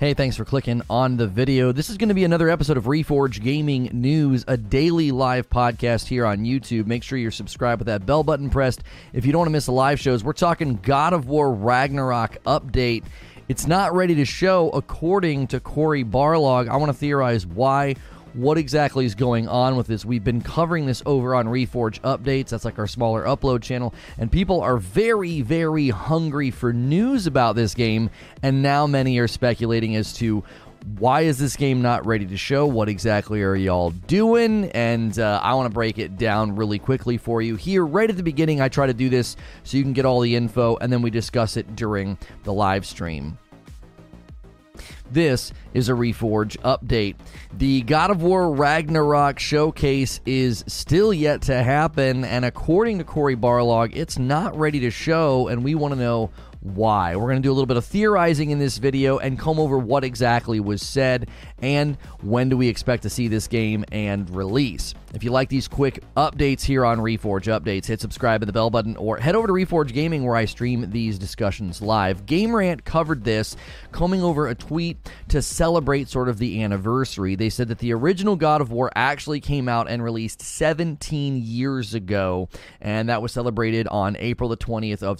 Hey, thanks for clicking on the video. This is going to be another episode of Reforge Gaming News, a daily live podcast here on YouTube. Make sure you're subscribed with that bell button pressed. If you don't want to miss the live shows, we're talking God of War Ragnarok update. It's not ready to show, according to Cory Barlog. I want to theorize why what exactly is going on with this. We've been covering this over on Reforge Updates. That's like our smaller upload channel. And people are very, very hungry for news about this game. And now many are speculating as to why is this game not ready to show? What exactly are y'all doing? And uh, I want to break it down really quickly for you here. Right at the beginning, I try to do this so you can get all the info, and then we discuss it during the live stream. This is a Reforge update. The God of War Ragnarok showcase is still yet to happen, and according to Cory Barlog, it's not ready to show, and we want to know why. We're going to do a little bit of theorizing in this video and comb over what exactly was said and when do we expect to see this game and release. If you like these quick updates here on Reforge Updates, hit subscribe and the bell button or head over to Reforge Gaming where I stream these discussions live. Game Rant covered this, combing over a tweet to celebrate sort of the anniversary. They said that the original God of War actually came out and released 17 years ago, and that was celebrated on April the 20th of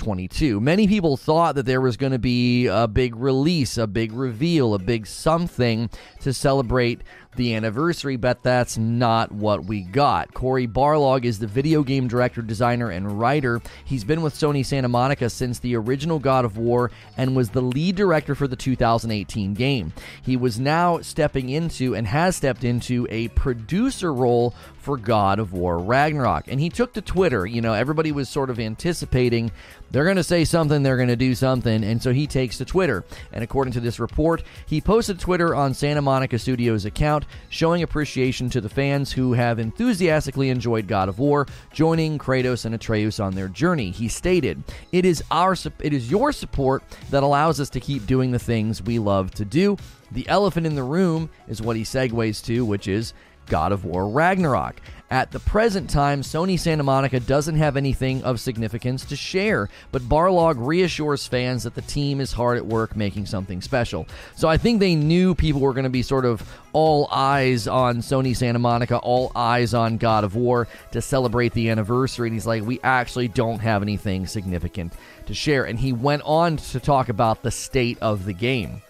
2022. Many people thought that there was going to be a big release, a big reveal, a big something to celebrate the anniversary, but that's not what we got. Cory Barlog is the video game director, designer, and writer. He's been with Sony Santa Monica since the original God of War and was the lead director for the 2018 game. He was now stepping into and has stepped into a producer role for God of War Ragnarok. And he took to Twitter. You know, everybody was sort of anticipating they're going to say something, they're going to do something. And so he takes to Twitter. And according to this report, he posted Twitter on Santa Monica Studios account showing appreciation to the fans who have enthusiastically enjoyed God of War, joining Kratos and Atreus on their journey. He stated, "It is our it is your support that allows us to keep doing the things we love to do." The elephant in the room is what he segues to, which is God of War Ragnarok. At the present time, Sony Santa Monica doesn't have anything of significance to share, but Barlog reassures fans that the team is hard at work making something special. So I think they knew people were going to be sort of all eyes on Sony Santa Monica, all eyes on God of War to celebrate the anniversary. And he's like, we actually don't have anything significant to share. And he went on to talk about the state of the game.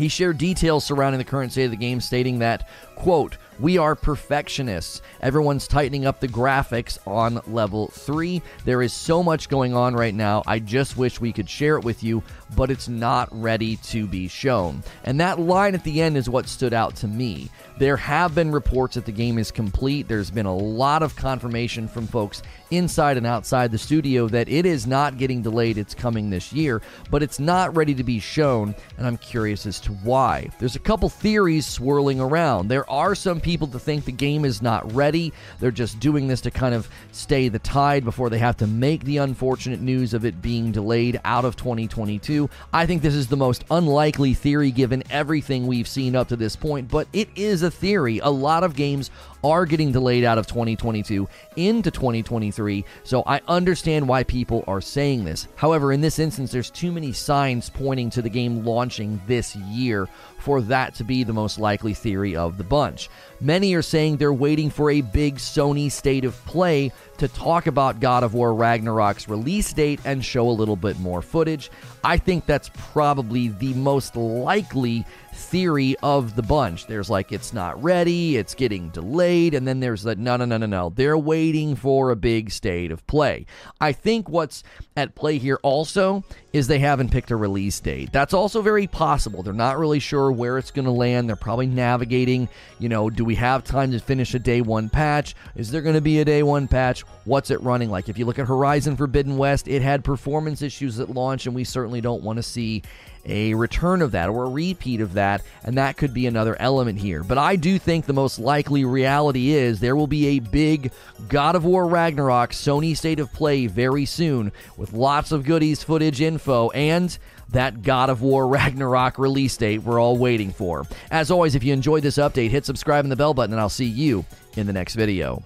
He shared details surrounding the current state of the game, stating that, quote, we are perfectionists. Everyone's tightening up the graphics on level 3. There is so much going on right now. I just wish we could share it with you, but it's not ready to be shown. And that line at the end is what stood out to me. There have been reports that the game is complete. There's been a lot of confirmation from folks inside and outside the studio that it is not getting delayed. It's coming this year, but it's not ready to be shown, and I'm curious as to why. There's a couple theories swirling around. There are some people that think the game is not ready. They're just doing this to kind of stay the tide before they have to make the unfortunate news of it being delayed out of 2022. I think this is the most unlikely theory given everything we've seen up to this point, but it is a theory. A lot of games are getting delayed out of 2022 into 2023, so I understand why people are saying this. However, in this instance, there's too many signs pointing to the game launching this year for that to be the most likely theory of the bunch. Many are saying they're waiting for a big Sony state of play to talk about God of War Ragnarok's release date and show a little bit more footage. I think that's probably the most likely theory of the bunch. There's like, it's not ready, it's getting delayed, and then there's that, no, no, no, no, no. They're waiting for a big state of play. I think what's at play here also is they haven't picked a release date. That's also very possible. They're not really sure where it's going to land. They're probably navigating, you know, do we have time to finish a day one patch? Is there going to be a day one patch? What's it running like? If you look at Horizon Forbidden West, it had performance issues at launch, and we certainly don't want to see a return of that or a repeat of that, and that could be another element here. But I do think the most likely reality is there will be a big God of War Ragnarok Sony State of Play very soon with lots of goodies, footage, info, and that God of War Ragnarok release date we're all waiting for. As always, if you enjoyed this update, hit subscribe and the bell button, and I'll see you in the next video.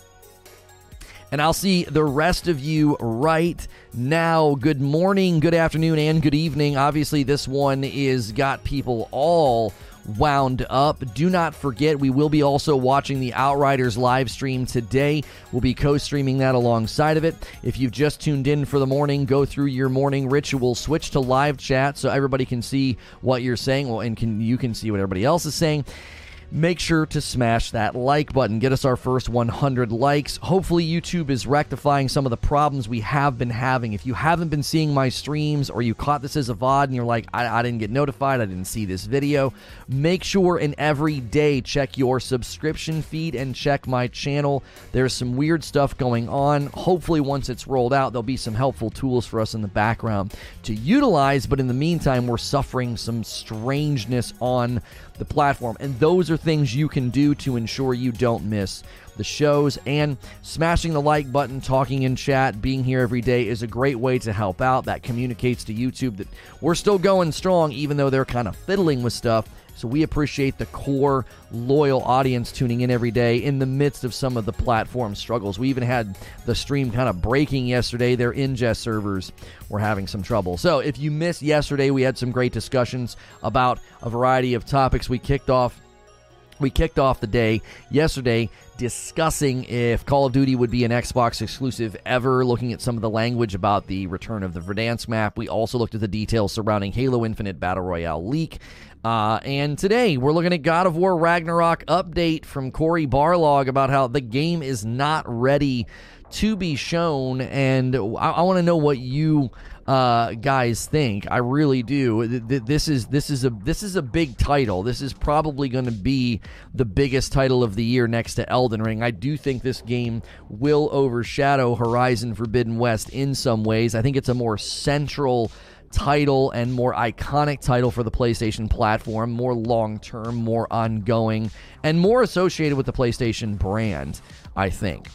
And I'll see the rest of you right now. Good morning, good afternoon, and good evening. Obviously, this one is got people all wound up. Do not forget, we will be also watching the Outriders live stream today. We'll be co streaming that alongside of it. If you've just tuned in for the morning, go through your morning ritual, switch to live chat so everybody can see what you're saying, well, and can you can see what everybody else is saying make sure to smash that like button. Get us our first 100 likes. Hopefully, YouTube is rectifying some of the problems we have been having. If you haven't been seeing my streams or you caught this as a VOD and you're like, I, I didn't get notified, I didn't see this video, make sure and every day check your subscription feed and check my channel. There's some weird stuff going on. Hopefully, once it's rolled out, there'll be some helpful tools for us in the background to utilize. But in the meantime, we're suffering some strangeness on the platform. And those are things you can do to ensure you don't miss the shows. And smashing the like button, talking in chat, being here every day is a great way to help out. That communicates to YouTube that we're still going strong, even though they're kind of fiddling with stuff. So we appreciate the core loyal audience tuning in every day in the midst of some of the platform struggles. We even had the stream kind of breaking yesterday. Their ingest servers were having some trouble. So if you missed yesterday, we had some great discussions about a variety of topics. We kicked off we kicked off the day yesterday discussing if Call of Duty would be an Xbox exclusive ever, looking at some of the language about the return of the Verdansk map. We also looked at the details surrounding Halo Infinite Battle Royale leak. Uh, and today we're looking at God of War Ragnarok update from Cory Barlog about how the game is not ready to be shown, and I, I want to know what you uh, guys think. I really do. This is this is a this is a big title. This is probably going to be the biggest title of the year next to Elden Ring. I do think this game will overshadow Horizon Forbidden West in some ways. I think it's a more central title and more iconic title for the PlayStation platform, more long term, more ongoing, and more associated with the PlayStation brand, I think.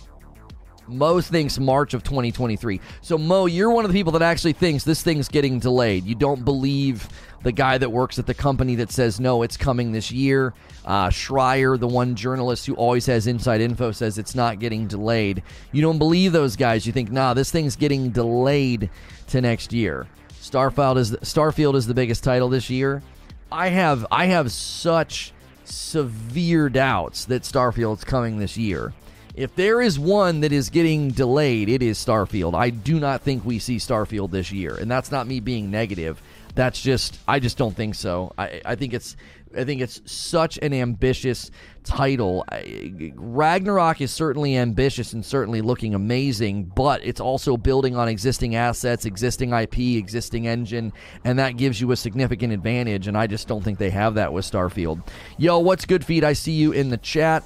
Mo thinks March of 2023. So, Mo, you're one of the people that actually thinks this thing's getting delayed. You don't believe the guy that works at the company that says, no, it's coming this year. Uh, Schreier, the one journalist who always has inside info, says it's not getting delayed. You don't believe those guys. You think, nah, this thing's getting delayed to next year. Starfield is the, Starfield is the biggest title this year. I have I have such severe doubts that Starfield's coming this year. If there is one that is getting delayed, it is Starfield. I do not think we see Starfield this year, and that's not me being negative. That's just I just don't think so. I, I think it's I think it's such an ambitious title. Ragnarok is certainly ambitious and certainly looking amazing, but it's also building on existing assets, existing IP, existing engine, and that gives you a significant advantage. And I just don't think they have that with Starfield. Yo, what's good, feed? I see you in the chat.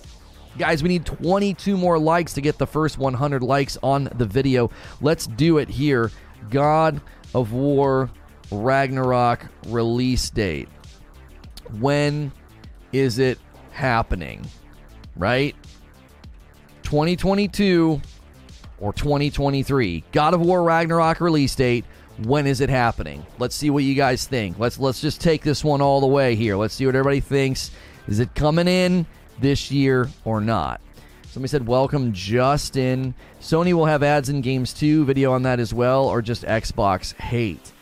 Guys, we need 22 more likes to get the first 100 likes on the video. Let's do it here. God of War Ragnarok release date when is it happening? Right? 2022 or 2023. God of War Ragnarok release date. When is it happening? Let's see what you guys think. Let's let's just take this one all the way here. Let's see what everybody thinks. Is it coming in this year or not? Somebody said, Welcome, Justin. Sony will have ads in games too. Video on that as well, or just Xbox hate.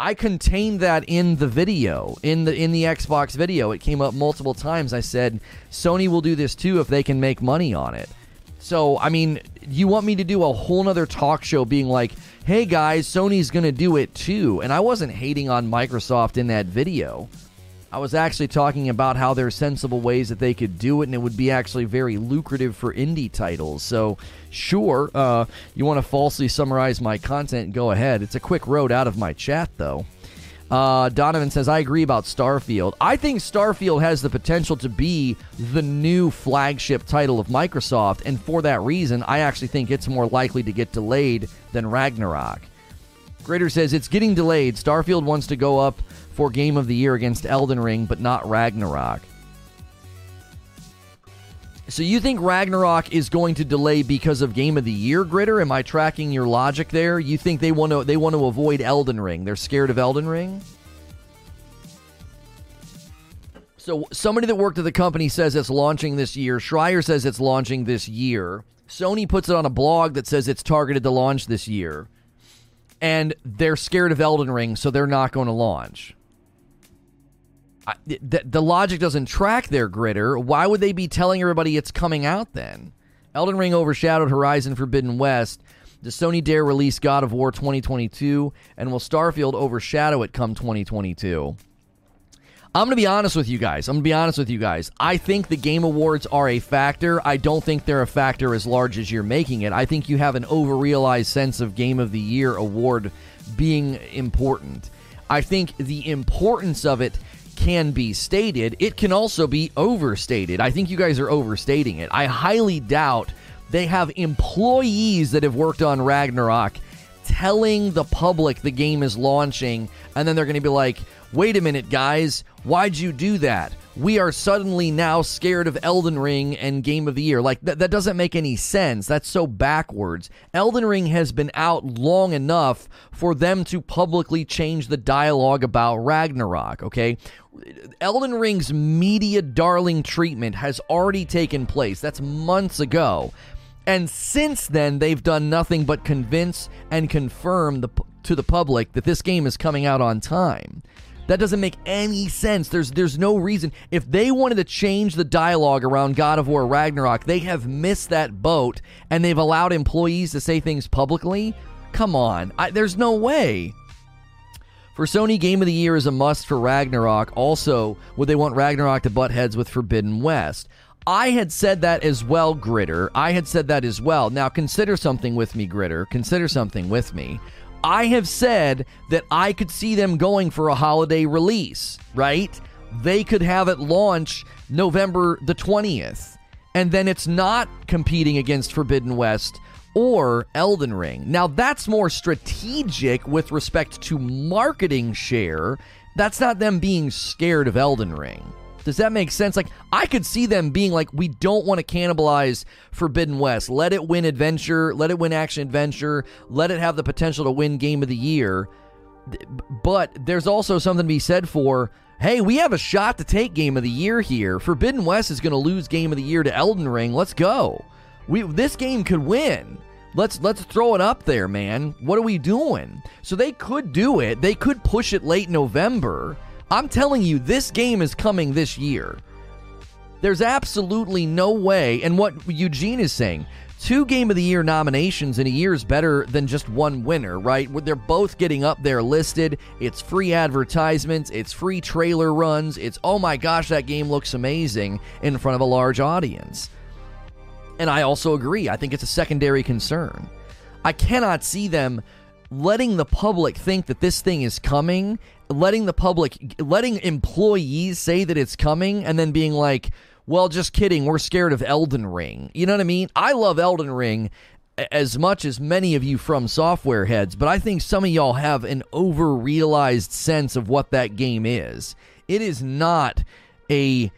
I contained that in the video, in the in the Xbox video. It came up multiple times. I said Sony will do this too if they can make money on it. So, I mean, you want me to do a whole nother talk show being like, hey guys, Sony's gonna do it too. And I wasn't hating on Microsoft in that video. I was actually talking about how there are sensible ways that they could do it, and it would be actually very lucrative for indie titles. So, sure, uh, you want to falsely summarize my content, go ahead. It's a quick road out of my chat, though. Uh, Donovan says, I agree about Starfield. I think Starfield has the potential to be the new flagship title of Microsoft, and for that reason, I actually think it's more likely to get delayed than Ragnarok. Grader says, It's getting delayed. Starfield wants to go up for Game of the Year against Elden Ring, but not Ragnarok. So you think Ragnarok is going to delay because of Game of the Year, Gritter? Am I tracking your logic there? You think they want to they want to avoid Elden Ring? They're scared of Elden Ring? So somebody that worked at the company says it's launching this year. Schreier says it's launching this year. Sony puts it on a blog that says it's targeted to launch this year, and they're scared of Elden Ring, so they're not going to launch. The, the logic doesn't track their gritter. Why would they be telling everybody it's coming out then? Elden Ring overshadowed Horizon Forbidden West. Does Sony dare release God of War 2022? And will Starfield overshadow it come 2022? I'm going to be honest with you guys. I'm going to be honest with you guys. I think the Game Awards are a factor. I don't think they're a factor as large as you're making it. I think you have an overrealized sense of Game of the Year award being important. I think the importance of it can be stated. It can also be overstated. I think you guys are overstating it. I highly doubt they have employees that have worked on Ragnarok telling the public the game is launching, and then they're going to be like, wait a minute, guys, why'd you do that? We are suddenly now scared of Elden Ring and Game of the Year. Like, th- that doesn't make any sense. That's so backwards. Elden Ring has been out long enough for them to publicly change the dialogue about Ragnarok, okay? Elden Ring's media darling treatment has already taken place. That's months ago. And since then, they've done nothing but convince and confirm the, to the public that this game is coming out on time. That doesn't make any sense. There's there's no reason. If they wanted to change the dialogue around God of War Ragnarok, they have missed that boat and they've allowed employees to say things publicly. Come on. I, there's no way. For Sony, Game of the Year is a must for Ragnarok. Also, would they want Ragnarok to butt heads with Forbidden West? I had said that as well, Gritter. I had said that as well. Now, consider something with me, Gritter. Consider something with me. I have said that I could see them going for a holiday release, right? They could have it launch November the 20th. And then it's not competing against Forbidden West or Elden Ring. Now, that's more strategic with respect to marketing share. That's not them being scared of Elden Ring. Does that make sense? Like, I could see them being like, we don't want to cannibalize Forbidden West. Let it win adventure, let it win action adventure, let it have the potential to win game of the year. But there's also something to be said for hey, we have a shot to take game of the year here. Forbidden West is going to lose game of the year to Elden Ring. Let's go. We this game could win. Let's let's throw it up there, man. What are we doing? So they could do it. They could push it late November. I'm telling you, this game is coming this year. There's absolutely no way. And what Eugene is saying, two Game of the Year nominations in a year is better than just one winner, right? They're both getting up there listed. It's free advertisements, it's free trailer runs, it's oh my gosh, that game looks amazing in front of a large audience. And I also agree. I think it's a secondary concern. I cannot see them letting the public think that this thing is coming, letting the public, letting employees say that it's coming, and then being like, well, just kidding, we're scared of Elden Ring. You know what I mean? I love Elden Ring as much as many of you from software heads, but I think some of y'all have an over realized sense of what that game is. It is not a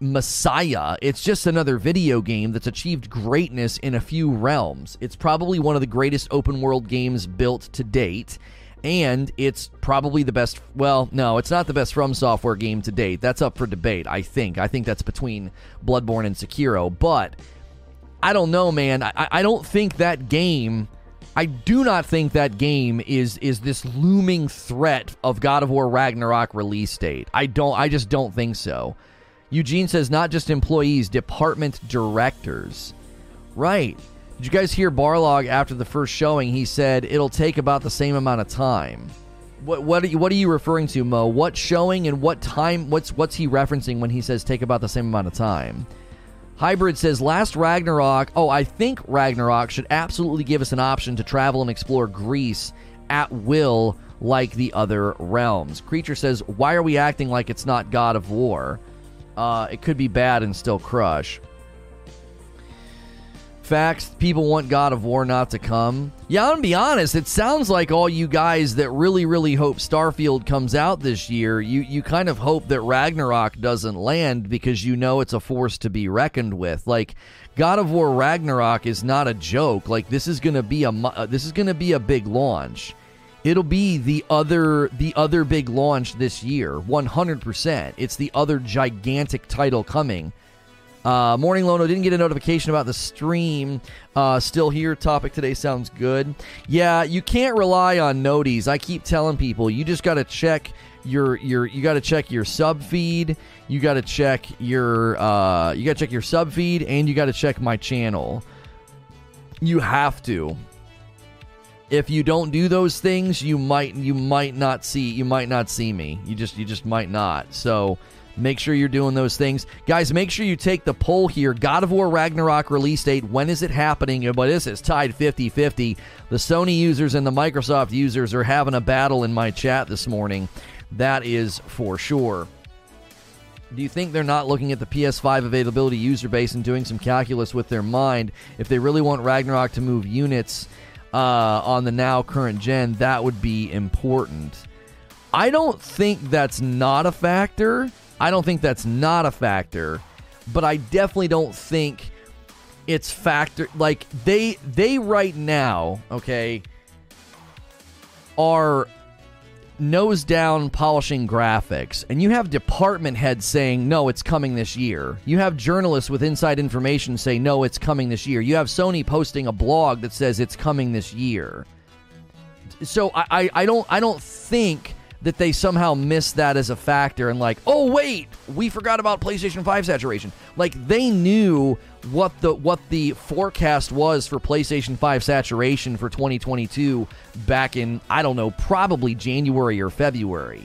Messiah. It's just another video game that's achieved greatness in a few realms. It's probably one of the greatest open world games built to date. And it's probably the best. Well, no, it's not the best From Software game to date. That's up for debate, I think. I think that's between Bloodborne and Sekiro. But I don't know, man. I, I don't think that game. I do not think that game is is this looming threat of God of War Ragnarok release date. I don't. I just don't think so. Eugene says not just employees, department directors. Right. Did you guys hear Barlog after the first showing? He said it'll take about the same amount of time. What what are you, what are you referring to, Mo? What showing and what time? What's what's he referencing when he says take about the same amount of time? Hybrid says last Ragnarok. Oh, I think Ragnarok should absolutely give us an option to travel and explore Greece at will, like the other realms. Creature says, why are we acting like it's not God of War? Uh, it could be bad and still crush. Facts, people want God of War not to come. Yeah, I'm gonna be honest. It sounds like all you guys that really, really hope Starfield comes out this year, you you kind of hope that Ragnarok doesn't land because you know it's a force to be reckoned with. Like God of War Ragnarok is not a joke. Like this is gonna be a uh, this is gonna be a big launch. It'll be the other the other big launch this year, 100%. It's the other gigantic title coming. Uh, Morning Lono didn't get a notification about the stream. Uh, still here. Topic today sounds good. Yeah, you can't rely on noties. I keep telling people you just got to check your your you got to check your sub feed. You got to check your uh, you got to check your sub feed, and you got to check my channel. You have to. If you don't do those things, you might you might not see you might not see me. You just you just might not. So Make sure you're doing those things. Guys, make sure you take the poll here. God of War Ragnarok release date. When is it happening? But this is tied 50 50. The Sony users and the Microsoft users are having a battle in my chat this morning. That is for sure. Do you think they're not looking at the PS5 availability user base and doing some calculus with their mind? If they really want Ragnarok to move units uh, on the now current gen, that would be important. I don't think that's not a factor. I don't think that's not a factor, but I definitely don't think it's factor like they they right now, okay, are nose down polishing graphics and you have department heads saying no it's coming this year. You have journalists with inside information say no it's coming this year. You have sony posting a blog that says it's coming this year. So i, I, I don't i don't think that they somehow missed that as a factor and like, oh wait, we forgot about PlayStation 5 saturation. Like they knew what the what the forecast was for PlayStation 5 saturation for 2022 back in I don't know, probably January or February.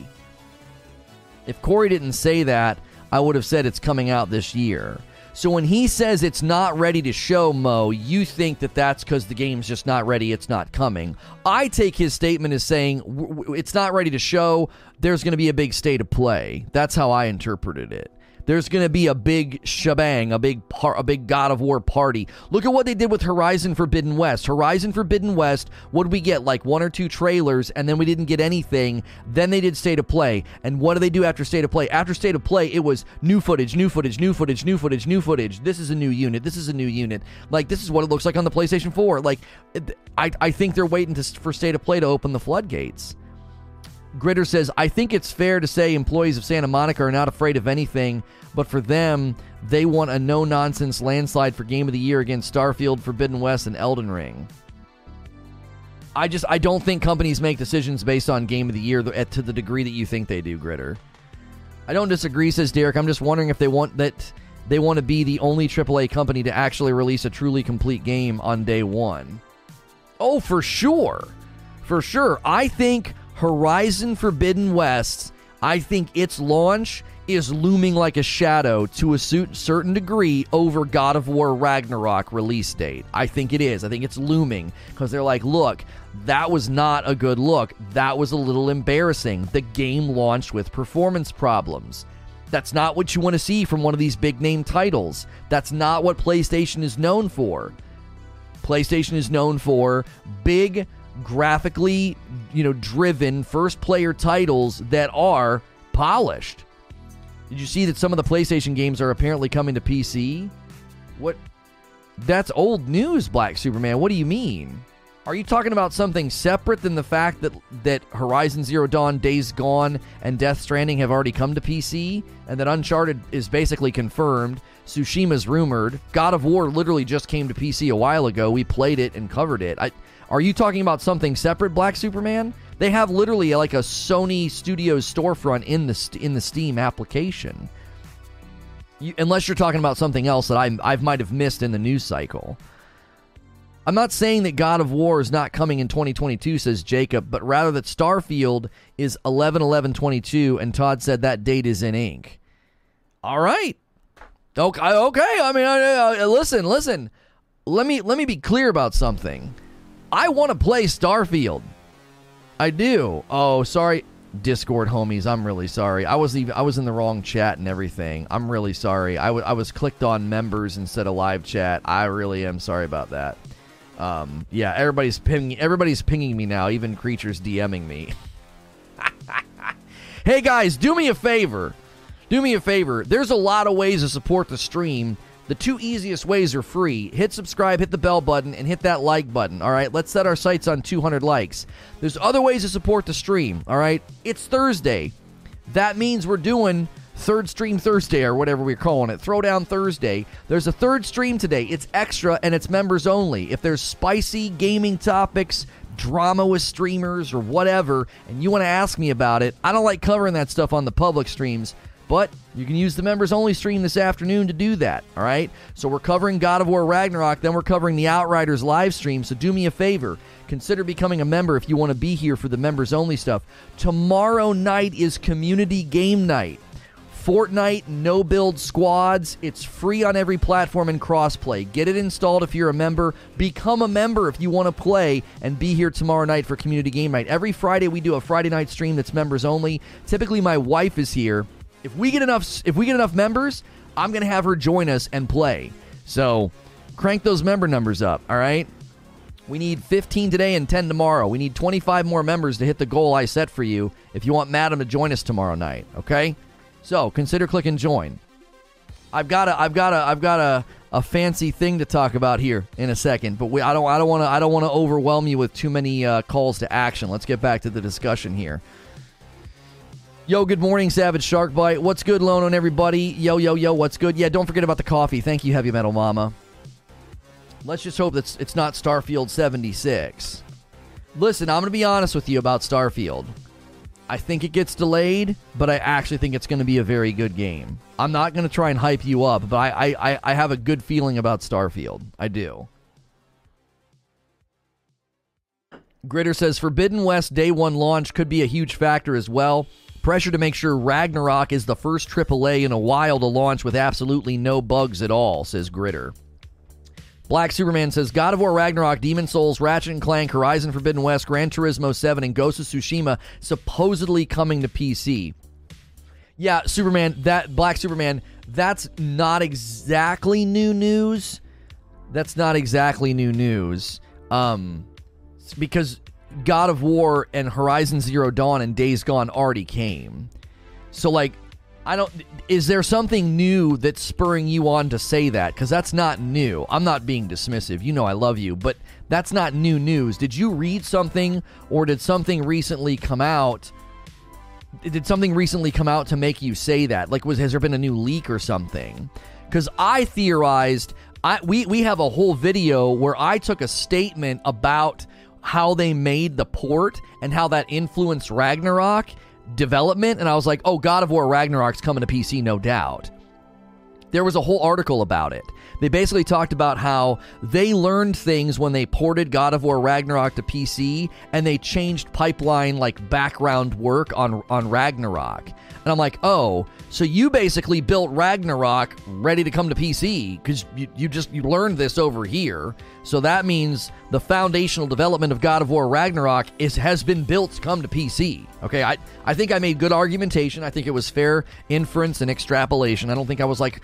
If Cory didn't say that, I would have said it's coming out this year. So when he says it's not ready to show Mo, you think that that's because the game's just not ready, it's not coming. I take his statement as saying it's not ready to show, there's going to be a big state of play. That's how I interpreted it there's going to be a big shebang, a big par- a big God of War party. Look at what they did with Horizon Forbidden West. Horizon Forbidden West, what did we get? Like one or two trailers, and then we didn't get anything. Then they did State of Play. And what do they do after State of Play? After State of Play, it was new footage, new footage, new footage, new footage, new footage. This is a new unit. This is a new unit. Like, this is what it looks like on the PlayStation 4. Like, I, I think they're waiting to, for State of Play to open the floodgates. Gritter says, I think it's fair to say employees of Santa Monica are not afraid of anything, but for them, they want a no nonsense landslide for Game of the Year against Starfield, Forbidden West, and Elden Ring. I just I don't think companies make decisions based on Game of the Year to the degree that you think they do, Gritter. I don't disagree, says Derek. I'm just wondering if they want that they want to be the only AAA company to actually release a truly complete game on day one. Oh, for sure. For sure. I think Horizon Forbidden West, I think its launch is looming like a shadow to a certain degree over God of War Ragnarok release date. I think it is. I think it's looming because they're like, look, that was not a good look. That was a little embarrassing. The game launched with performance problems. That's not what you want to see from one of these big name titles. That's not what PlayStation is known for. PlayStation is known for big graphically, you know, driven first player titles that are polished. Did you see that some of the PlayStation games are apparently coming to PC? What That's old news, Black Superman. What do you mean? Are you talking about something separate than the fact that that Horizon Zero Dawn, Days Gone, and Death Stranding have already come to PC, and that Uncharted is basically confirmed? Tsushima's rumored. God of War literally just came to PC a while ago. We played it and covered it. I, are you talking about something separate, Black Superman? They have literally like a Sony Studios storefront in the in the Steam application. You, unless you're talking about something else that I I might have missed in the news cycle. I'm not saying that God of War is not coming in 2022, says Jacob, but rather that Starfield is 11 11 22, and Todd said that date is in ink. All right. Okay. Okay. I mean, I, I, listen, listen. Let me let me be clear about something. I want to play Starfield. I do. Oh, sorry, Discord homies. I'm really sorry. I was even I was in the wrong chat and everything. I'm really sorry. I, w- I was clicked on members instead of live chat. I really am sorry about that. Um, yeah, everybody's pinging. Everybody's pinging me now. Even creatures DMing me. hey guys, do me a favor. Do me a favor. There's a lot of ways to support the stream. The two easiest ways are free. Hit subscribe, hit the bell button, and hit that like button. All right, let's set our sights on 200 likes. There's other ways to support the stream. All right, it's Thursday. That means we're doing third stream Thursday or whatever we're calling it, Throwdown Thursday. There's a third stream today. It's extra and it's members only. If there's spicy gaming topics, drama with streamers, or whatever, and you want to ask me about it, I don't like covering that stuff on the public streams. But you can use the members only stream this afternoon to do that. All right. So we're covering God of War Ragnarok, then we're covering the Outriders live stream. So do me a favor. Consider becoming a member if you want to be here for the members only stuff. Tomorrow night is community game night. Fortnite no build squads. It's free on every platform and crossplay. Get it installed if you're a member. Become a member if you want to play and be here tomorrow night for community game night. Every Friday we do a Friday night stream that's members only. Typically my wife is here. If we get enough if we get enough members, I'm going to have her join us and play. So, crank those member numbers up, all right? We need 15 today and 10 tomorrow. We need 25 more members to hit the goal I set for you if you want Madam to join us tomorrow night, okay? So, consider clicking join. I've got a I've got a I've got a a fancy thing to talk about here in a second, but we, I don't I don't want to I don't want to overwhelm you with too many uh, calls to action. Let's get back to the discussion here. Yo, good morning, Savage Shark Bite. What's good, Lone on everybody? Yo, yo, yo, what's good? Yeah, don't forget about the coffee. Thank you, Heavy Metal Mama. Let's just hope that it's not Starfield 76. Listen, I'm going to be honest with you about Starfield. I think it gets delayed, but I actually think it's going to be a very good game. I'm not going to try and hype you up, but I, I, I have a good feeling about Starfield. I do. Gritter says Forbidden West day one launch could be a huge factor as well. Pressure to make sure Ragnarok is the first AAA in a while to launch with absolutely no bugs at all, says Gritter. Black Superman says God of War Ragnarok, Demon Souls, Ratchet and Clank, Horizon Forbidden West, Gran Turismo 7, and Ghost of Tsushima supposedly coming to PC. Yeah, Superman, that Black Superman, that's not exactly new news. That's not exactly new news. Um because God of War and Horizon Zero Dawn and Days Gone already came. So like I don't is there something new that's spurring you on to say that cuz that's not new. I'm not being dismissive. You know I love you, but that's not new news. Did you read something or did something recently come out? Did something recently come out to make you say that? Like was has there been a new leak or something? Cuz I theorized I we we have a whole video where I took a statement about how they made the port and how that influenced Ragnarok development. And I was like, oh, God of War Ragnarok's coming to PC, no doubt. There was a whole article about it. They basically talked about how they learned things when they ported God of War Ragnarok to PC and they changed pipeline like background work on on Ragnarok. And I'm like, "Oh, so you basically built Ragnarok ready to come to PC because you, you just you learned this over here. So that means the foundational development of God of War Ragnarok is has been built to come to PC. Okay, I I think I made good argumentation. I think it was fair inference and extrapolation. I don't think I was like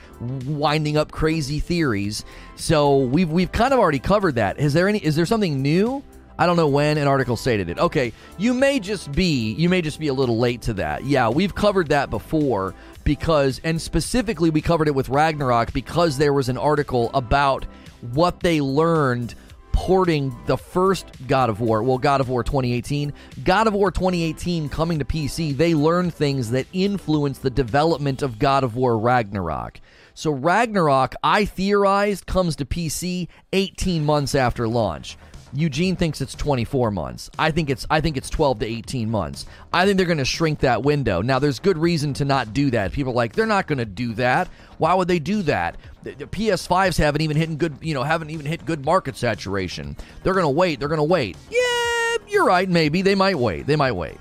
winding up crazy theories. So we've we've kind of already covered that. Is there any is there something new? I don't know when an article stated it. Okay, you may just be you may just be a little late to that. Yeah, we've covered that before because and specifically we covered it with Ragnarok because there was an article about what they learned porting the first God of War, well, God of War 2018, God of War 2018 coming to PC, they learned things that influenced the development of God of War Ragnarok. So Ragnarok, I theorized, comes to PC 18 months after launch. Eugene thinks it's 24 months. I think it's I think it's 12 to 18 months. I think they're going to shrink that window. Now there's good reason to not do that. People are like they're not going to do that. Why would they do that? The, the PS5s haven't even hit good, you know, haven't even hit good market saturation. They're going to wait. They're going to wait. Yeah, you're right. Maybe they might wait. They might wait.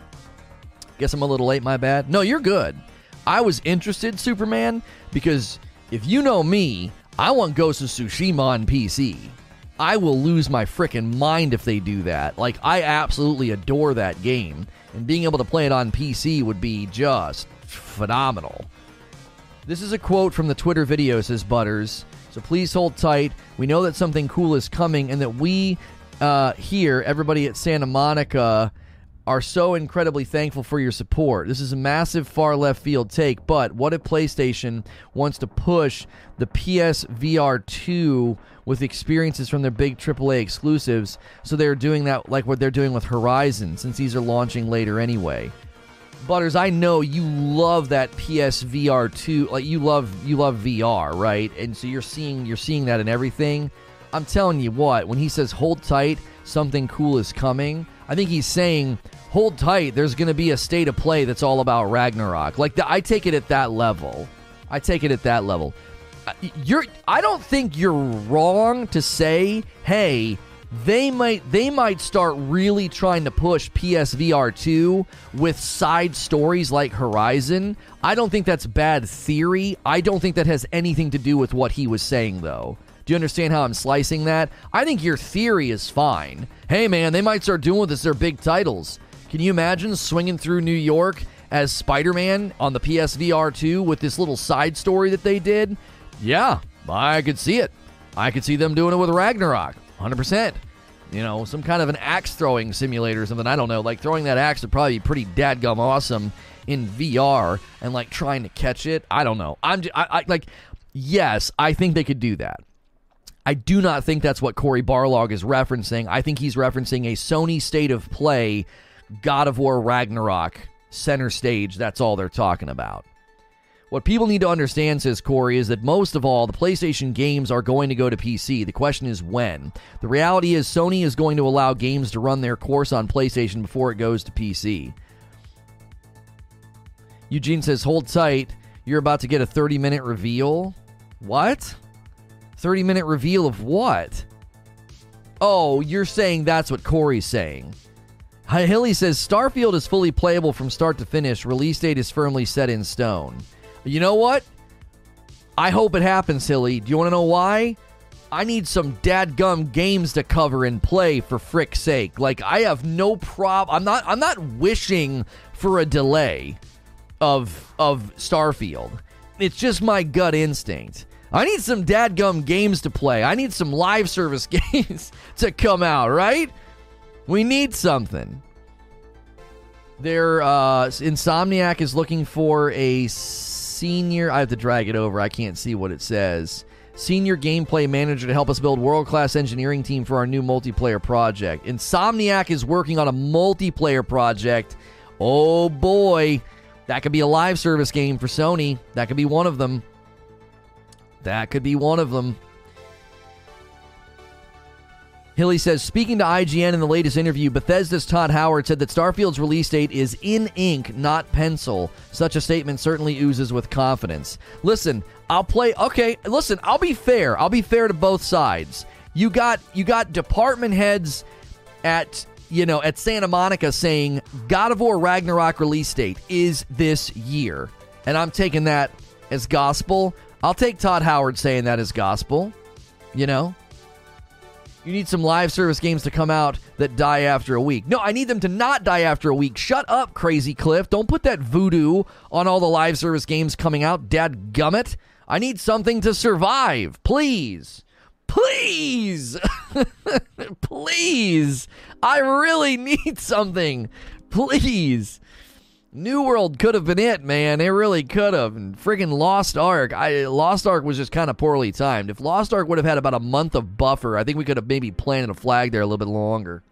Guess I'm a little late. My bad. No, you're good. I was interested, Superman, because if you know me, I want Ghost of Tsushima on PC. I will lose my freaking mind if they do that. Like, I absolutely adore that game, and being able to play it on PC would be just phenomenal. This is a quote from the Twitter video, says Butters. So please hold tight. We know that something cool is coming, and that we uh, here, everybody at Santa Monica, are so incredibly thankful for your support. This is a massive far left field take, but what if PlayStation wants to push the PSVR 2 with experiences from their big AAA exclusives? So they're doing that like what they're doing with Horizon, since these are launching later anyway. Butters, I know you love that PSVR 2. Like you love you love VR, right? And so you're seeing you're seeing that in everything. I'm telling you what, when he says hold tight, something cool is coming. I think he's saying hold tight, there's going to be a state of play that's all about Ragnarok. Like the, I take it at that level. I take it at that level. You're I don't think you're wrong to say, "Hey, they might they might start really trying to push PSVR 2 with side stories like Horizon. I don't think that's bad theory. I don't think that has anything to do with what he was saying though. Do you understand how I'm slicing that? I think your theory is fine. Hey man, they might start doing this their big titles. Can you imagine swinging through New York as Spider-Man on the PSVR 2 with this little side story that they did? Yeah, I could see it. I could see them doing it with Ragnarok. 100%. You know, some kind of an axe throwing simulator or something. I don't know. Like throwing that axe would probably be pretty dadgum awesome in VR and like trying to catch it. I don't know. I'm just, I, I like, yes, I think they could do that. I do not think that's what Cory Barlog is referencing. I think he's referencing a Sony state of play, God of War Ragnarok center stage. That's all they're talking about. What people need to understand, says Corey, is that most of all, the PlayStation games are going to go to PC. The question is when. The reality is, Sony is going to allow games to run their course on PlayStation before it goes to PC. Eugene says, hold tight. You're about to get a 30 minute reveal. What? 30 minute reveal of what? Oh, you're saying that's what Cory's saying. Hilly says Starfield is fully playable from start to finish. Release date is firmly set in stone. You know what? I hope it happens, Hilly. Do you want to know why? I need some dadgum games to cover and play for frick's sake. Like I have no problem. I'm not. I'm not wishing for a delay of of Starfield. It's just my gut instinct. I need some dadgum games to play. I need some live service games to come out. Right? We need something. There, uh, Insomniac is looking for a senior. I have to drag it over. I can't see what it says. Senior gameplay manager to help us build world class engineering team for our new multiplayer project. Insomniac is working on a multiplayer project. Oh boy, that could be a live service game for Sony. That could be one of them. That could be one of them. Hilly says, speaking to IGN in the latest interview, Bethesda's Todd Howard said that Starfield's release date is in ink, not pencil. Such a statement certainly oozes with confidence. Listen, I'll play. Okay, listen, I'll be fair. I'll be fair to both sides. You got you got department heads at you know at Santa Monica saying God of War Ragnarok release date is this year, and I'm taking that as gospel. I'll take Todd Howard saying that as gospel. You know, you need some live service games to come out that die after a week. No, I need them to not die after a week. Shut up, Crazy Cliff. Don't put that voodoo on all the live service games coming out. Dad gummit. I need something to survive. Please. Please. Please. I really need something. Please. New World could have been it, man. It really could have. And friggin' Lost Ark. I Lost Ark was just kind of poorly timed. If Lost Ark would have had about a month of buffer, I think we could have maybe planted a flag there a little bit longer.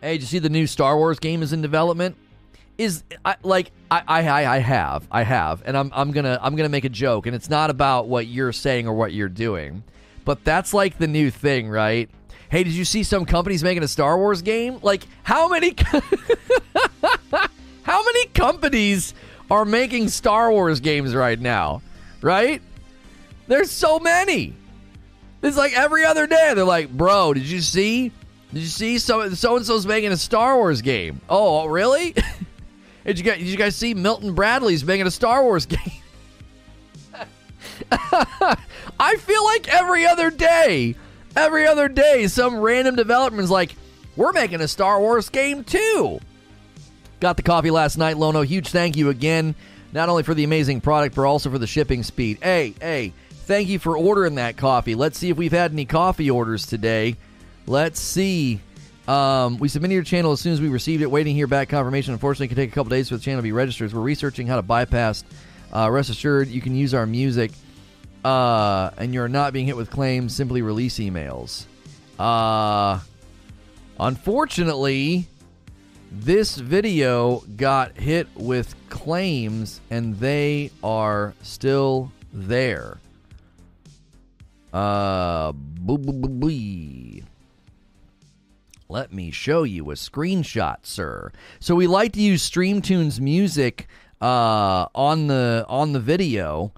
Hey, did you see the new Star Wars game is in development? Is I, like I, I I have I have, and I'm I'm gonna I'm gonna make a joke, and it's not about what you're saying or what you're doing, but that's like the new thing, right? Hey, did you see some companies making a Star Wars game? Like, how many how many companies are making Star Wars games right now? Right? There's so many. It's like every other day they're like, "Bro, did you see? Did you see so so and so's making a Star Wars game?" Oh, oh really? did you guys did you guys see Milton Bradley's making a Star Wars game? I feel like every other day Every other day, some random developer's like, we're making a Star Wars game too. Got the coffee last night, Lono. Huge thank you again, not only for the amazing product, but also for the shipping speed. Hey, hey, thank you for ordering that coffee. Let's see if we've had any coffee orders today. Let's see. Um, we submitted your channel as soon as we received it. Waiting here back confirmation. Unfortunately, it can take a couple days for the channel to be registered. We're researching how to bypass. Uh, rest assured, you can use our music uh, and you're not being hit with claims, simply release emails. Uh, unfortunately, This video got hit with claims and they are still there. Uh, boo, boo, boo, boo. Let me show you a screenshot, sir. So we like to use StreamTunes music uh, on the on the video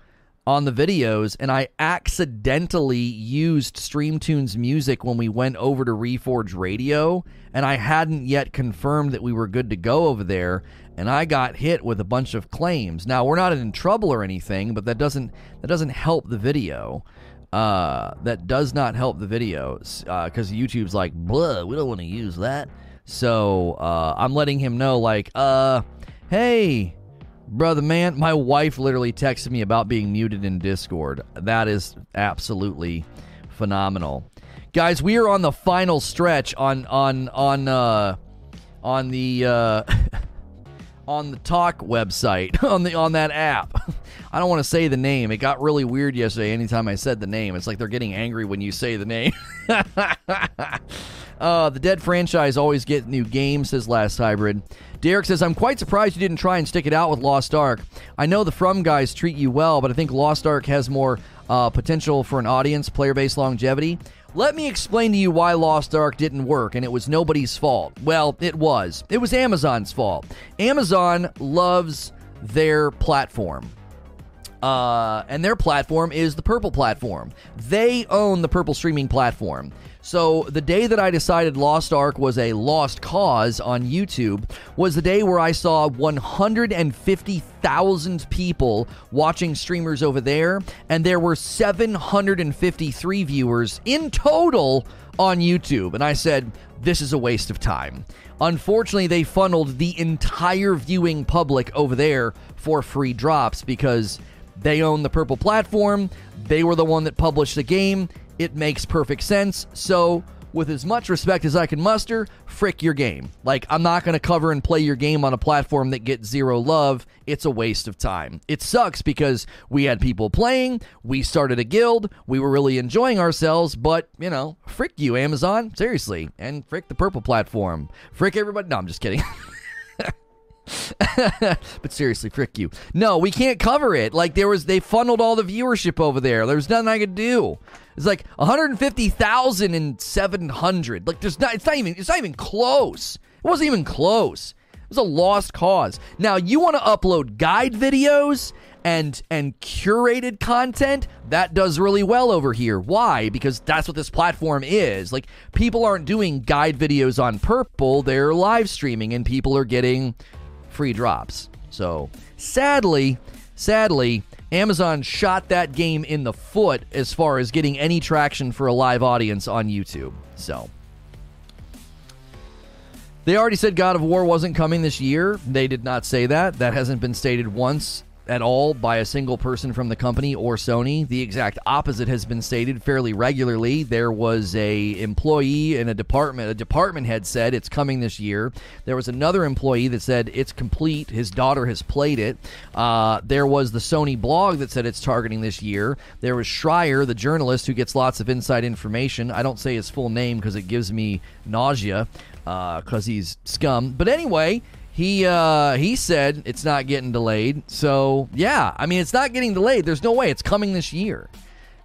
on the videos, and I accidentally used StreamTunes music when we went over to Reforge Radio, and I hadn't yet confirmed that we were good to go over there, and I got hit with a bunch of claims. Now we're not in trouble or anything, but that doesn't that doesn't help the video. Uh, that does not help the videos because uh, YouTube's like, blah, we don't want to use that. So uh, I'm letting him know, like, uh, hey, brother, man, my wife literally texted me about being muted in Discord. That is absolutely phenomenal, guys. We are on the final stretch on on on uh, on the. Uh, on the talk website on the on that app. I don't want to say the name. It got really weird yesterday anytime I said the name. It's like they're getting angry when you say the name. uh, the Dead franchise always get new games, says Last Hybrid. Derek says, I'm quite surprised you didn't try and stick it out with Lost Ark. I know the From guys treat you well, but I think Lost Ark has more uh, potential for an audience, player based longevity. Let me explain to you why Lost Ark didn't work, and it was nobody's fault. Well, it was. It was Amazon's fault. Amazon loves their platform. Uh, and their platform is the Purple platform. They own the Purple streaming platform. So the day that I decided Lost Ark was a lost cause on YouTube was the day where I saw 150,000 people watching streamers over there, and there were 753 viewers in total on YouTube. And I said, this is a waste of time. Unfortunately, they funneled the entire viewing public over there for free drops because they own the Purple platform. They were the one that published the game. It makes perfect sense. So, with as much respect as I can muster, frick your game. Like, I'm not going to cover and play your game on a platform that gets zero love. It's a waste of time. It sucks because we had people playing, we started a guild, we were really enjoying ourselves, but, you know, frick you, Amazon. Seriously. And frick the purple platform. Frick everybody. No, I'm just kidding. but seriously, frick you. No, we can't cover it. Like there was, they funneled all the viewership over there. There was nothing I could do. It's like 150,000 and 700. Like there's not. It's not even. It's not even close. It wasn't even close. It was a lost cause. Now you want to upload guide videos and and curated content that does really well over here. Why? Because that's what this platform is. Like people aren't doing guide videos on Purple. They're live streaming and people are getting free drops. So sadly, sadly, Amazon shot that game in the foot as far as getting any traction for a live audience on YouTube. So they already said God of War wasn't coming this year. They did not say that. That hasn't been stated once at all by a single person from the company or Sony. The exact opposite has been stated fairly regularly. There was a employee in a department, a department head said it's coming this year. There was another employee that said it's complete. His daughter has played it. Uh, there was the Sony blog that said it's targeting this year. There was Schreier, the journalist who gets lots of inside information. I don't say his full name because it gives me nausea because uh, he's scum. But anyway, he uh, he said it's not getting delayed. So yeah, I mean it's not getting delayed. There's no way it's coming this year.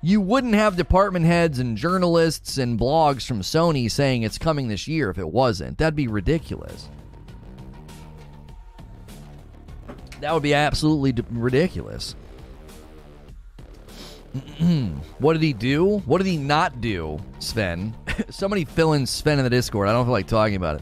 You wouldn't have department heads and journalists and blogs from Sony saying it's coming this year if it wasn't. That'd be ridiculous. That would be absolutely d- ridiculous. what did he do? What did he not do, Sven? Somebody fill in Sven in the Discord. I don't feel like talking about it.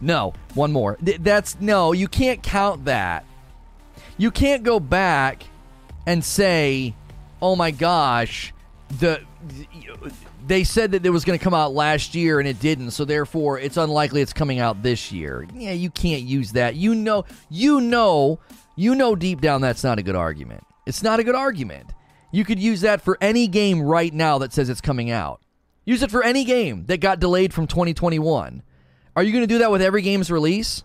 No, one more. Th- that's no, you can't count that. You can't go back and say, "Oh my gosh, the they said that it was going to come out last year and it didn't, so therefore it's unlikely it's coming out this year." Yeah, you can't use that. You know, you know You know deep down that's not a good argument. It's not a good argument. You could use that for any game right now that says it's coming out. Use it for any game that got delayed from 2021. Are you going to do that with every game's release?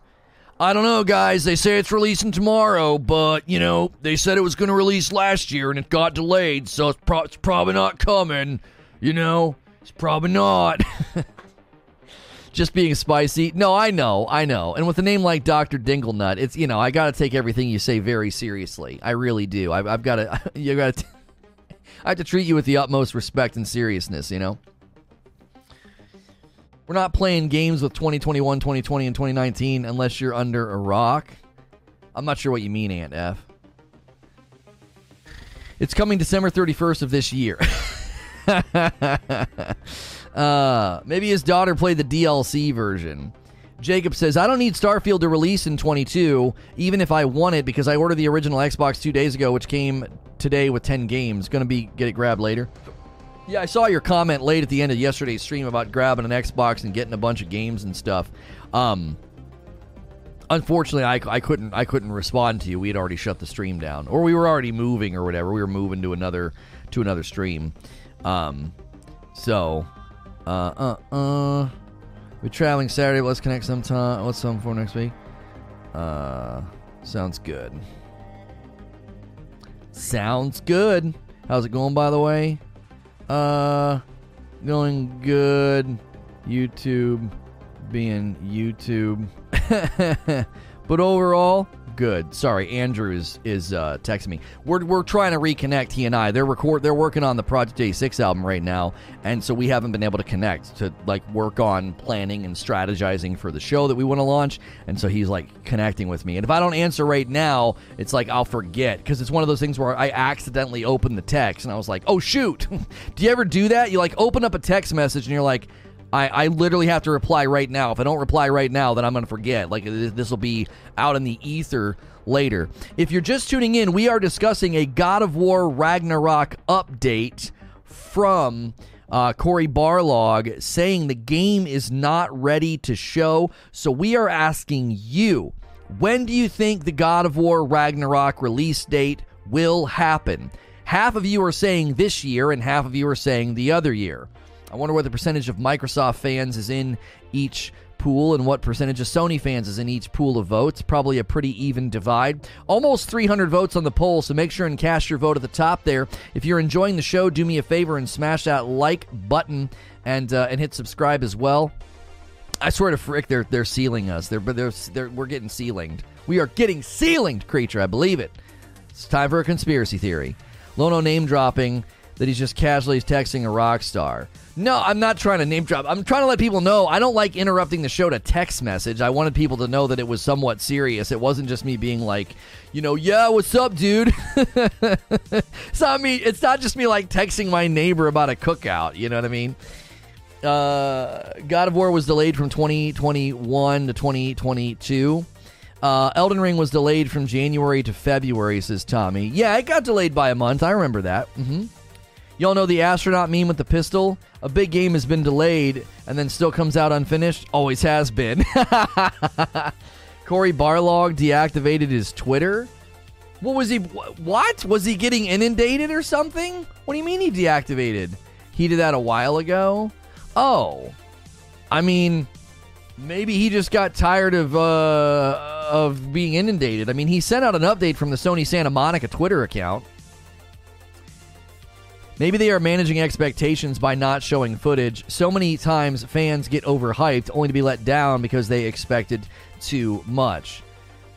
I don't know, guys. They say it's releasing tomorrow, but, you know, they said it was going to release last year and it got delayed, so it's, pro- it's probably not coming. You know, it's probably not. Just being spicy. No, I know, I know. And with a name like Dr. Dinglenut, it's, you know, I got to take everything you say very seriously. I really do. I've, got to, you got to, I have to treat you with the utmost respect and seriousness, you know? We're not playing games with 2021, 2020, and 2019 unless you're under a rock. I'm not sure what you mean, Aunt F. It's coming December 31st of this year. uh, maybe his daughter played the DLC version. Jacob says, I don't need Starfield to release in 22, even if I want it, because I ordered the original Xbox two days ago, which came today with 10 games. Gonna be get it grabbed later. Yeah, I saw your comment late at the end of yesterday's stream about grabbing an Xbox and getting a bunch of games and stuff. Um, unfortunately, I, I couldn't I couldn't respond to you. We had already shut the stream down, or we were already moving or whatever. We were moving to another to another stream. Um, so, uh, uh, uh, we're traveling Saturday. Let's connect sometime. What's some for next week? Uh, sounds good. Sounds good. How's it going, by the way? Uh, going good. YouTube being YouTube. but overall, good. Sorry, Andrew is is uh, texting me. We're, we're trying to reconnect. He and I. They're record. They're working on the Project A Six album right now, and so we haven't been able to connect to like work on planning and strategizing for the show that we want to launch. And so he's like connecting with me. And if I don't answer right now, it's like I'll forget because it's one of those things where I accidentally open the text and I was like, oh shoot. do you ever do that? You like open up a text message and you're like. I, I literally have to reply right now. If I don't reply right now, then I'm going to forget. Like, this will be out in the ether later. If you're just tuning in, we are discussing a God of War Ragnarok update from uh, Cory Barlog saying the game is not ready to show. So we are asking you, when do you think the God of War Ragnarok release date will happen? Half of you are saying this year, and half of you are saying the other year. I wonder what the percentage of Microsoft fans is in each pool and what percentage of Sony fans is in each pool of votes. Probably a pretty even divide. Almost 300 votes on the poll, so make sure and cast your vote at the top there. If you're enjoying the show, do me a favor and smash that like button and uh, and hit subscribe as well. I swear to frick, they're they're sealing us. They're, they're, they're we're getting sealinged. We are getting sealinged, creature. I believe it. It's time for a conspiracy theory. Lono name dropping that he's just casually texting a rock star. No, I'm not trying to name drop. I'm trying to let people know I don't like interrupting the show to text message. I wanted people to know that it was somewhat serious. It wasn't just me being like, you know, yeah, what's up, dude? it's not me. It's not just me like texting my neighbor about a cookout. You know what I mean? Uh, God of War was delayed from 2021 to 2022. Uh, Elden Ring was delayed from January to February, says Tommy. Yeah, it got delayed by a month. I remember that. Mm-hmm. Y'all know the astronaut meme with the pistol? A big game has been delayed and then still comes out unfinished? Always has been. Cory Barlog deactivated his Twitter? What was he? What? Was he getting inundated or something? What do you mean he deactivated? He did that a while ago? Oh. I mean, maybe he just got tired of uh, of being inundated. I mean, he sent out an update from the Sony Santa Monica Twitter account. Maybe they are managing expectations by not showing footage. So many times fans get overhyped only to be let down because they expected too much.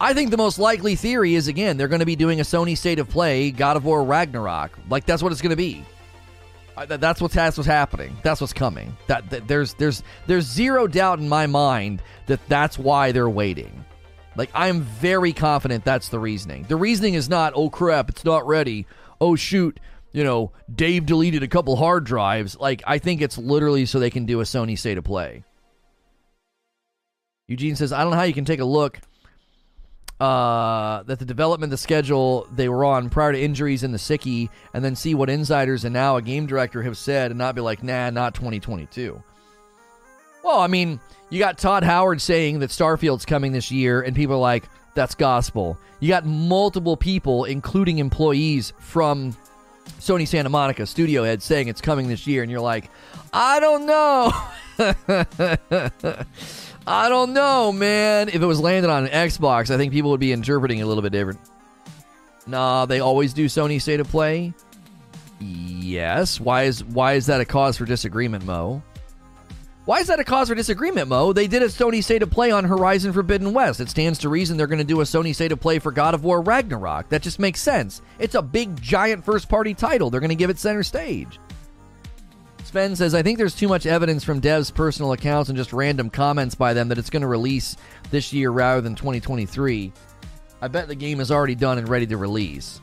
I think the most likely theory is again, they're going to be doing a Sony State of Play God of War Ragnarok. Like that's what it's going to be. That's what's that's what's happening. That's what's coming. That, that there's there's there's zero doubt in my mind that that's why they're waiting. Like I'm very confident that's the reasoning. The reasoning is not, oh crap, it's not ready. Oh shoot, you know, Dave deleted a couple hard drives. Like, I think it's literally so they can do a Sony state of play. Eugene says, I don't know how you can take a look uh, that the development, the schedule they were on prior to injuries in the sickie, and then see what insiders and now a game director have said and not be like, nah, not 2022. Well, I mean, you got Todd Howard saying that Starfield's coming this year, and people are like, that's gospel. You got multiple people, including employees from Sony Santa Monica studio head saying it's coming this year, and you're like, I don't know. I don't know, man. If it was landed on an Xbox, I think people would be interpreting it a little bit different. Nah, they always do Sony State of Play. Yes. Why is why is that a cause for disagreement, Mo? Why is that a cause for disagreement, Mo? They did a Sony State of Play on Horizon Forbidden West. It stands to reason they're going to do a Sony State of Play for God of War Ragnarok. That just makes sense. It's a big, giant first party title. They're going to give it center stage. Sven says, I think there's too much evidence from devs' personal accounts and just random comments by them that it's going to release this year rather than 2023. I bet the game is already done and ready to release.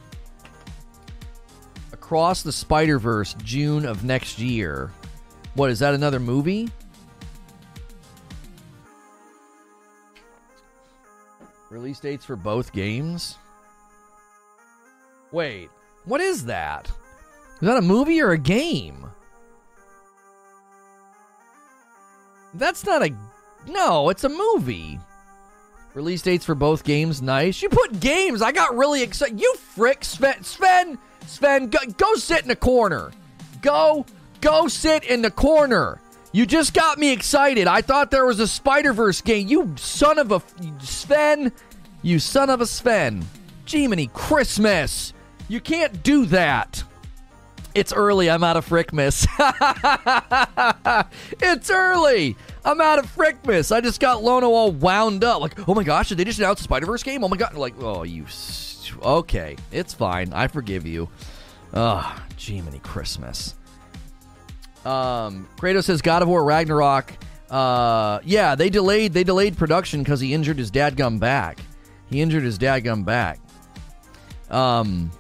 Across the Spider Verse, June of next year. What, is that another movie? Release dates for both games? Wait, what is that? Is that a movie or a game? That's not a. No, it's a movie. Release dates for both games, nice. You put games. I got really excited. You frick, Sven. Sven, Sven, go, go sit in the corner. Go, go sit in the corner. You just got me excited. I thought there was a Spider Verse game. You son of a Sven. You son of a Sven. Jiminy Christmas. You can't do that. It's early. I'm out of Frickmas. it's early. I'm out of Frickmas. I just got Lono all wound up. Like, oh my gosh, did they just announce a Spider Verse game? Oh my god. Like, oh, you. Okay. It's fine. I forgive you. Ugh. Jiminy Christmas. Um, Kratos says God of War Ragnarok. Uh, yeah, they delayed they delayed production because he injured his dadgum back. He injured his dadgum back. Um,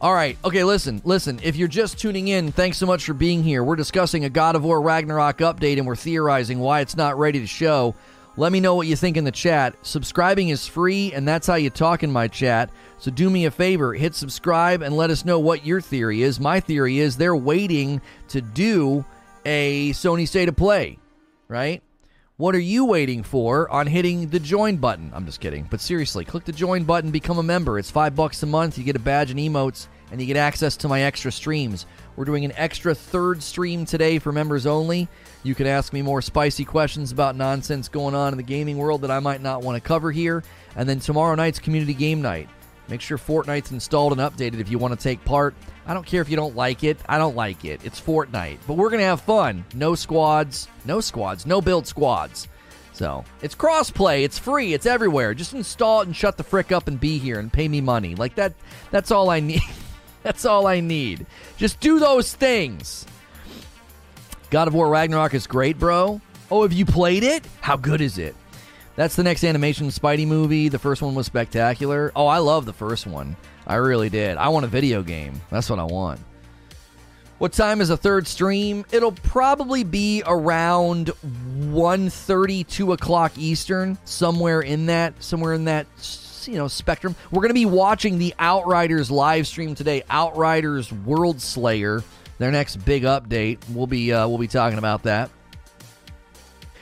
all right. Okay, listen, listen. If you're just tuning in, thanks so much for being here. We're discussing a God of War Ragnarok update and we're theorizing why it's not ready to show. Let me know what you think in the chat. Subscribing is free, and that's how you talk in my chat. So do me a favor, hit subscribe and let us know what your theory is. My theory is they're waiting to do a Sony State of Play, right? What are you waiting for on hitting the join button? I'm just kidding. But seriously, click the join button, become a member. It's five bucks a month. You get a badge and emotes, and you get access to my extra streams. We're doing an extra third stream today for members only. You can ask me more spicy questions about nonsense going on in the gaming world that I might not want to cover here. And then tomorrow night's community game night. Make sure Fortnite's installed and updated if you want to take part. I don't care if you don't like it. I don't like it. It's Fortnite. But we're going to have fun. No squads. No squads. No build squads. So it's crossplay. It's free. It's everywhere. Just install it and shut the frick up and be here and pay me money. Like that. That's all I need. that's all I need. Just do those things. God of War Ragnarok is great, bro. Oh, have you played it? How good is it? That's the next animation Spidey movie. The first one was spectacular. Oh, I love the first one. I really did. I want a video game. That's what I want. What time is the third stream? It'll probably be around 1.30, 2 o'clock Eastern, somewhere in that, somewhere in that, you know, spectrum. We're going to be watching the Outriders live stream today. Outriders World Slayer, their next big update. We'll be uh, we'll be talking about that.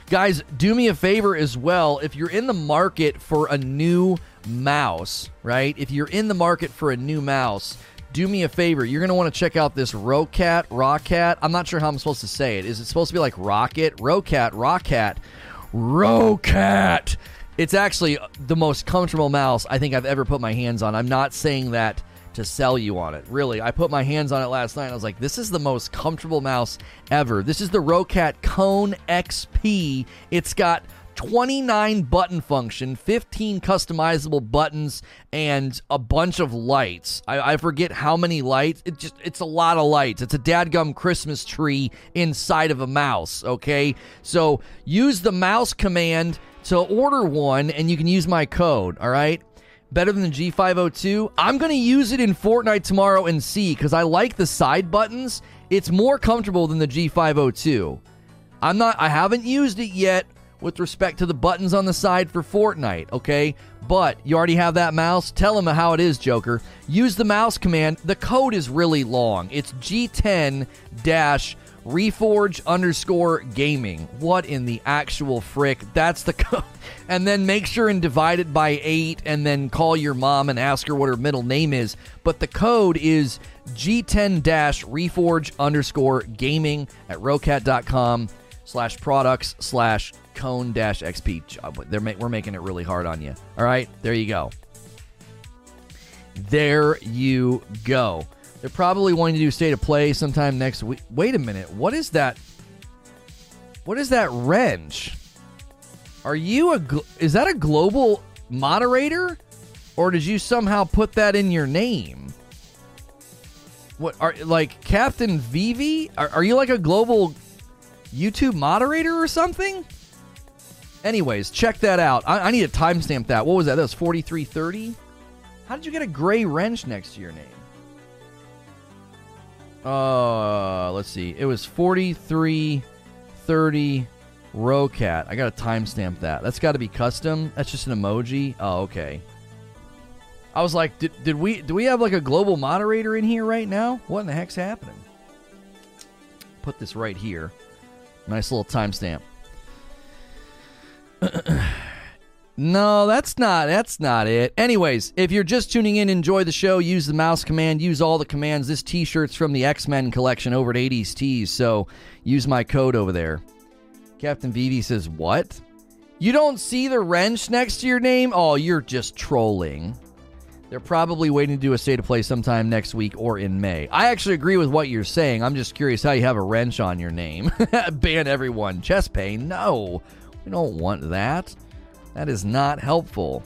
Guys, do me a favor as well. If you're in the market for a new mouse, right? If you're in the market for a new mouse, do me a favor. You're going to want to check out this Rocat Roccat. I'm not sure how I'm supposed to say it. Is it supposed to be like Rocket? Rocat Roccat, Rocat. It's actually the most comfortable mouse I think I've ever put my hands on. I'm not saying that to sell you on it. Really, I put my hands on it last night. I was like, this is the most comfortable mouse ever. This is the Rocat Kone XP. It's got 29 button function, 15 customizable buttons, and a bunch of lights. I, I, forget how many lights. It just it's a lot of lights. It's a dadgum Christmas tree inside of a mouse. Okay, so use the mouse command to order one, and you can use my code. All right better than the G502. I'm going to use it in Fortnite tomorrow and see because I like the side buttons. It's more comfortable than the G502. I'm not I haven't used it yet with respect to the buttons on the side for Fortnite, okay? But you already have that mouse. Tell them how it is, Joker. Use the mouse command. The code is really long. It's G10 Reforge underscore gaming. What in the actual frick? That's the code. And then make sure and divide it by eight and then call your mom and ask her what her middle name is. But the code is G10 Reforge underscore gaming at rocat.com slash products slash cone dash XP. We're making it really hard on you. All right, there you go. There you go. They're probably wanting to do state of play sometime next week. Wait a minute. What is that? What is that wrench? Are you a is that a global moderator or did you somehow put that in your name? What are like Captain Vivi? Are, are you like a global YouTube moderator or something? Anyways, check that out. I, I need to timestamp that. What was that? That was 4330? How did you get a gray wrench next to your name? Uh, let's see. It was 4330 Rocat. I got to timestamp that. That's got to be custom. That's just an emoji. Oh, okay. I was like, did, did we do we have like a global moderator in here right now? What in the heck's happening? Put this right here. Nice little timestamp. no, that's not that's not it. Anyways, if you're just tuning in, enjoy the show, use the mouse command, use all the commands. This t-shirt's from the X-Men collection over at 80s Tees, so use my code over there. Captain Vivi says, "What? You don't see the wrench next to your name? Oh, you're just trolling." They're probably waiting to do a state of play sometime next week or in May. I actually agree with what you're saying. I'm just curious how you have a wrench on your name. Ban everyone. Chest pain? No. We don't want that. That is not helpful.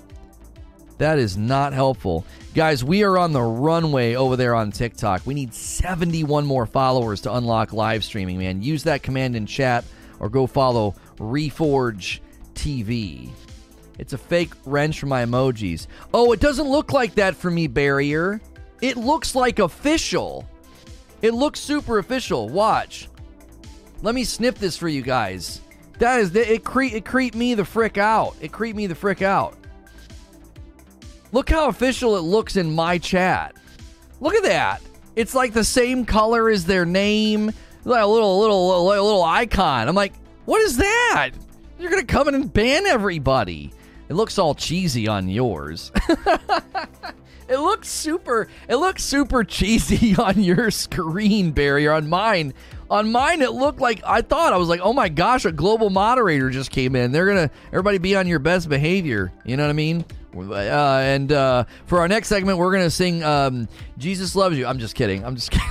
That is not helpful. Guys, we are on the runway over there on TikTok. We need 71 more followers to unlock live streaming, man. Use that command in chat or go follow Reforge TV. It's a fake wrench for my emojis. Oh, it doesn't look like that for me, Barrier. It looks like official. It looks super official. Watch. Let me snip this for you guys. That is it. Cre- it creeped me the frick out. It creeped me the frick out. Look how official it looks in my chat. Look at that. It's like the same color as their name. Like a little, little, little, little icon. I'm like, what is that? You're gonna come in and ban everybody. It looks all cheesy on yours. it looks super. It looks super cheesy on your screen barrier. On mine, on mine, it looked like I thought I was like, oh my gosh, a global moderator just came in. They're gonna everybody be on your best behavior. You know what I mean? Uh, and uh, for our next segment, we're gonna sing um, "Jesus Loves You." I'm just kidding. I'm just kidding.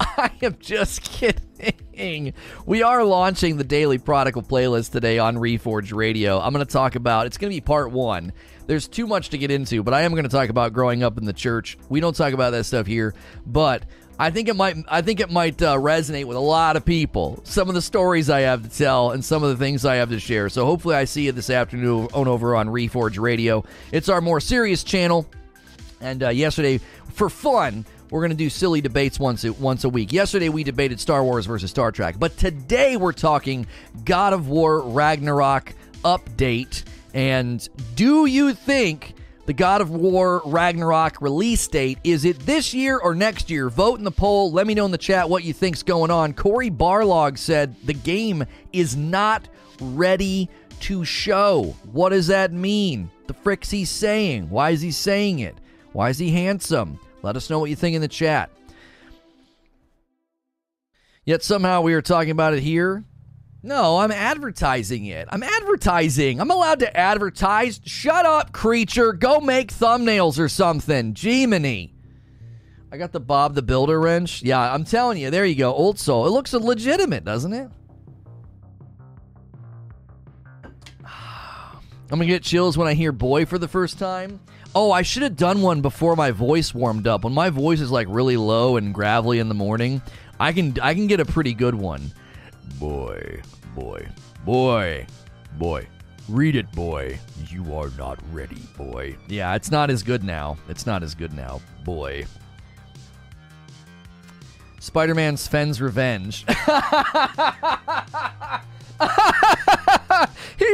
I am just kidding. We are launching the Daily Prodigal playlist today on Reforge Radio. I'm going to talk about it's going to be part one. There's too much to get into, but I am going to talk about growing up in the church. We don't talk about that stuff here, but I think it might. I think it might uh, resonate with a lot of people. Some of the stories I have to tell, and some of the things I have to share. So hopefully, I see you this afternoon on over on Reforge Radio. It's our more serious channel. And uh, yesterday, for fun, we're going to do silly debates once a, once a week. Yesterday we debated Star Wars versus Star Trek, but today we're talking God of War Ragnarok update. And do you think the God of War Ragnarok release date is it this year or next year? Vote in the poll. Let me know in the chat what you think's going on. Cory Barlog said the game is not ready to show. What does that mean? The frick's he saying? Why is he saying it? Why is he handsome? Let us know what you think in the chat. Yet somehow we are talking about it here. No, I'm advertising it. I'm advertising. I'm allowed to advertise. Shut up, creature. Go make thumbnails or something. Gemini. I got the Bob the Builder wrench. Yeah, I'm telling you. There you go. Old soul. It looks legitimate, doesn't it? I'm going to get chills when I hear boy for the first time. Oh, I should have done one before my voice warmed up. When my voice is like really low and gravelly in the morning, I can I can get a pretty good one. Boy, boy, boy, boy. Read it, boy. You are not ready, boy. Yeah, it's not as good now. It's not as good now, boy. Spider-Man Sven's Revenge. he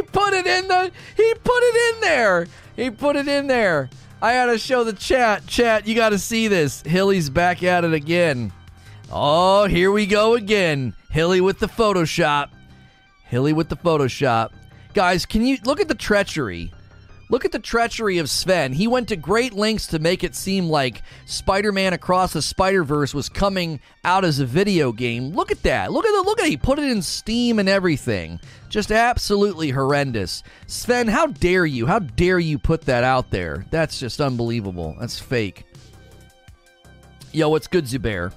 put it in the he put it in there. He put it in there. I gotta show the chat. Chat, you gotta see this. Hilly's back at it again. Oh, here we go again. Hilly with the Photoshop. Hilly with the Photoshop. Guys, can you look at the treachery? Look at the treachery of Sven. He went to great lengths to make it seem like Spider Man Across the Spider Verse was coming out as a video game. Look at that. Look at the look at it. He put it in Steam and everything. Just absolutely horrendous. Sven, how dare you? How dare you put that out there? That's just unbelievable. That's fake. Yo, what's good, Zubair?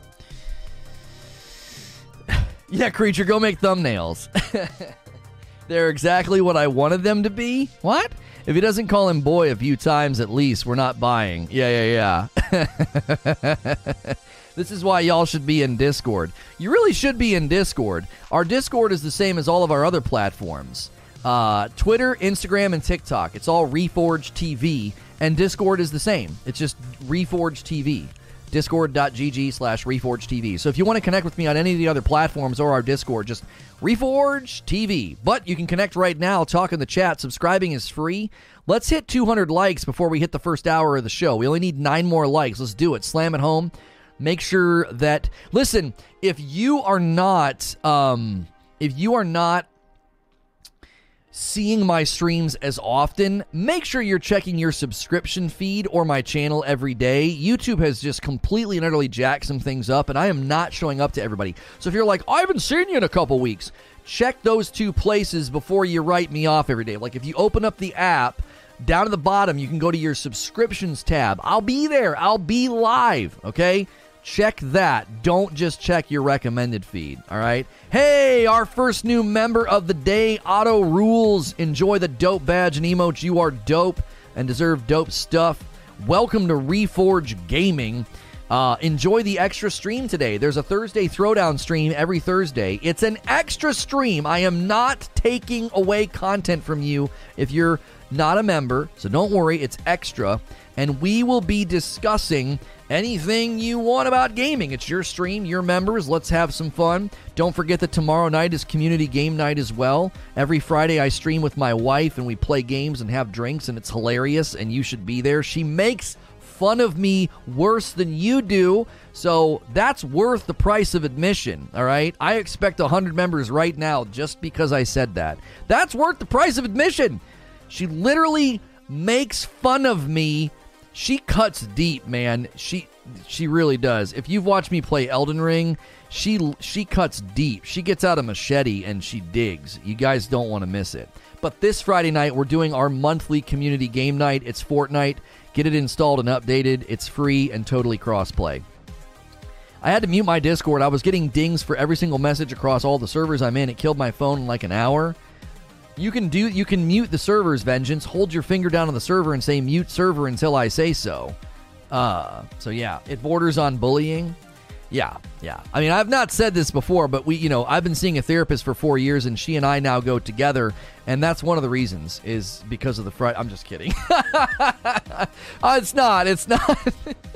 Yeah, creature, go make thumbnails. They're exactly what I wanted them to be. What? If he doesn't call him boy a few times at least, we're not buying. Yeah, yeah, yeah. this is why y'all should be in Discord. You really should be in Discord. Our Discord is the same as all of our other platforms uh, Twitter, Instagram, and TikTok. It's all Reforge TV, and Discord is the same. It's just Reforge TV discord.gg slash reforge tv so if you want to connect with me on any of the other platforms or our discord just reforge tv but you can connect right now talk in the chat. Subscribing is free. Let's hit 200 likes before we hit the first hour of the show. We only need nine more likes. Let's do it. Slam it home. Make sure that listen if you are not um if you are not seeing my streams as often, make sure you're checking your subscription feed or my channel every day. YouTube has just completely and utterly jacked some things up, and I am not showing up to everybody. So if you're like, I haven't seen you in a couple weeks, check those two places before you write me off every day. Like if you open up the app, down at the bottom, you can go to your subscriptions tab. I'll be there. I'll be live, okay? Check that. Don't just check your recommended feed, all right? Hey, our first new member of the day, Auto Rules. Enjoy the dope badge and emotes. You are dope and deserve dope stuff. Welcome to Reforge Gaming. Uh, enjoy the extra stream today. There's a Thursday Throwdown stream every Thursday. It's an extra stream. I am not taking away content from you if you're not a member, so don't worry, it's extra. And we will be discussing anything you want about gaming. It's your stream, your members. Let's have some fun. Don't forget that tomorrow night is community game night as well. Every Friday, I stream with my wife and we play games and have drinks, and it's hilarious, and you should be there. She makes fun of me worse than you do. So that's worth the price of admission, all right? I expect 100 members right now just because I said that. That's worth the price of admission. She literally makes fun of me she cuts deep, man. She she really does. If you've watched me play Elden Ring, she she cuts deep. She gets out a machete and she digs. You guys don't want to miss it. But this Friday night we're doing our monthly community game night. It's Fortnite. Get it installed and updated. It's free and totally crossplay. I had to mute my Discord. I was getting dings for every single message across all the servers I'm in. It killed my phone in like an hour. You can do you can mute the server's vengeance. Hold your finger down on the server and say mute server until I say so. Uh, so yeah, it borders on bullying. Yeah, yeah. I mean, I've not said this before, but we, you know, I've been seeing a therapist for four years, and she and I now go together, and that's one of the reasons is because of the fright. I'm just kidding. uh, it's not. It's not.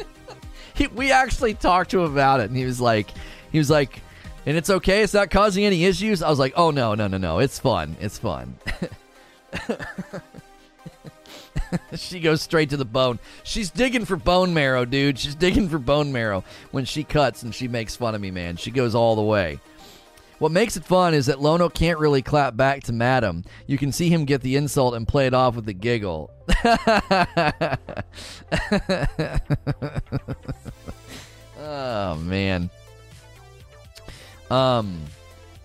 he, we actually talked to him about it, and he was like, he was like, and it's okay. It's not causing any issues. I was like, oh no, no, no, no. It's fun. It's fun. she goes straight to the bone. She's digging for bone marrow, dude. She's digging for bone marrow when she cuts and she makes fun of me, man. She goes all the way. What makes it fun is that Lono can't really clap back to Madam. You can see him get the insult and play it off with a giggle. oh, man. Um,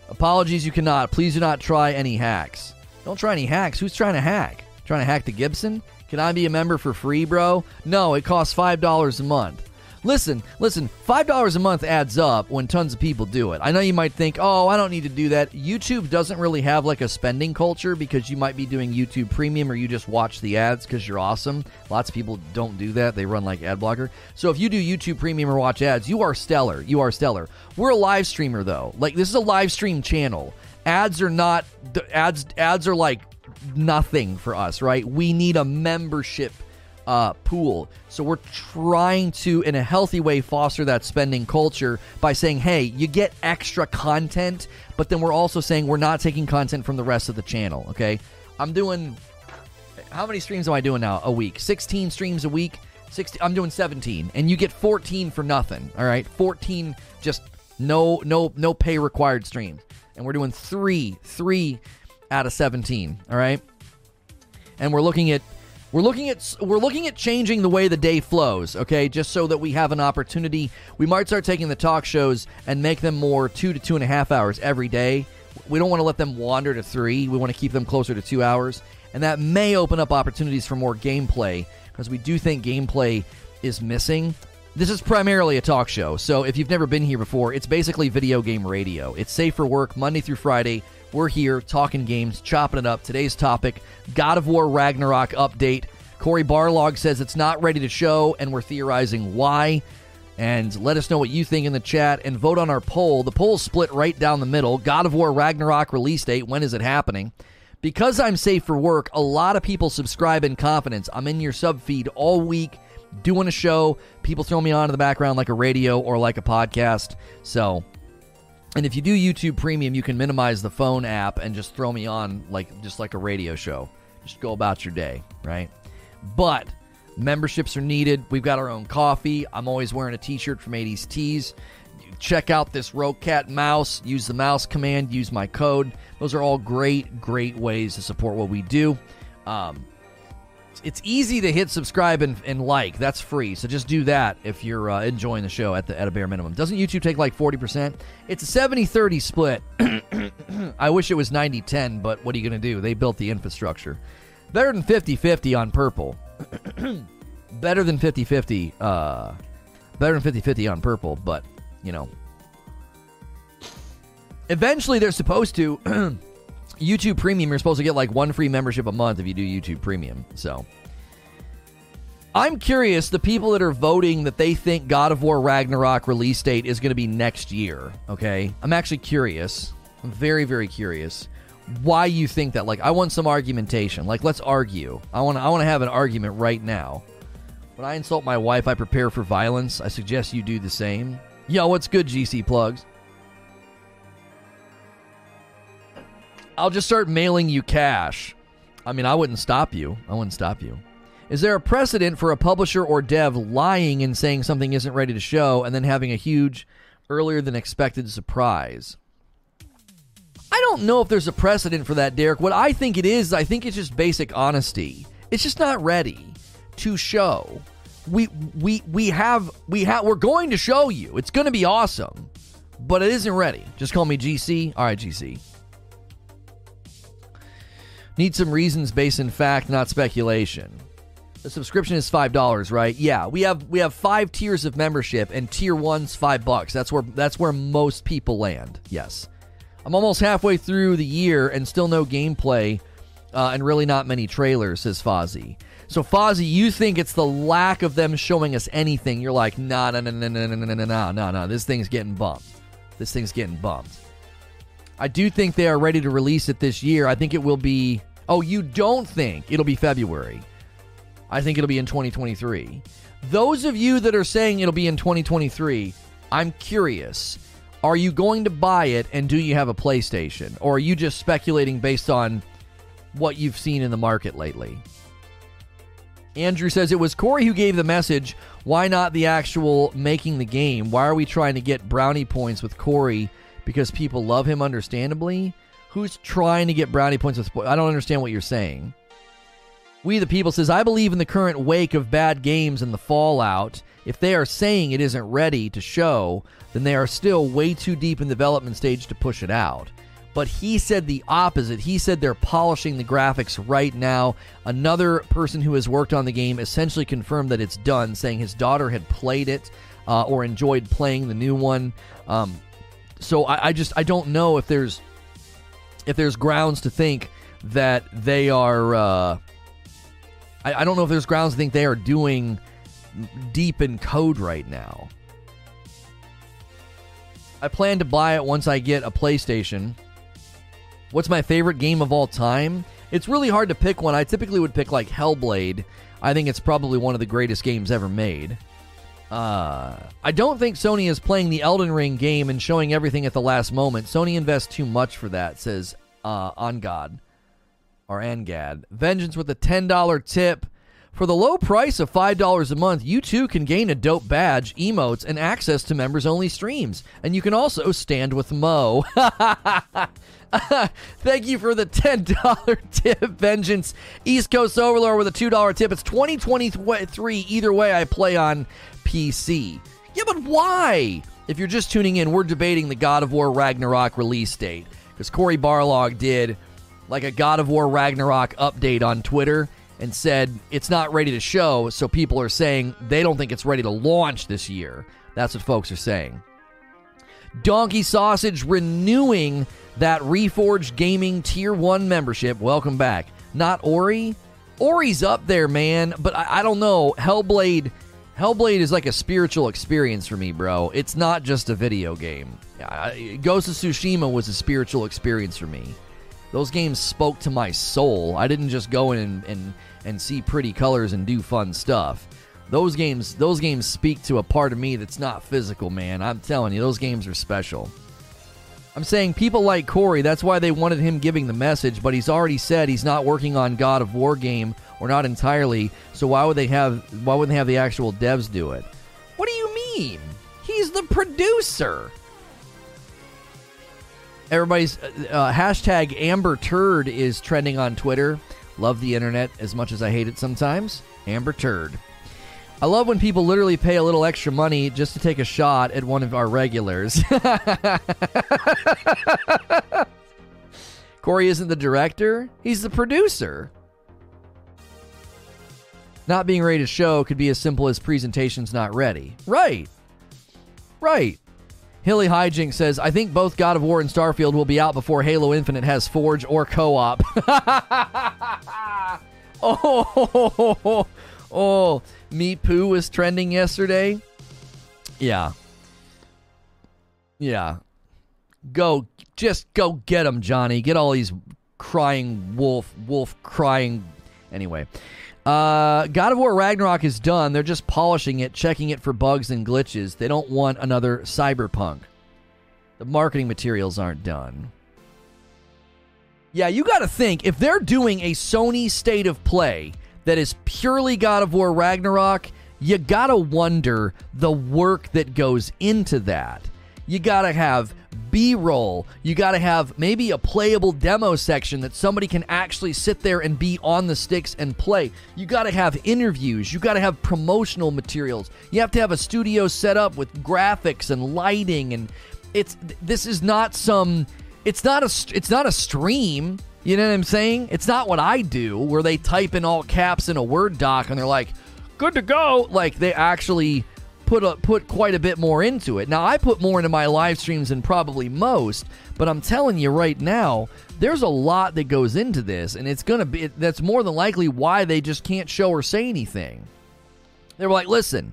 apologies, you cannot. Please do not try any hacks. Don't try any hacks. Who's trying to hack? Trying to hack the Gibson? Can I be a member for free, bro? No, it costs $5 a month. Listen, listen, $5 a month adds up when tons of people do it. I know you might think, oh, I don't need to do that. YouTube doesn't really have like a spending culture because you might be doing YouTube Premium or you just watch the ads because you're awesome. Lots of people don't do that. They run like ad blocker. So if you do YouTube Premium or watch ads, you are stellar. You are stellar. We're a live streamer though. Like this is a live stream channel. Ads are not ads ads are like nothing for us, right? We need a membership uh, pool. So we're trying to, in a healthy way, foster that spending culture by saying, hey, you get extra content, but then we're also saying we're not taking content from the rest of the channel, okay? I'm doing, how many streams am I doing now? A week? 16 streams a week? 16, I'm doing 17, and you get 14 for nothing, all right? 14 just No, no, no pay required streams. And we're doing three, three out of 17. All right. And we're looking at we're looking at we're looking at changing the way the day flows, okay? Just so that we have an opportunity. We might start taking the talk shows and make them more two to two and a half hours every day. We don't want to let them wander to three. We want to keep them closer to two hours, and that may open up opportunities for more gameplay because we do think gameplay is missing. This is primarily a talk show, so if you've never been here before, it's basically video game radio. It's safe for work Monday through Friday. We're here talking games, chopping it up. Today's topic God of War Ragnarok update. Cory Barlog says it's not ready to show, and we're theorizing why. And let us know what you think in the chat and vote on our poll. The poll split right down the middle. God of War Ragnarok release date. When is it happening? Because I'm safe for work, a lot of people subscribe in confidence. I'm in your sub feed all week doing a show. People throw me on in the background like a radio or like a podcast. So and if you do YouTube Premium, you can minimize the phone app and just throw me on like just like a radio show. Just go about your day, right? But memberships are needed. We've got our own coffee. I'm always wearing a t-shirt from 80s Tees. Check out this Rocat mouse. Use the mouse command. Use my code. Those are all great, great ways to support what we do. Um, it's easy to hit subscribe and, and like. That's free. So just do that if you're uh, enjoying the show at the at a bare minimum. Doesn't YouTube take like 40%? It's a 70-30 split. I wish it was 90-10, but what are you going to do? They built the infrastructure. Better than 50-50 on purple. better than 50-50 uh better than 50-50 on purple, but, you know. Eventually they're supposed to YouTube Premium, you're supposed to get like one free membership a month if you do YouTube Premium. So I'm curious the people that are voting that they think God of War Ragnarok release date is going to be next year. Okay. I'm actually curious. I'm very, very curious why you think that. Like, I want some argumentation. Like, let's argue. I want to, I want to have an argument right now. When I insult my wife, I prepare for violence. I suggest you do the same. Yo, what's good, GC plugs? I'll just start mailing you cash. I mean, I wouldn't stop you. I wouldn't stop you. Is there a precedent for a publisher or dev lying and saying something isn't ready to show and then having a huge, earlier than expected surprise? I don't know if there's a precedent for that, Derek. What I think it is, I think it's just basic honesty. It's just not ready to show. We we we have we have we're going to show you. It's going to be awesome, but it isn't ready. Just call me GC. All right, GC. Need some reasons based in fact, not speculation. The subscription is five dollars, right? Yeah, we have we have five tiers of membership, and tier one's five bucks. That's where that's where most people land. Yes, I'm almost halfway through the year and still no gameplay, uh, and really not many trailers, says Fozzie. So Fozzie, you think it's the lack of them showing us anything? You're like, nah, nah, nah, nah, nah, nah, nah, nah, nah, nah. This thing's getting bumped. This thing's getting bumped. I do think they are ready to release it this year. I think it will be Oh, you don't think it'll be February? I think it'll be in 2023. Those of you that are saying it'll be in 2023, I'm curious. Are you going to buy it and do you have a PlayStation? Or are you just speculating based on what you've seen in the market lately? Andrew says it was Cory who gave the message. Why not the actual making the game? Why are we trying to get brownie points with Cory? because people love him understandably? Who's trying to get brownie points with spoilers? I don't understand what you're saying. We the People says, I believe in the current wake of bad games and the fallout. If they are saying it isn't ready to show, then they are still way too deep in development stage to push it out. But he said the opposite. He said they're polishing the graphics right now. Another person who has worked on the game essentially confirmed that it's done, saying his daughter had played it uh, or enjoyed playing the new one. Um, so I, I just I don't know if there's if there's grounds to think that they are. Uh, I, I don't know if there's grounds to think they are doing deep in code right now. I plan to buy it once I get a PlayStation. What's my favorite game of all time? It's really hard to pick one. I typically would pick like Hellblade. I think it's probably one of the greatest games ever made. Uh, I don't think Sony is playing the Elden Ring game and showing everything at the last moment. Sony invests too much for that, says uh, On God or Angad. Vengeance with a $10 tip. For the low price of $5 a month, you too can gain a dope badge, emotes, and access to members only streams. And you can also stand with Mo. Thank you for the $10 tip, Vengeance. East Coast Overlord with a $2 tip. It's 2023. Either way, I play on PC. Yeah, but why? If you're just tuning in, we're debating the God of War Ragnarok release date. Because Cory Barlog did like a God of War Ragnarok update on Twitter and said it's not ready to show, so people are saying they don't think it's ready to launch this year. That's what folks are saying. Donkey Sausage renewing that Reforge Gaming Tier 1 membership. Welcome back. Not Ori. Ori's up there, man, but I, I don't know. Hellblade. Hellblade is like a spiritual experience for me, bro. It's not just a video game. Ghost of Tsushima was a spiritual experience for me. Those games spoke to my soul. I didn't just go in and, and, and see pretty colors and do fun stuff. Those games those games speak to a part of me that's not physical, man. I'm telling you, those games are special. I'm saying people like Cory, that's why they wanted him giving the message, but he's already said he's not working on God of War game or not entirely, so why would they have why wouldn't they have the actual devs do it? What do you mean? He's the producer. Everybody's uh, uh, hashtag Amber Turd is trending on Twitter. Love the internet as much as I hate it sometimes. Amber Turd. I love when people literally pay a little extra money just to take a shot at one of our regulars. Cory isn't the director, he's the producer. Not being ready to show could be as simple as presentations not ready. Right. Right. Hilly Hijink says, I think both God of War and Starfield will be out before Halo Infinite has Forge or co op. oh, oh, oh, oh, Me Poo was trending yesterday. Yeah. Yeah. Go, just go get him, Johnny. Get all these crying wolf, wolf crying. Anyway. Uh, God of War Ragnarok is done. They're just polishing it, checking it for bugs and glitches. They don't want another Cyberpunk. The marketing materials aren't done. Yeah, you got to think if they're doing a Sony state of play that is purely God of War Ragnarok, you got to wonder the work that goes into that. You got to have B roll. You got to have maybe a playable demo section that somebody can actually sit there and be on the sticks and play. You got to have interviews. You got to have promotional materials. You have to have a studio set up with graphics and lighting and it's this is not some it's not a it's not a stream. You know what I'm saying? It's not what I do where they type in all caps in a Word doc and they're like, "Good to go." Like they actually put a, put quite a bit more into it. Now I put more into my live streams than probably most, but I'm telling you right now, there's a lot that goes into this, and it's gonna be that's more than likely why they just can't show or say anything. They were like, listen.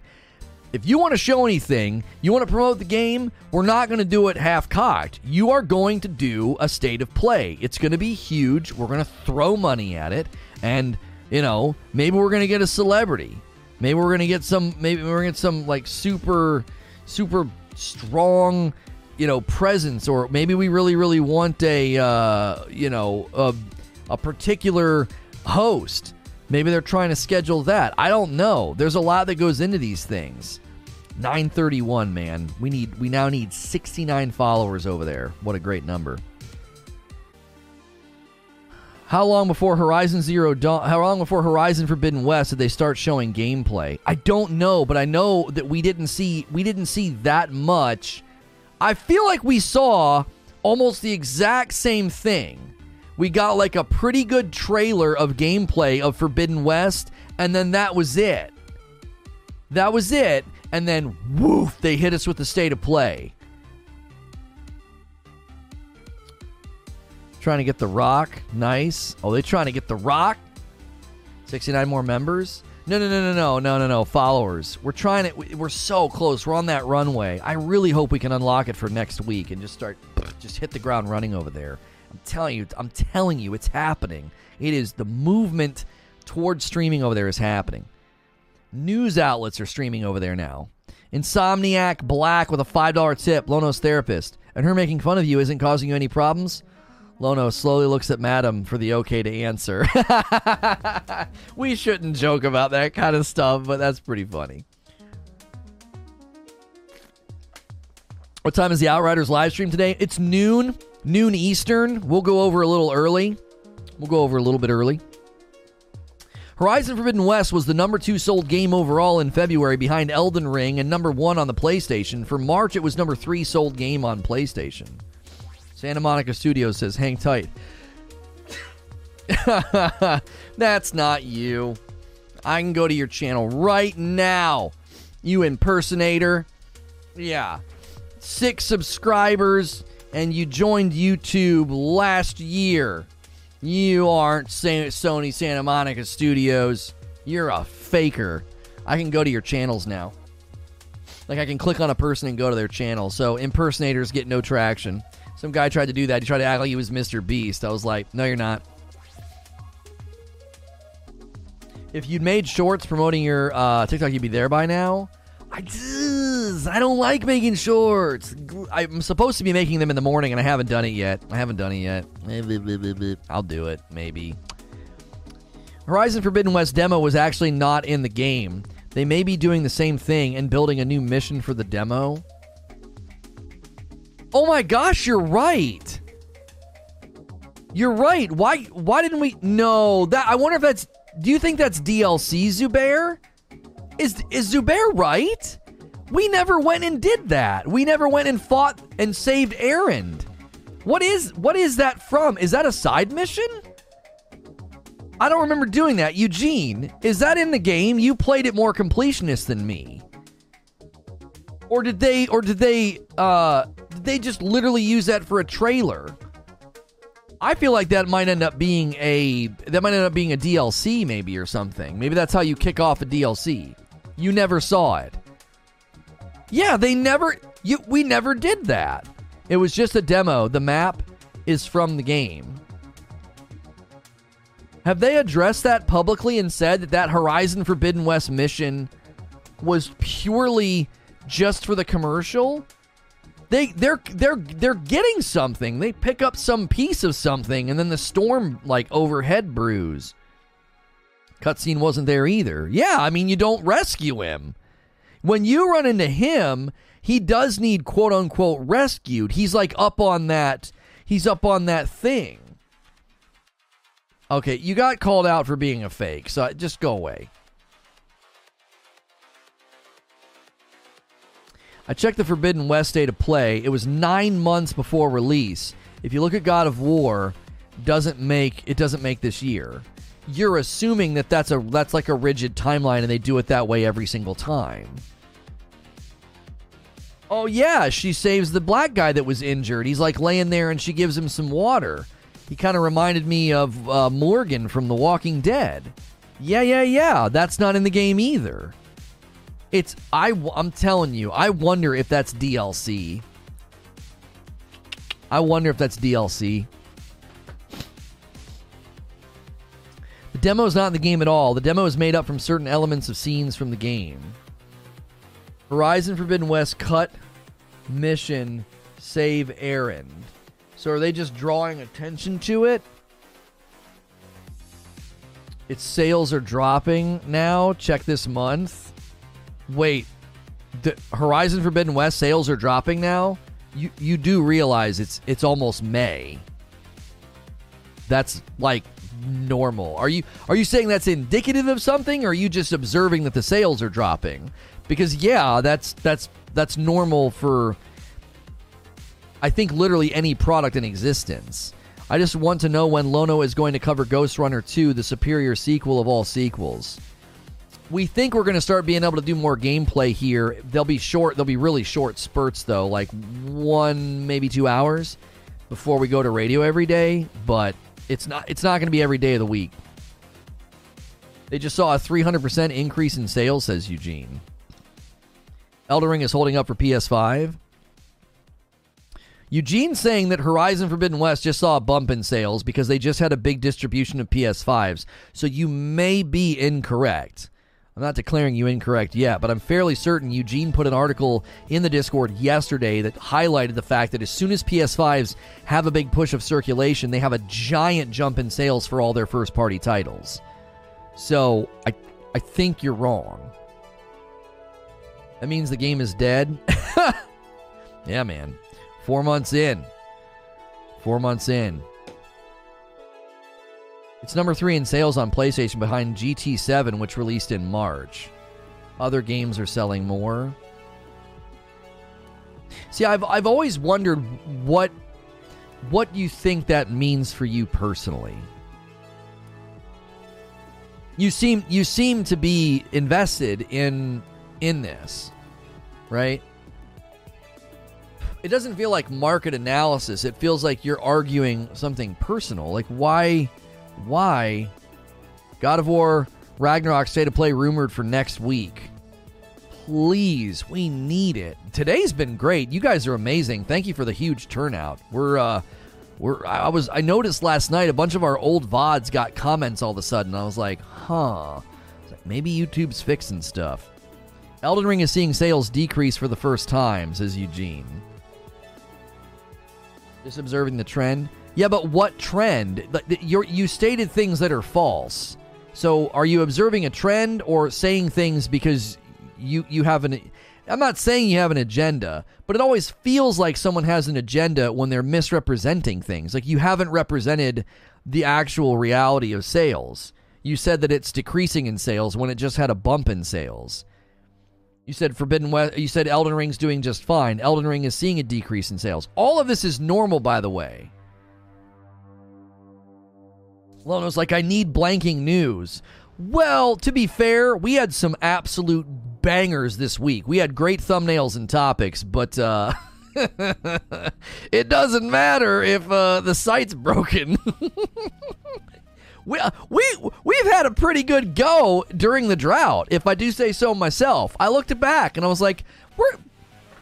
If you want to show anything, you want to promote the game, we're not going to do it half cocked. You are going to do a state of play. It's going to be huge. We're going to throw money at it. And, you know, maybe we're going to get a celebrity. Maybe we're gonna get some. Maybe we're gonna get some like super, super strong, you know, presence, or maybe we really, really want a, uh, you know, a, a particular host. Maybe they're trying to schedule that. I don't know. There's a lot that goes into these things. 931, man. We need. We now need 69 followers over there. What a great number. How long before Horizon Zero Dawn? How long before Horizon Forbidden West did they start showing gameplay? I don't know, but I know that we didn't see we didn't see that much. I feel like we saw almost the exact same thing. We got like a pretty good trailer of gameplay of Forbidden West, and then that was it. That was it, and then woof, they hit us with the state of play. Trying to get The Rock. Nice. Oh, they trying to get The Rock? 69 more members? No, no, no, no, no, no, no, no. Followers. We're trying it. We're so close. We're on that runway. I really hope we can unlock it for next week and just start, just hit the ground running over there. I'm telling you, I'm telling you, it's happening. It is the movement towards streaming over there is happening. News outlets are streaming over there now. Insomniac Black with a $5 tip, Lono's therapist. And her making fun of you isn't causing you any problems? Lono slowly looks at Madam for the okay to answer. we shouldn't joke about that kind of stuff, but that's pretty funny. What time is the Outriders live stream today? It's noon, noon Eastern. We'll go over a little early. We'll go over a little bit early. Horizon Forbidden West was the number two sold game overall in February behind Elden Ring and number one on the PlayStation. For March, it was number three sold game on PlayStation. Santa Monica Studios says, hang tight. That's not you. I can go to your channel right now. You impersonator. Yeah. Six subscribers, and you joined YouTube last year. You aren't Sony Santa Monica Studios. You're a faker. I can go to your channels now. Like I can click on a person and go to their channel. So impersonators get no traction. Some guy tried to do that. He tried to act like he was Mr. Beast. I was like, no, you're not. If you'd made shorts promoting your uh, TikTok, you'd be there by now. I I don't like making shorts. I'm supposed to be making them in the morning, and I haven't done it yet. I haven't done it yet. I'll do it, maybe. Horizon Forbidden West demo was actually not in the game. They may be doing the same thing and building a new mission for the demo. Oh my gosh, you're right. You're right. Why why didn't we No, that I wonder if that's Do you think that's DLC Zubair? Is is Zubair right? We never went and did that. We never went and fought and saved Erend. What is what is that from? Is that a side mission? I don't remember doing that. Eugene, is that in the game? You played it more completionist than me. Or did they or did they uh did they just literally use that for a trailer? I feel like that might end up being a that might end up being a DLC maybe or something. Maybe that's how you kick off a DLC. You never saw it. Yeah, they never you we never did that. It was just a demo. The map is from the game. Have they addressed that publicly and said that that Horizon Forbidden West mission was purely just for the commercial. They they're they're they're getting something. They pick up some piece of something, and then the storm like overhead brews. Cutscene wasn't there either. Yeah, I mean you don't rescue him. When you run into him, he does need quote unquote rescued. He's like up on that. He's up on that thing. Okay, you got called out for being a fake, so just go away. I checked the Forbidden West State of Play. It was nine months before release. If you look at God of War, doesn't make it doesn't make this year. You're assuming that that's a that's like a rigid timeline, and they do it that way every single time. Oh yeah, she saves the black guy that was injured. He's like laying there, and she gives him some water. He kind of reminded me of uh, Morgan from The Walking Dead. Yeah, yeah, yeah. That's not in the game either. It's I I'm telling you, I wonder if that's DLC. I wonder if that's DLC. The demo is not in the game at all. The demo is made up from certain elements of scenes from the game. Horizon Forbidden West cut mission save Erend. So are they just drawing attention to it? Its sales are dropping now. Check this month. Wait, the Horizon Forbidden West sales are dropping now. You you do realize it's it's almost May. That's like normal. Are you are you saying that's indicative of something or are you just observing that the sales are dropping? Because yeah, that's that's that's normal for I think literally any product in existence. I just want to know when Lono is going to cover Ghost Runner 2, the superior sequel of all sequels we think we're going to start being able to do more gameplay here. They'll be short. They'll be really short spurts though, like one maybe two hours before we go to radio every day. But it's not. It's not going to be every day of the week. They just saw a 300% increase in sales, says Eugene. Elden Ring is holding up for PS5. Eugene saying that Horizon Forbidden West just saw a bump in sales because they just had a big distribution of PS5s. So you may be incorrect. I'm not declaring you incorrect yet, but I'm fairly certain Eugene put an article in the Discord yesterday that highlighted the fact that as soon as PS5s have a big push of circulation, they have a giant jump in sales for all their first party titles. So I I think you're wrong. That means the game is dead. yeah, man. Four months in. Four months in. It's number three in sales on PlayStation behind GT7, which released in March. Other games are selling more. See, I've, I've always wondered what what you think that means for you personally. You seem you seem to be invested in in this, right? It doesn't feel like market analysis. It feels like you're arguing something personal. Like why why God of War Ragnarok state of play rumored for next week. Please, we need it. Today's been great. You guys are amazing. Thank you for the huge turnout. We're uh we're I was I noticed last night a bunch of our old VODs got comments all of a sudden. I was like, huh. maybe YouTube's fixing stuff. Elden Ring is seeing sales decrease for the first time, says Eugene. Just observing the trend. Yeah, but what trend? you you stated things that are false. So are you observing a trend or saying things because you you have an I'm not saying you have an agenda, but it always feels like someone has an agenda when they're misrepresenting things. Like you haven't represented the actual reality of sales. You said that it's decreasing in sales when it just had a bump in sales. You said Forbidden West. You said Elden Ring's doing just fine. Elden Ring is seeing a decrease in sales. All of this is normal, by the way. Lono's like, I need blanking news. Well, to be fair, we had some absolute bangers this week. We had great thumbnails and topics, but uh, it doesn't matter if uh, the site's broken. we, uh, we, we've had a pretty good go during the drought, if I do say so myself. I looked it back and I was like, we're,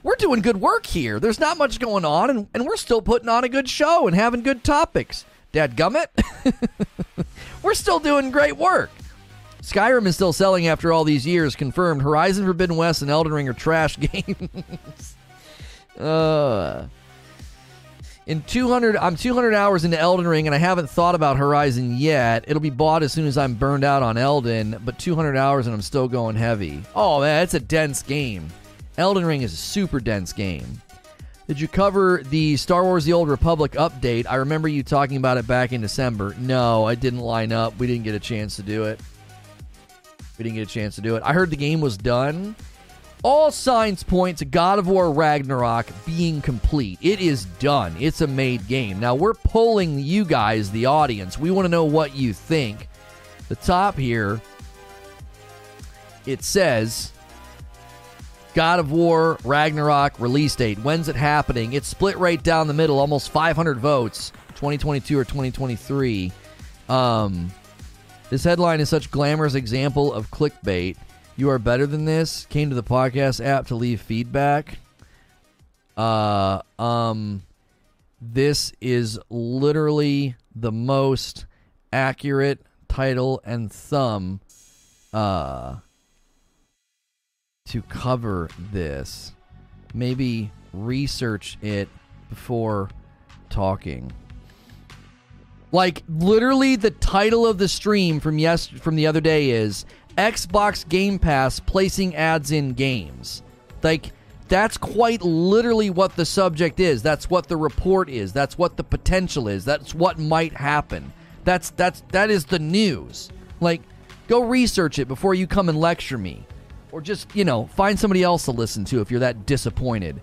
we're doing good work here. There's not much going on, and, and we're still putting on a good show and having good topics. Dad gummit. We're still doing great work. Skyrim is still selling after all these years. Confirmed. Horizon Forbidden West and Elden Ring are trash games. uh, in 200, I'm 200 hours into Elden Ring, and I haven't thought about Horizon yet. It'll be bought as soon as I'm burned out on Elden, but 200 hours and I'm still going heavy. Oh man, it's a dense game. Elden Ring is a super dense game. Did you cover the Star Wars The Old Republic update? I remember you talking about it back in December. No, I didn't line up. We didn't get a chance to do it. We didn't get a chance to do it. I heard the game was done. All signs point to God of War Ragnarok being complete. It is done. It's a made game. Now we're polling you guys, the audience. We want to know what you think. The top here, it says God of War Ragnarok release date. When's it happening? It's split right down the middle, almost 500 votes, 2022 or 2023. Um, this headline is such glamorous example of clickbait. You are better than this. Came to the podcast app to leave feedback. Uh, um, this is literally the most accurate title and thumb. Uh, to cover this. Maybe research it before talking. Like literally the title of the stream from yes from the other day is Xbox Game Pass placing ads in games. Like that's quite literally what the subject is. That's what the report is. That's what the potential is. That's what might happen. That's that's that is the news. Like go research it before you come and lecture me. Or just, you know, find somebody else to listen to if you're that disappointed.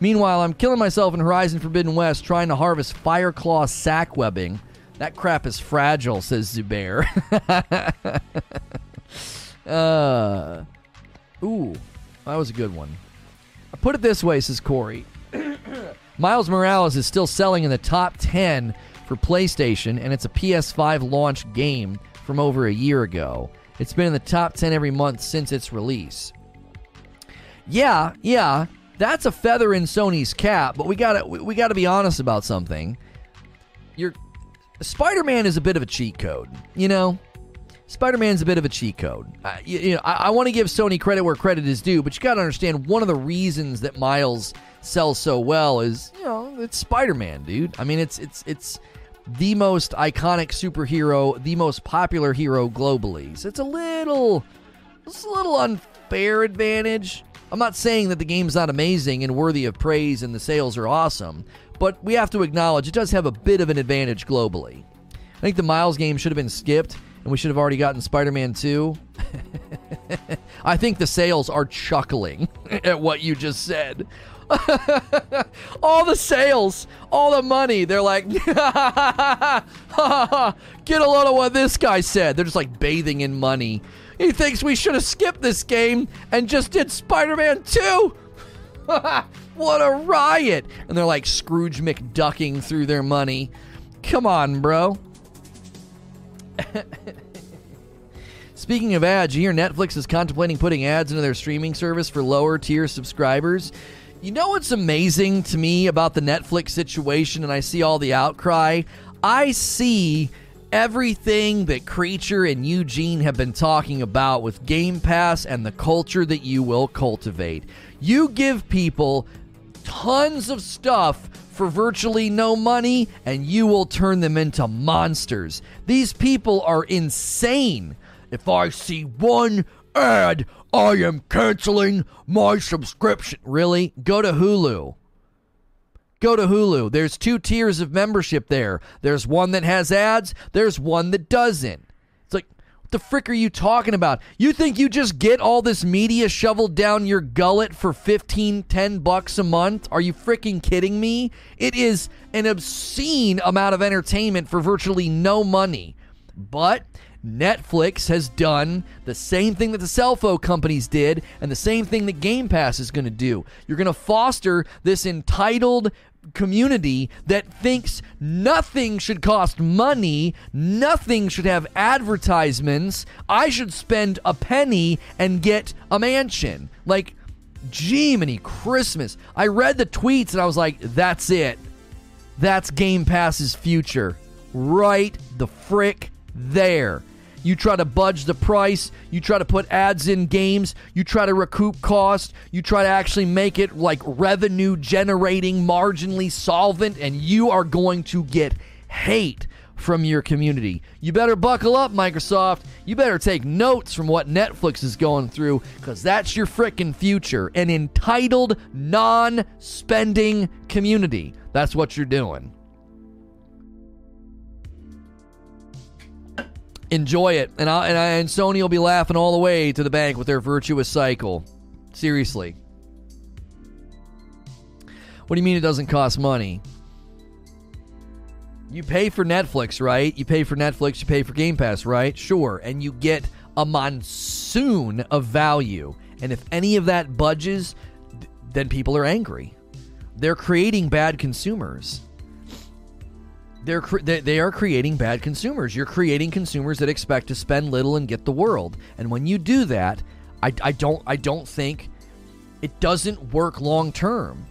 Meanwhile, I'm killing myself in Horizon Forbidden West trying to harvest Fireclaw sac webbing. That crap is fragile, says Zubair. uh, ooh, that was a good one. I put it this way, says Corey. Miles Morales is still selling in the top 10 for PlayStation, and it's a PS5 launch game from over a year ago. It's been in the top 10 every month since its release. Yeah, yeah, that's a feather in Sony's cap, but we got to we, got to be honest about something. Your Spider-Man is a bit of a cheat code, you know? Spider Man's a bit of a cheat code. Uh, you, you, know, I, I want to give Sony credit where credit is due, but you got to understand one of the reasons that Miles sells so well is you know it's Spider Man, dude. I mean, it's it's it's the most iconic superhero, the most popular hero globally. So it's a little, it's a little unfair advantage. I'm not saying that the game's not amazing and worthy of praise and the sales are awesome, but we have to acknowledge it does have a bit of an advantage globally. I think the Miles game should have been skipped and we should have already gotten Spider Man 2. I think the sales are chuckling at what you just said. all the sales, all the money, they're like, get a load of what this guy said. They're just like bathing in money. He thinks we should have skipped this game and just did Spider Man 2. what a riot! And they're like Scrooge McDucking through their money. Come on, bro. Speaking of ads, you hear Netflix is contemplating putting ads into their streaming service for lower tier subscribers. You know what's amazing to me about the Netflix situation, and I see all the outcry? I see everything that Creature and Eugene have been talking about with Game Pass and the culture that you will cultivate. You give people tons of stuff for virtually no money, and you will turn them into monsters. These people are insane. If I see one ad, I am canceling my subscription. Really? Go to Hulu. Go to Hulu. There's two tiers of membership there. There's one that has ads, there's one that doesn't It's like, what the frick are you talking about? You think you just get all this media shoveled down your gullet for 15, 10 bucks a month? Are you freaking kidding me? It is an obscene amount of entertainment for virtually no money. But Netflix has done the same thing that the cell phone companies did and the same thing that Game Pass is going to do. You're going to foster this entitled community that thinks nothing should cost money, nothing should have advertisements. I should spend a penny and get a mansion. Like, Jiminy Christmas. I read the tweets and I was like, that's it. That's Game Pass's future. Right the frick there. You try to budge the price. You try to put ads in games. You try to recoup cost. You try to actually make it like revenue generating, marginally solvent, and you are going to get hate from your community. You better buckle up, Microsoft. You better take notes from what Netflix is going through because that's your frickin' future. An entitled, non spending community. That's what you're doing. Enjoy it, and I, and, I, and Sony will be laughing all the way to the bank with their virtuous cycle. Seriously. What do you mean it doesn't cost money? You pay for Netflix, right? You pay for Netflix, you pay for Game Pass, right? Sure. And you get a monsoon of value. And if any of that budges, then people are angry. They're creating bad consumers they're they are creating bad consumers. You're creating consumers that expect to spend little and get the world. And when you do that, I, I don't I don't think it doesn't work long term.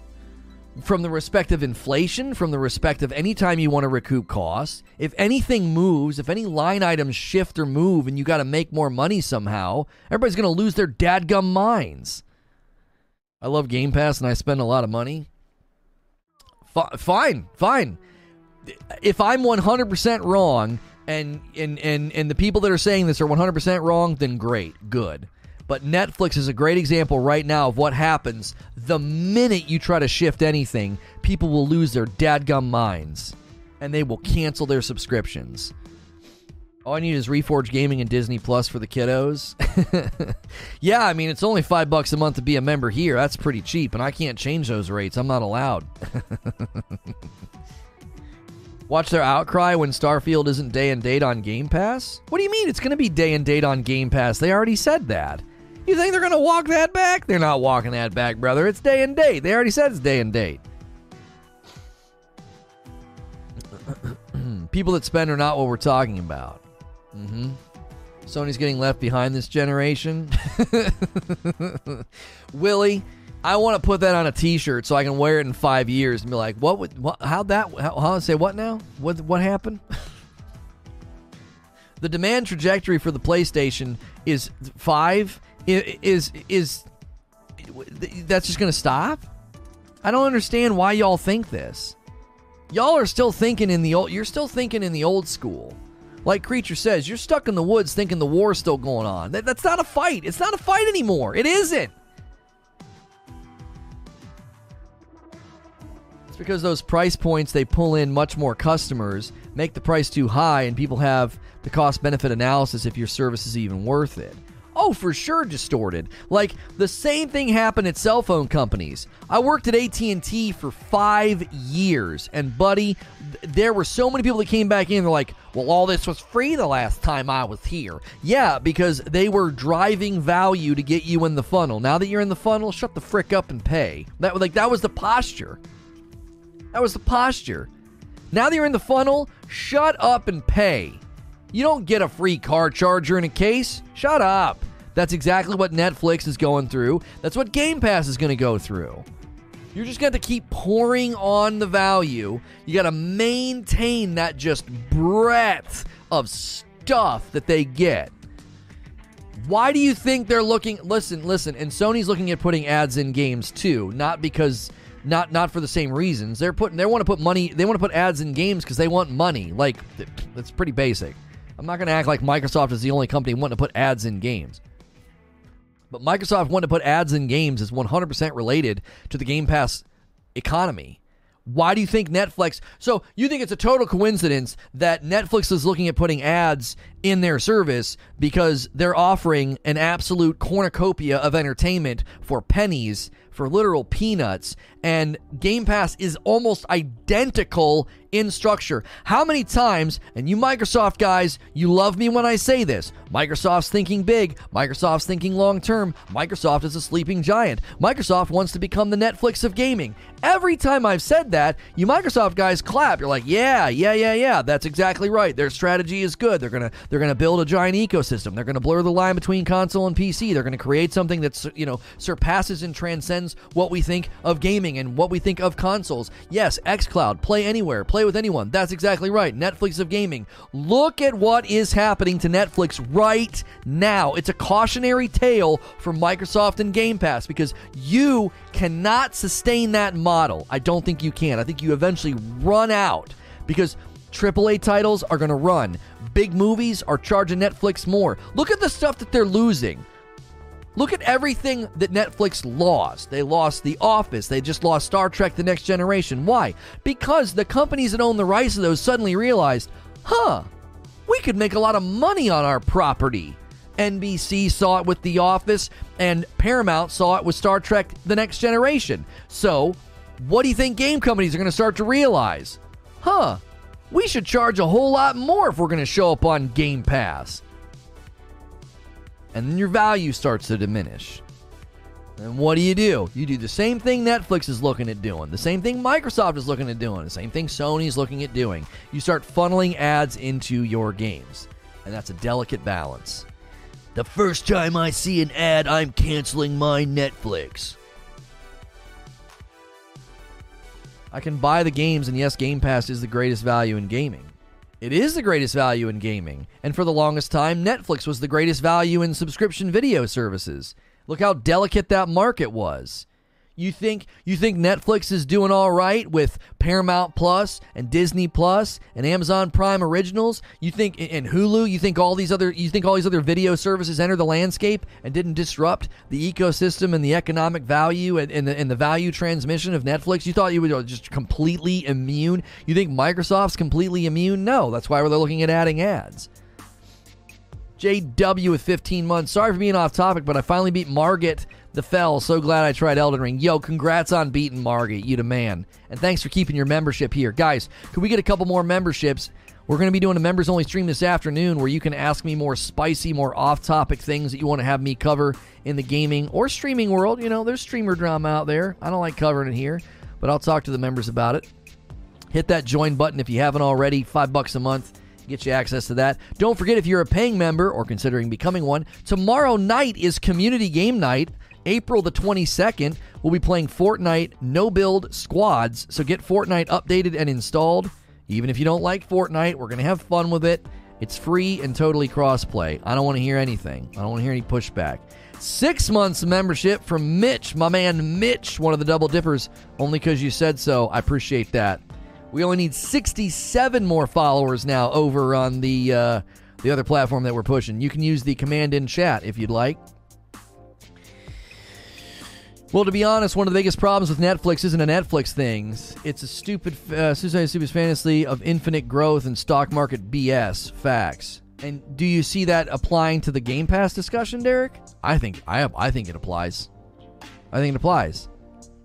From the respect of inflation, from the respect of any time you want to recoup costs, if anything moves, if any line items shift or move, and you got to make more money somehow, everybody's going to lose their dadgum minds. I love Game Pass and I spend a lot of money. F- fine, fine if I'm 100% wrong and, and, and, and the people that are saying this are 100% wrong, then great, good. But Netflix is a great example right now of what happens the minute you try to shift anything. People will lose their dadgum minds and they will cancel their subscriptions. All I need is Reforge Gaming and Disney Plus for the kiddos. yeah, I mean it's only five bucks a month to be a member here. That's pretty cheap, and I can't change those rates. I'm not allowed. Watch their outcry when Starfield isn't day and date on Game Pass? What do you mean it's going to be day and date on Game Pass? They already said that. You think they're going to walk that back? They're not walking that back, brother. It's day and date. They already said it's day and date. People that spend are not what we're talking about. Mm-hmm. Sony's getting left behind this generation. Willie, I want to put that on a T-shirt so I can wear it in five years and be like, "What? Would, what how'd that? How, how say what now? What? What happened?" the demand trajectory for the PlayStation is five. Is is, is that's just going to stop? I don't understand why y'all think this. Y'all are still thinking in the old. You're still thinking in the old school. Like Creature says, you're stuck in the woods thinking the war's still going on. That, that's not a fight. It's not a fight anymore. It isn't. Because those price points they pull in much more customers, make the price too high, and people have the cost benefit analysis if your service is even worth it. Oh, for sure distorted. Like the same thing happened at cell phone companies. I worked at AT&T for 5 years and buddy, there were so many people that came back in they're like, "Well, all this was free the last time I was here." Yeah, because they were driving value to get you in the funnel. Now that you're in the funnel, shut the frick up and pay. That like that was the posture. That was the posture. Now that you're in the funnel, shut up and pay. You don't get a free car charger in a case. Shut up. That's exactly what Netflix is going through. That's what Game Pass is going to go through. You're just going to keep pouring on the value. You got to maintain that just breadth of stuff that they get. Why do you think they're looking listen, listen, and Sony's looking at putting ads in games too, not because not not for the same reasons. They're putting they want to put money, they want to put ads in games cuz they want money. Like that's pretty basic. I'm not going to act like Microsoft is the only company wanting to put ads in games. But Microsoft wanting to put ads in games is 100% related to the Game Pass economy. Why do you think Netflix? So you think it's a total coincidence that Netflix is looking at putting ads in their service because they're offering an absolute cornucopia of entertainment for pennies, for literal peanuts, and Game Pass is almost identical in structure. How many times, and you Microsoft guys, you love me when I say this. Microsoft's thinking big, Microsoft's thinking long term. Microsoft is a sleeping giant. Microsoft wants to become the Netflix of gaming. Every time I've said that, you Microsoft guys clap. You're like, "Yeah, yeah, yeah, yeah. That's exactly right. Their strategy is good. They're going to they're going to build a giant ecosystem. They're going to blur the line between console and PC. They're going to create something that's, you know, surpasses and transcends what we think of gaming and what we think of consoles. Yes, xCloud, play anywhere, play with anyone. That's exactly right. Netflix of gaming. Look at what is happening to Netflix right now. It's a cautionary tale for Microsoft and Game Pass because you cannot sustain that model. I don't think you can. I think you eventually run out because AAA titles are going to run. Big movies are charging Netflix more. Look at the stuff that they're losing. Look at everything that Netflix lost. They lost The Office. They just lost Star Trek The Next Generation. Why? Because the companies that own the rights to those suddenly realized, huh, we could make a lot of money on our property. NBC saw it with The Office, and Paramount saw it with Star Trek The Next Generation. So, what do you think game companies are going to start to realize? Huh, we should charge a whole lot more if we're going to show up on Game Pass. And then your value starts to diminish. And what do you do? You do the same thing Netflix is looking at doing, the same thing Microsoft is looking at doing, the same thing Sony's looking at doing. You start funneling ads into your games. And that's a delicate balance. The first time I see an ad, I'm canceling my Netflix. I can buy the games, and yes, Game Pass is the greatest value in gaming. It is the greatest value in gaming, and for the longest time, Netflix was the greatest value in subscription video services. Look how delicate that market was. You think you think Netflix is doing all right with Paramount Plus and Disney Plus and Amazon Prime Originals? You think and Hulu? You think all these other you think all these other video services enter the landscape and didn't disrupt the ecosystem and the economic value and, and the and the value transmission of Netflix? You thought you were just completely immune? You think Microsoft's completely immune? No, that's why they're looking at adding ads. JW with 15 months. Sorry for being off topic, but I finally beat Margit the Fell. So glad I tried Elden Ring. Yo, congrats on beating Margit. You the man. And thanks for keeping your membership here. Guys, could we get a couple more memberships? We're going to be doing a members only stream this afternoon where you can ask me more spicy, more off topic things that you want to have me cover in the gaming or streaming world. You know, there's streamer drama out there. I don't like covering it here, but I'll talk to the members about it. Hit that join button if you haven't already. Five bucks a month get you access to that. Don't forget if you're a paying member or considering becoming one, tomorrow night is community game night. April the 22nd, we'll be playing Fortnite no build squads. So get Fortnite updated and installed. Even if you don't like Fortnite, we're going to have fun with it. It's free and totally crossplay. I don't want to hear anything. I don't want to hear any pushback. Six months membership from Mitch, my man Mitch, one of the double dippers, only because you said so. I appreciate that. We only need 67 more followers now over on the uh, the other platform that we're pushing. You can use the command in chat if you'd like. Well, to be honest, one of the biggest problems with Netflix isn't a Netflix thing. It's a stupid, uh, Suicide fantasy of infinite growth and stock market BS. Facts. And do you see that applying to the Game Pass discussion, Derek? I think I I think it applies. I think it applies.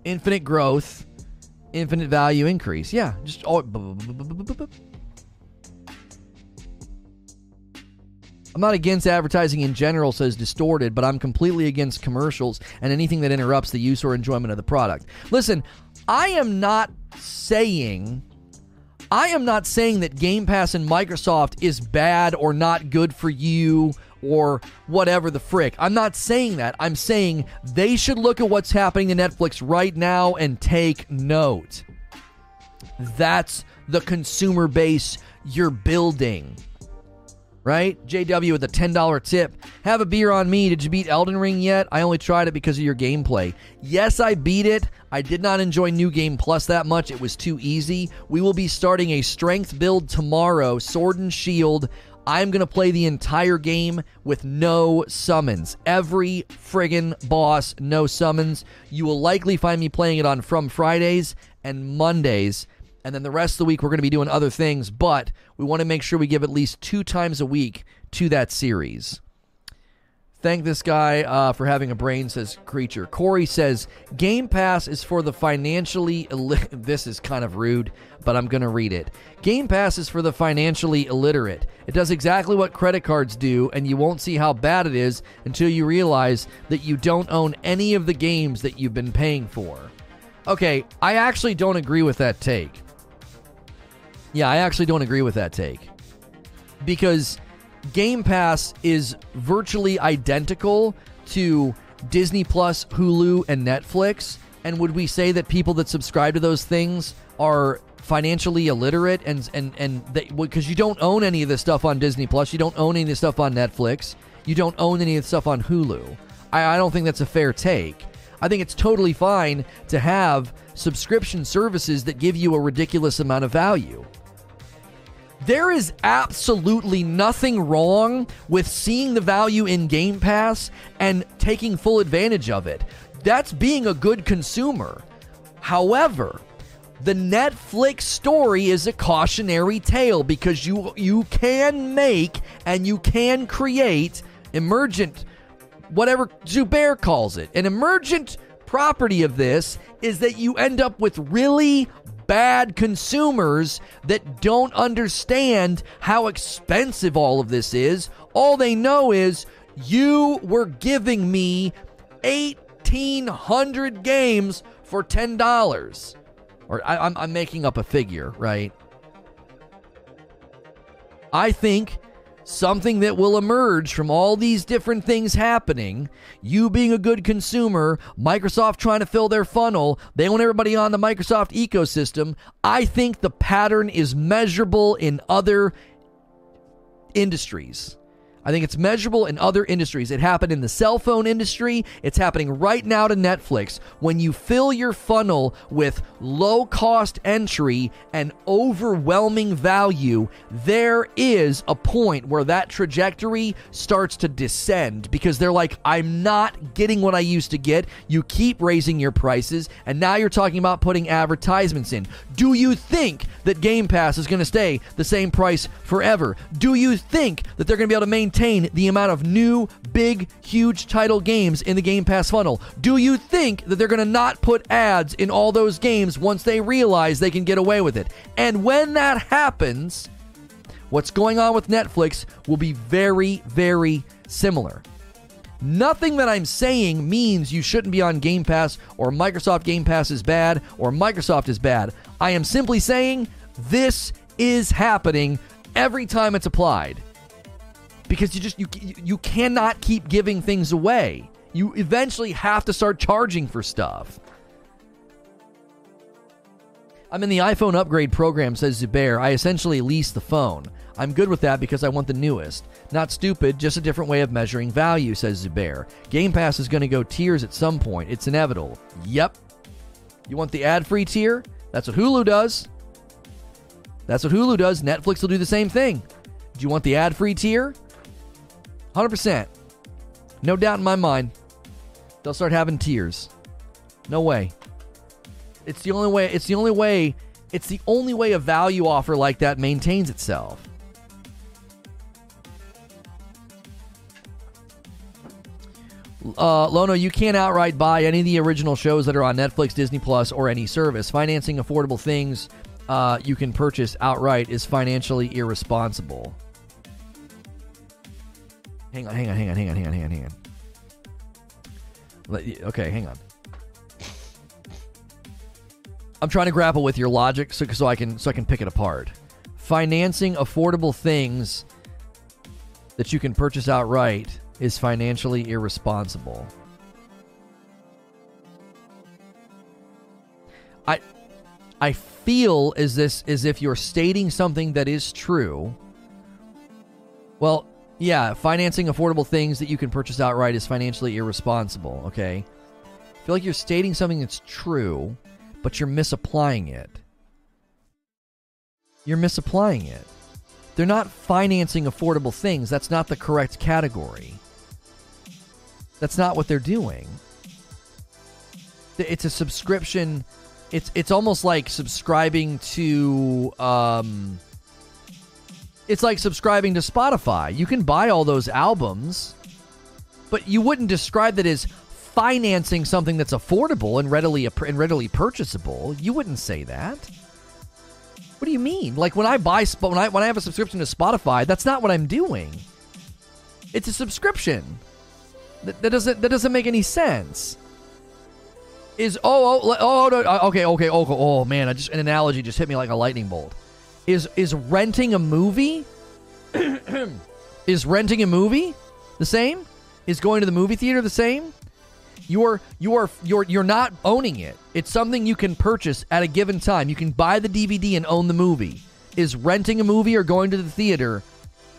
Infinite growth, infinite value increase. Yeah, just all. I'm not against advertising in general, says Distorted, but I'm completely against commercials and anything that interrupts the use or enjoyment of the product. Listen, I am not saying. I am not saying that Game Pass and Microsoft is bad or not good for you or whatever the frick. I'm not saying that. I'm saying they should look at what's happening to Netflix right now and take note. That's the consumer base you're building right? JW with a $10 tip. Have a beer on me. Did you beat Elden Ring yet? I only tried it because of your gameplay. Yes, I beat it. I did not enjoy New Game Plus that much. It was too easy. We will be starting a strength build tomorrow, Sword and Shield. I'm going to play the entire game with no summons. Every friggin' boss, no summons. You will likely find me playing it on From Fridays and Mondays and then the rest of the week we're going to be doing other things, but we want to make sure we give at least two times a week to that series. Thank this guy uh, for having a brain, says Creature. Corey says Game Pass is for the financially. Illi- this is kind of rude, but I'm going to read it. Game Pass is for the financially illiterate. It does exactly what credit cards do, and you won't see how bad it is until you realize that you don't own any of the games that you've been paying for. Okay, I actually don't agree with that take. Yeah, I actually don't agree with that take. Because Game Pass is virtually identical to Disney Plus, Hulu, and Netflix. And would we say that people that subscribe to those things are financially illiterate and and and because you don't own any of this stuff on Disney Plus, you don't own any of this stuff on Netflix, you don't own any of the stuff on Hulu. I, I don't think that's a fair take. I think it's totally fine to have subscription services that give you a ridiculous amount of value. There is absolutely nothing wrong with seeing the value in Game Pass and taking full advantage of it. That's being a good consumer. However, the Netflix story is a cautionary tale because you you can make and you can create emergent whatever Zubair calls it. An emergent property of this is that you end up with really bad consumers that don't understand how expensive all of this is. All they know is you were giving me 1,800 games for $10. Or I, I'm making up a figure, right? I think something that will emerge from all these different things happening. You being a good consumer, Microsoft trying to fill their funnel, they want everybody on the Microsoft ecosystem. I think the pattern is measurable in other industries. I think it's measurable in other industries. It happened in the cell phone industry. It's happening right now to Netflix. When you fill your funnel with low cost entry and overwhelming value, there is a point where that trajectory starts to descend because they're like, I'm not getting what I used to get. You keep raising your prices, and now you're talking about putting advertisements in. Do you think that Game Pass is going to stay the same price forever? Do you think that they're going to be able to maintain? The amount of new, big, huge title games in the Game Pass funnel? Do you think that they're going to not put ads in all those games once they realize they can get away with it? And when that happens, what's going on with Netflix will be very, very similar. Nothing that I'm saying means you shouldn't be on Game Pass or Microsoft Game Pass is bad or Microsoft is bad. I am simply saying this is happening every time it's applied because you just you you cannot keep giving things away. You eventually have to start charging for stuff. I'm in the iPhone upgrade program, says Zubair. I essentially lease the phone. I'm good with that because I want the newest. Not stupid, just a different way of measuring value, says Zubair. Game Pass is going to go tiers at some point. It's inevitable. Yep. You want the ad free tier? That's what Hulu does. That's what Hulu does. Netflix will do the same thing. Do you want the ad free tier? 100%. No doubt in my mind. They'll start having tiers. No way. It's the only way. It's the only way. It's the only way a value offer like that maintains itself. Uh, Lono, you can't outright buy any of the original shows that are on Netflix, Disney Plus, or any service. Financing affordable things uh, you can purchase outright is financially irresponsible. Hang on, hang on, hang on, hang on, hang on, hang on, hang on. Okay, hang on. I'm trying to grapple with your logic so, so I can so I can pick it apart. Financing affordable things that you can purchase outright is financially irresponsible. I I feel as this as if you're stating something that is true. Well, yeah, financing affordable things that you can purchase outright is financially irresponsible, okay? I feel like you're stating something that's true, but you're misapplying it. You're misapplying it. They're not financing affordable things. That's not the correct category. That's not what they're doing. It's a subscription. It's it's almost like subscribing to um it's like subscribing to Spotify. You can buy all those albums, but you wouldn't describe that as financing something that's affordable and readily and readily purchasable. You wouldn't say that. What do you mean? Like when I buy when I when I have a subscription to Spotify, that's not what I'm doing. It's a subscription. That, that doesn't that doesn't make any sense. Is oh oh oh, no, uh, okay okay oh oh man, I just an analogy just hit me like a lightning bolt. Is is renting a movie? is renting a movie the same? Is going to the movie theater the same? You're you're you're you're not owning it. It's something you can purchase at a given time. You can buy the DVD and own the movie. Is renting a movie or going to the theater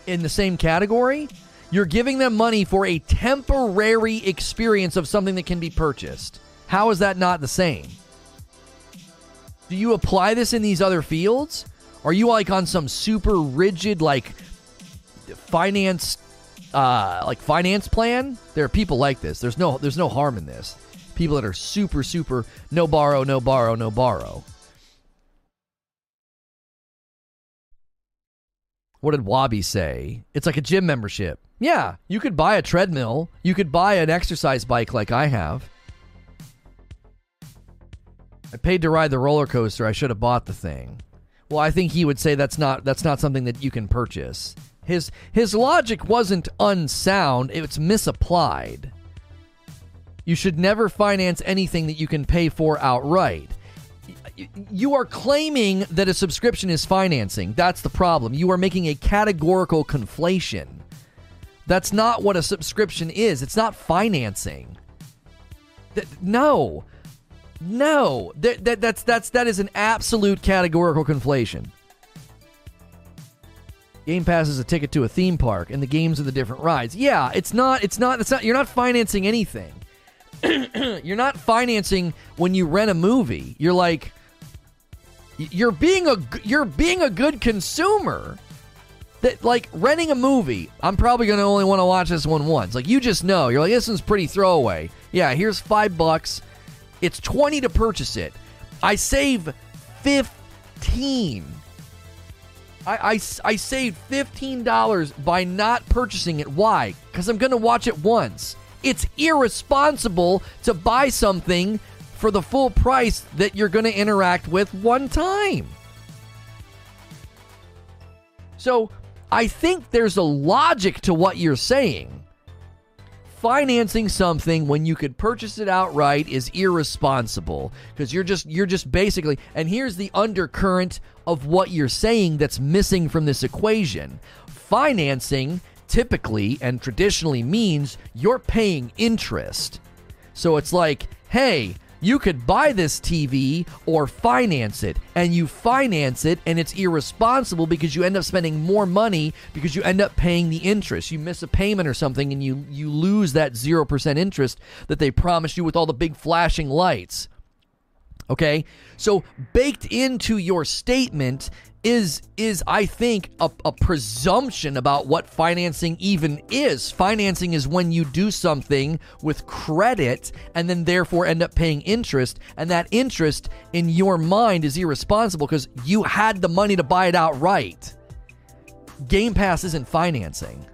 in the same category? You're giving them money for a temporary experience of something that can be purchased. How is that not the same? Do you apply this in these other fields? Are you like on some super rigid like finance uh like finance plan? There are people like this. There's no there's no harm in this. People that are super super no borrow, no borrow, no borrow. What did Wabi say? It's like a gym membership. Yeah, you could buy a treadmill. You could buy an exercise bike like I have. I paid to ride the roller coaster. I should have bought the thing. Well, I think he would say that's not that's not something that you can purchase. His his logic wasn't unsound, it's misapplied. You should never finance anything that you can pay for outright. You are claiming that a subscription is financing. That's the problem. You are making a categorical conflation. That's not what a subscription is. It's not financing. No. No. That, that, that's, that's, that is an absolute categorical conflation. Game Pass is a ticket to a theme park, and the games are the different rides. Yeah, it's not. It's not. It's not. You're not financing anything. you're not financing when you rent a movie. You're like, you're being a you're being a good consumer that like renting a movie i'm probably going to only want to watch this one once like you just know you're like this one's pretty throwaway yeah here's five bucks it's 20 to purchase it i save 15 I, I, I saved $15 by not purchasing it. Why? Because I'm going to watch it once. It's irresponsible to buy something for the full price that you're going to interact with one time. So I think there's a logic to what you're saying. Financing something when you could purchase it outright is irresponsible because you're just you're just basically and here's the undercurrent of what you're saying that's missing from this equation. Financing typically and traditionally means you're paying interest. So it's like, "Hey, you could buy this TV or finance it, and you finance it, and it's irresponsible because you end up spending more money because you end up paying the interest. You miss a payment or something, and you you lose that zero percent interest that they promised you with all the big flashing lights. Okay, so baked into your statement is is I think a, a, presumption about what financing even is. Financing is when you do something with credit and then therefore end up paying interest, and that interest in your mind is irresponsible because you had the money to buy it outright. Game Pass isn't financing.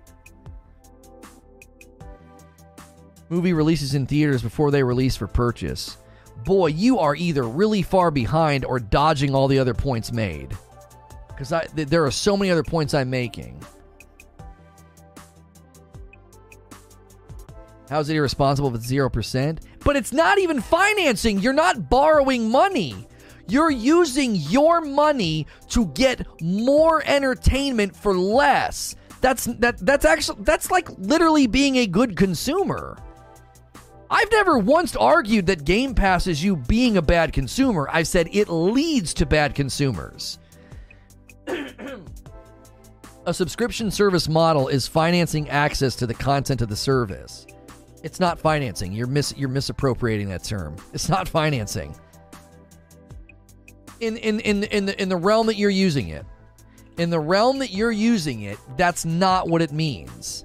Movie releases in theaters before they release for purchase. Boy, you are either really far behind or dodging all the other points made because th- there are so many other points I'm making. How is it irresponsible if it's 0%? But it's not even financing. You're not borrowing money. You're using your money to get more entertainment for less. That's that that's actually that's like literally being a good consumer. I've never once argued that Game Pass is you being a bad consumer. I've said it leads to bad consumers. a subscription service model is financing access to the content of the service. It's not financing. You're mis you're misappropriating that term. It's not financing. In in in in the in the realm that you're using it. In the realm that you're using it, that's not what it means.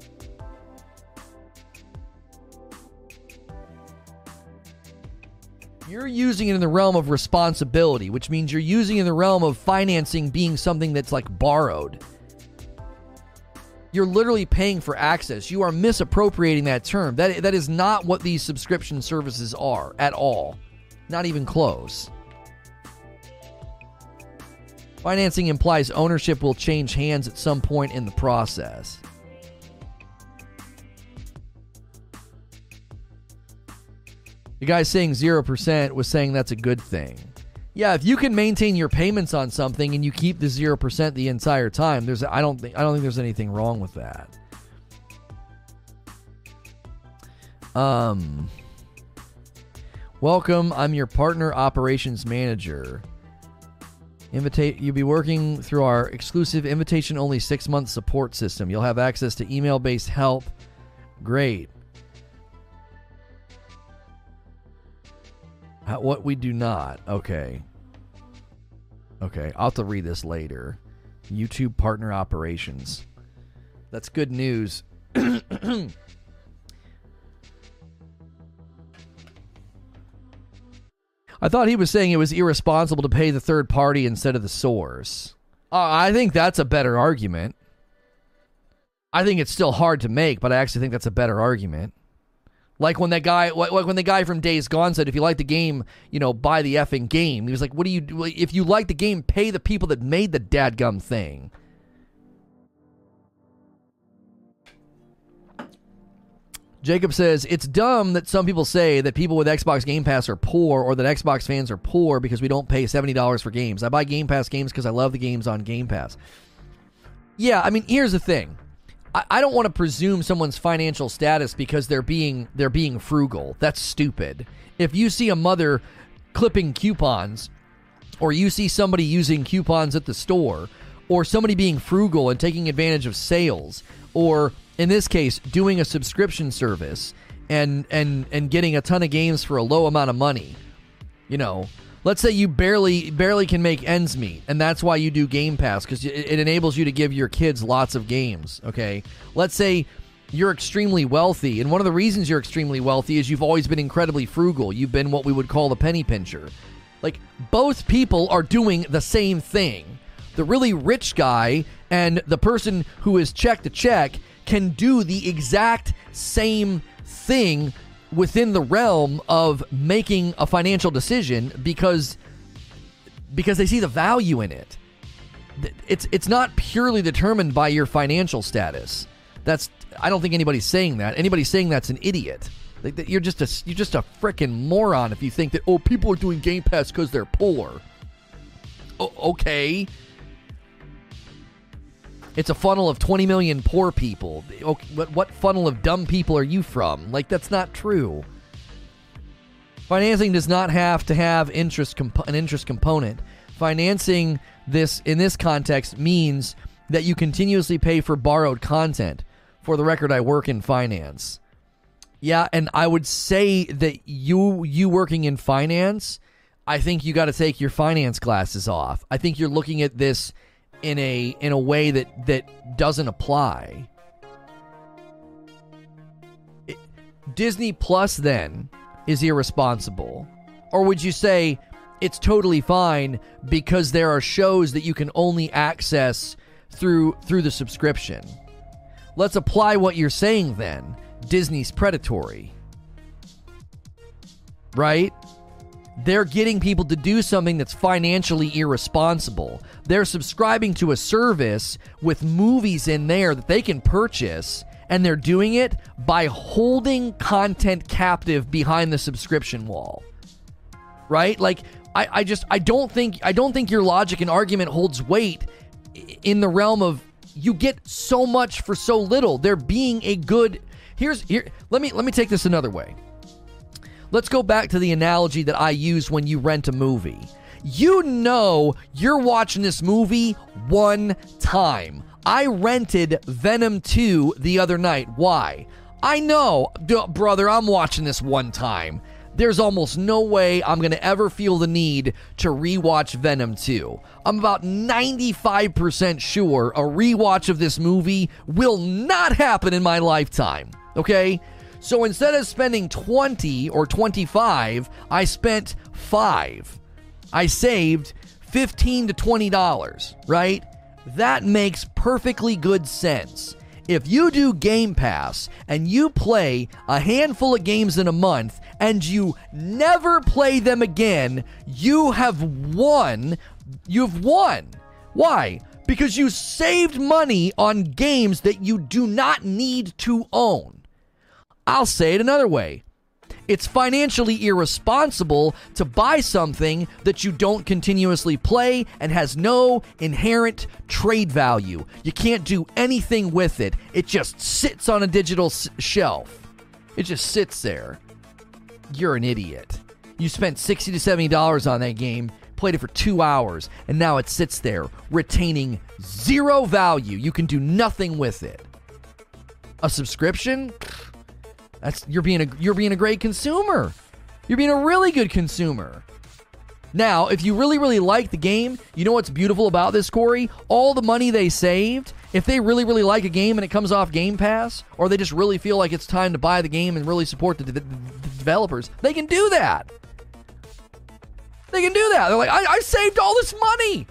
You're using it in the realm of responsibility, which means you're using it in the realm of financing being something that's like borrowed. You're literally paying for access. You are misappropriating that term. That, that is not what these subscription services are at all. Not even close. Financing implies ownership will change hands at some point in the process. The guy saying 0% was saying that's a good thing. Yeah, if you can maintain your payments on something and you keep the 0% the entire time, there's I don't think I don't think there's anything wrong with that. Um Welcome, I'm your partner operations manager. Invitate you'll be working through our exclusive invitation only 6-month support system. You'll have access to email-based help. Great. How, what we do not. Okay. Okay. I'll have to read this later. YouTube partner operations. That's good news. I thought he was saying it was irresponsible to pay the third party instead of the source. Uh, I think that's a better argument. I think it's still hard to make, but I actually think that's a better argument. Like when that guy, like when the guy from Days Gone said, "If you like the game, you know, buy the effing game." He was like, "What do you? Do? If you like the game, pay the people that made the dadgum thing." Jacob says it's dumb that some people say that people with Xbox Game Pass are poor or that Xbox fans are poor because we don't pay seventy dollars for games. I buy Game Pass games because I love the games on Game Pass. Yeah, I mean, here's the thing. I, don't want to presume someone's financial status because they're being they're being frugal. That's stupid. If you see a mother clipping coupons, or you see somebody using coupons at the store, or somebody being frugal and taking advantage of sales, or in this case, doing a subscription service and and and getting a ton of games for a low amount of money, you know, let's say you barely barely can make ends meet and that's why you do game pass because it, it, enables you to give your kids lots of games okay? Let's say you're extremely wealthy and one of the reasons you're extremely wealthy is you've always been incredibly frugal. You've been what we would call the penny pincher. Like both people are doing the same thing. The really rich guy and the person who is check to check can do the exact same thing within the realm of making a financial decision because because they see the value in it. It's it's not purely determined by your financial status. That's I don't think anybody's saying that. Anybody saying that's an idiot. You're just a you're just a freaking moron if you think that oh people are doing Game Pass because they're poor. O- okay, it's a funnel of 20 million poor people. Okay, what, what funnel of dumb people are you from? Like, that's not true. Financing does not have to have interest comp- an interest component. Financing this in this context means that you continuously pay for borrowed content. For the record, I work in finance. Yeah, and I would say that you you working in finance, I think you got to take your finance glasses off. I think you're looking at this in a in a way that that doesn't apply. Disney Plus then is irresponsible. Or would you say it's totally fine because there are shows that you can only access through through the subscription? Let's apply what you're saying then. Disney's predatory. Right? They're getting people to do something that's financially irresponsible. They're subscribing to a service with movies in there that they can purchase, and they're doing it by holding content captive behind the subscription wall. Right? Like I, I just I don't think I don't think your logic and argument holds weight in the realm of you get so much for so little. They're being a good Here's here let me let me take this another way. Let's go back to the analogy that I use when you rent a movie. You know you're watching this movie one time. I rented Venom 2 the other night. Why? I know, brother, I'm watching this one time. There's almost no way I'm going to ever feel the need to rewatch Venom 2. I'm about 95% sure a rewatch of this movie will not happen in my lifetime. Okay? So instead of spending 20 or 25, I spent 5. I saved 15 to 20 dollars, right? That makes perfectly good sense. If you do Game Pass and you play a handful of games in a month and you never play them again, you have won. You've won. Why? Because you saved money on games that you do not need to own. I'll say it another way. It's financially irresponsible to buy something that you don't continuously play and has no inherent trade value. You can't do anything with it. It just sits on a digital s- shelf. It just sits there. You're an idiot. You spent 60 to 70 dollars on that game, played it for 2 hours, and now it sits there retaining zero value. You can do nothing with it. A subscription? That's you're being a you're being a great consumer. You're being a really good consumer. Now, if you really really like the game, you know what's beautiful about this, Cory? All the money they saved. If they really really like a game and it comes off Game Pass, or they just really feel like it's time to buy the game and really support the, de- the developers, they can do that. They can do that. They're like, I, I saved all this money.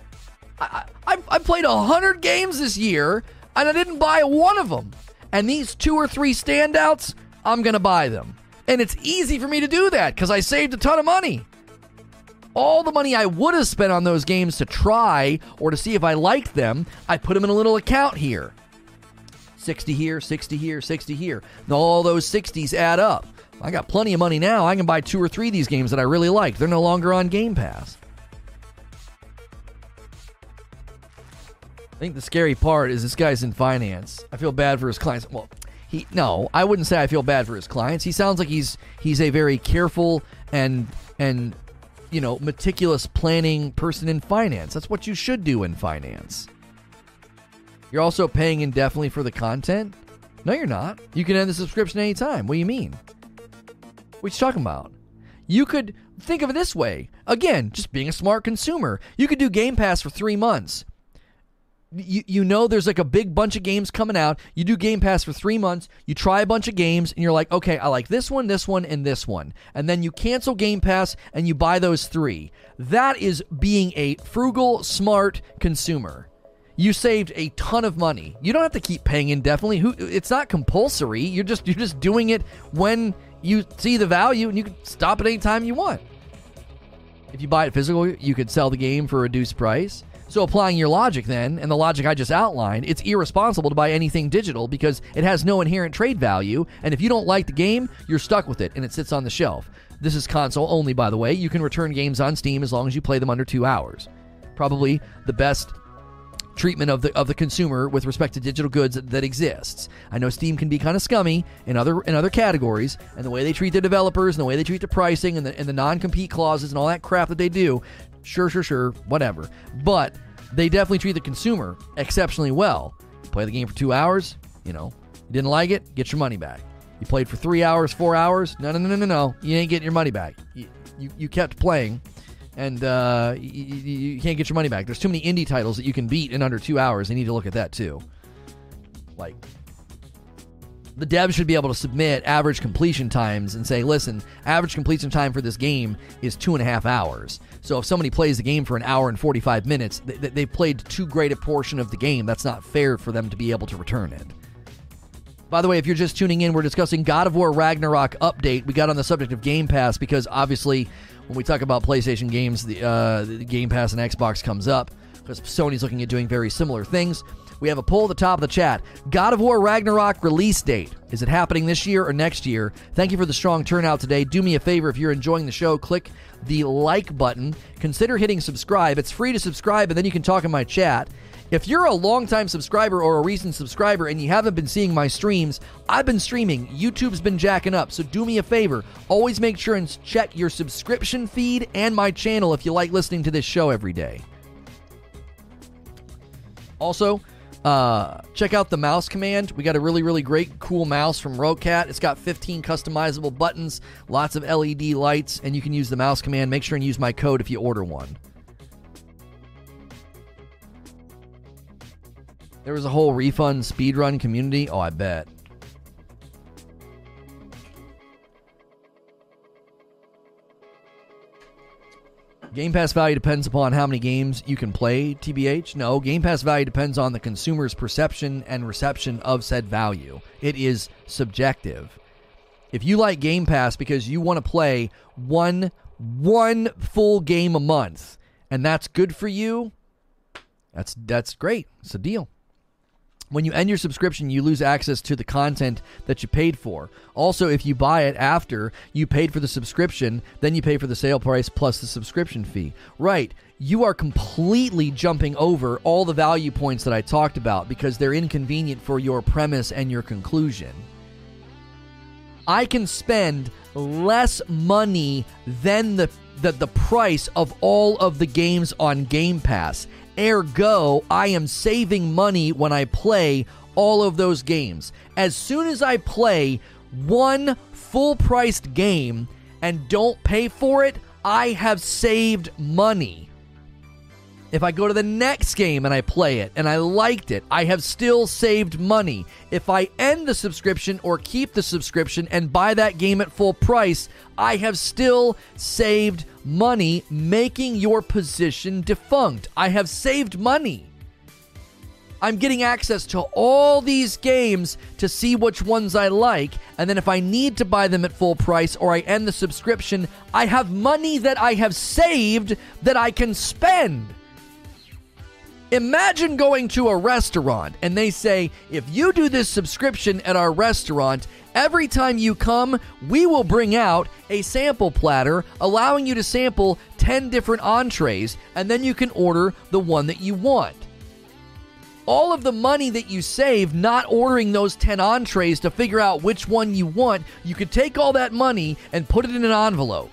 I, I, I played a hundred games this year, and I didn't buy one of them. And these two or three standouts, I'm going to buy them. And it's easy for me to do that because I saved a ton of money. All the money I would have spent on those games to try or to see if I liked them, I put them in a little account here. 60 here, 60 here, 60 here. And all those 60s add up. I got plenty of money now. I can buy two or three of these games that I really like. They're no longer on Game Pass. I think the scary part is this guy's in finance. I feel bad for his clients. Well, he no, I wouldn't say I feel bad for his clients. He sounds like he's he's a very careful and and you know meticulous planning person in finance. That's what you should do in finance. You're also paying indefinitely for the content. No, you're not. You can end the subscription anytime. What do you mean? What you talking about? You could think of it this way. Again, just being a smart consumer. You could do Game Pass for three months you, you know there's like a big bunch of games coming out. You do Game Pass for three months. You try a bunch of games, and you're like, okay, I like this one, this one, and this one. And then you cancel Game Pass and you buy those three. That is being a frugal, smart consumer. You saved a ton of money. You don't have to keep paying indefinitely. Who? It's not compulsory. You're just you're just doing it when you see the value, and you can stop at any time you want. If you buy it physical, you could sell the game for a reduced price. So, applying your logic then, and the logic I just outlined, it's irresponsible to buy anything digital because it has no inherent trade value. And if you don't like the game, you're stuck with it and it sits on the shelf. This is console only, by the way. You can return games on Steam as long as you play them under two hours. Probably the best treatment of the of the consumer with respect to digital goods that, that exists. I know Steam can be kind of scummy in other in other categories, and the way they treat their developers and the way they treat the pricing and the and the non compete clauses and all that crap that they do. Sure, sure, sure, whatever. But they definitely treat the consumer exceptionally well. Play the game for two hours, you know, you didn't like it, get your money back. You played for three hours, four hours, no, no, no, no, no, you ain't getting your money back. You, you, you kept playing and uh, you, you, can't get your money back. There's too many indie titles that you can beat in under two hours. They need to look at that too. Like, the devs should be able to submit average completion times and say, listen, average completion time for this game is two and a half hours. So if somebody plays the game for an hour and 45 minutes, they, they've played too great a portion of the game. That's not fair for them to be able to return it. By the way, if you're just tuning in, we're discussing God of War Ragnarok update. We got on the subject of Game Pass because obviously when we talk about PlayStation games, the, uh, the Game Pass and Xbox comes up because Sony's looking at doing very similar things. We have a poll at the top of the chat. God of War Ragnarok release date. Is it happening this year or next year? Thank you for the strong turnout today. Do me a favor if you're enjoying the show, click the like button. Consider hitting subscribe. It's free to subscribe, and then you can talk in my chat. If you're a longtime subscriber or a recent subscriber and you haven't been seeing my streams, I've been streaming. YouTube's been jacking up. So do me a favor. Always make sure and check your subscription feed and my channel if you like listening to this show every day. Also, uh, check out the mouse command. We got a really, really great, cool mouse from Roccat. It's got 15 customizable buttons, lots of LED lights, and you can use the mouse command. Make sure and use my code if you order one. There was a whole refund speedrun community. Oh, I bet. Game Pass value depends upon how many games you can play, TBH. No, Game Pass value depends on the consumer's perception and reception of said value. It is subjective. If you like Game Pass because you want to play one one full game a month and that's good for you, that's that's great. It's a deal. When you end your subscription, you lose access to the content that you paid for. Also, if you buy it after you paid for the subscription, then you pay for the sale price plus the subscription fee. Right, you are completely jumping over all the value points that I talked about because they're inconvenient for your premise and your conclusion. I can spend less money than the, the, the price of all of the games on Game Pass Ergo, I am saving money when I play all of those games. As soon as I play one full priced game and don't pay for it, I have saved money. If I go to the next game and I play it and I liked it, I have still saved money. If I end the subscription or keep the subscription and buy that game at full price, I have still saved money, making your position defunct. I have saved money. I'm getting access to all these games to see which ones I like, and then if I need to buy them at full price or I end the subscription, I have money that I have saved that I can spend. Imagine going to a restaurant and they say, if you do this subscription at our restaurant, every time you come, we will bring out a sample platter, allowing you to sample 10 different entrees, and then you can order the one that you want. All of the money that you save not ordering those 10 entrees to figure out which one you want, you could take all that money and put it in an envelope.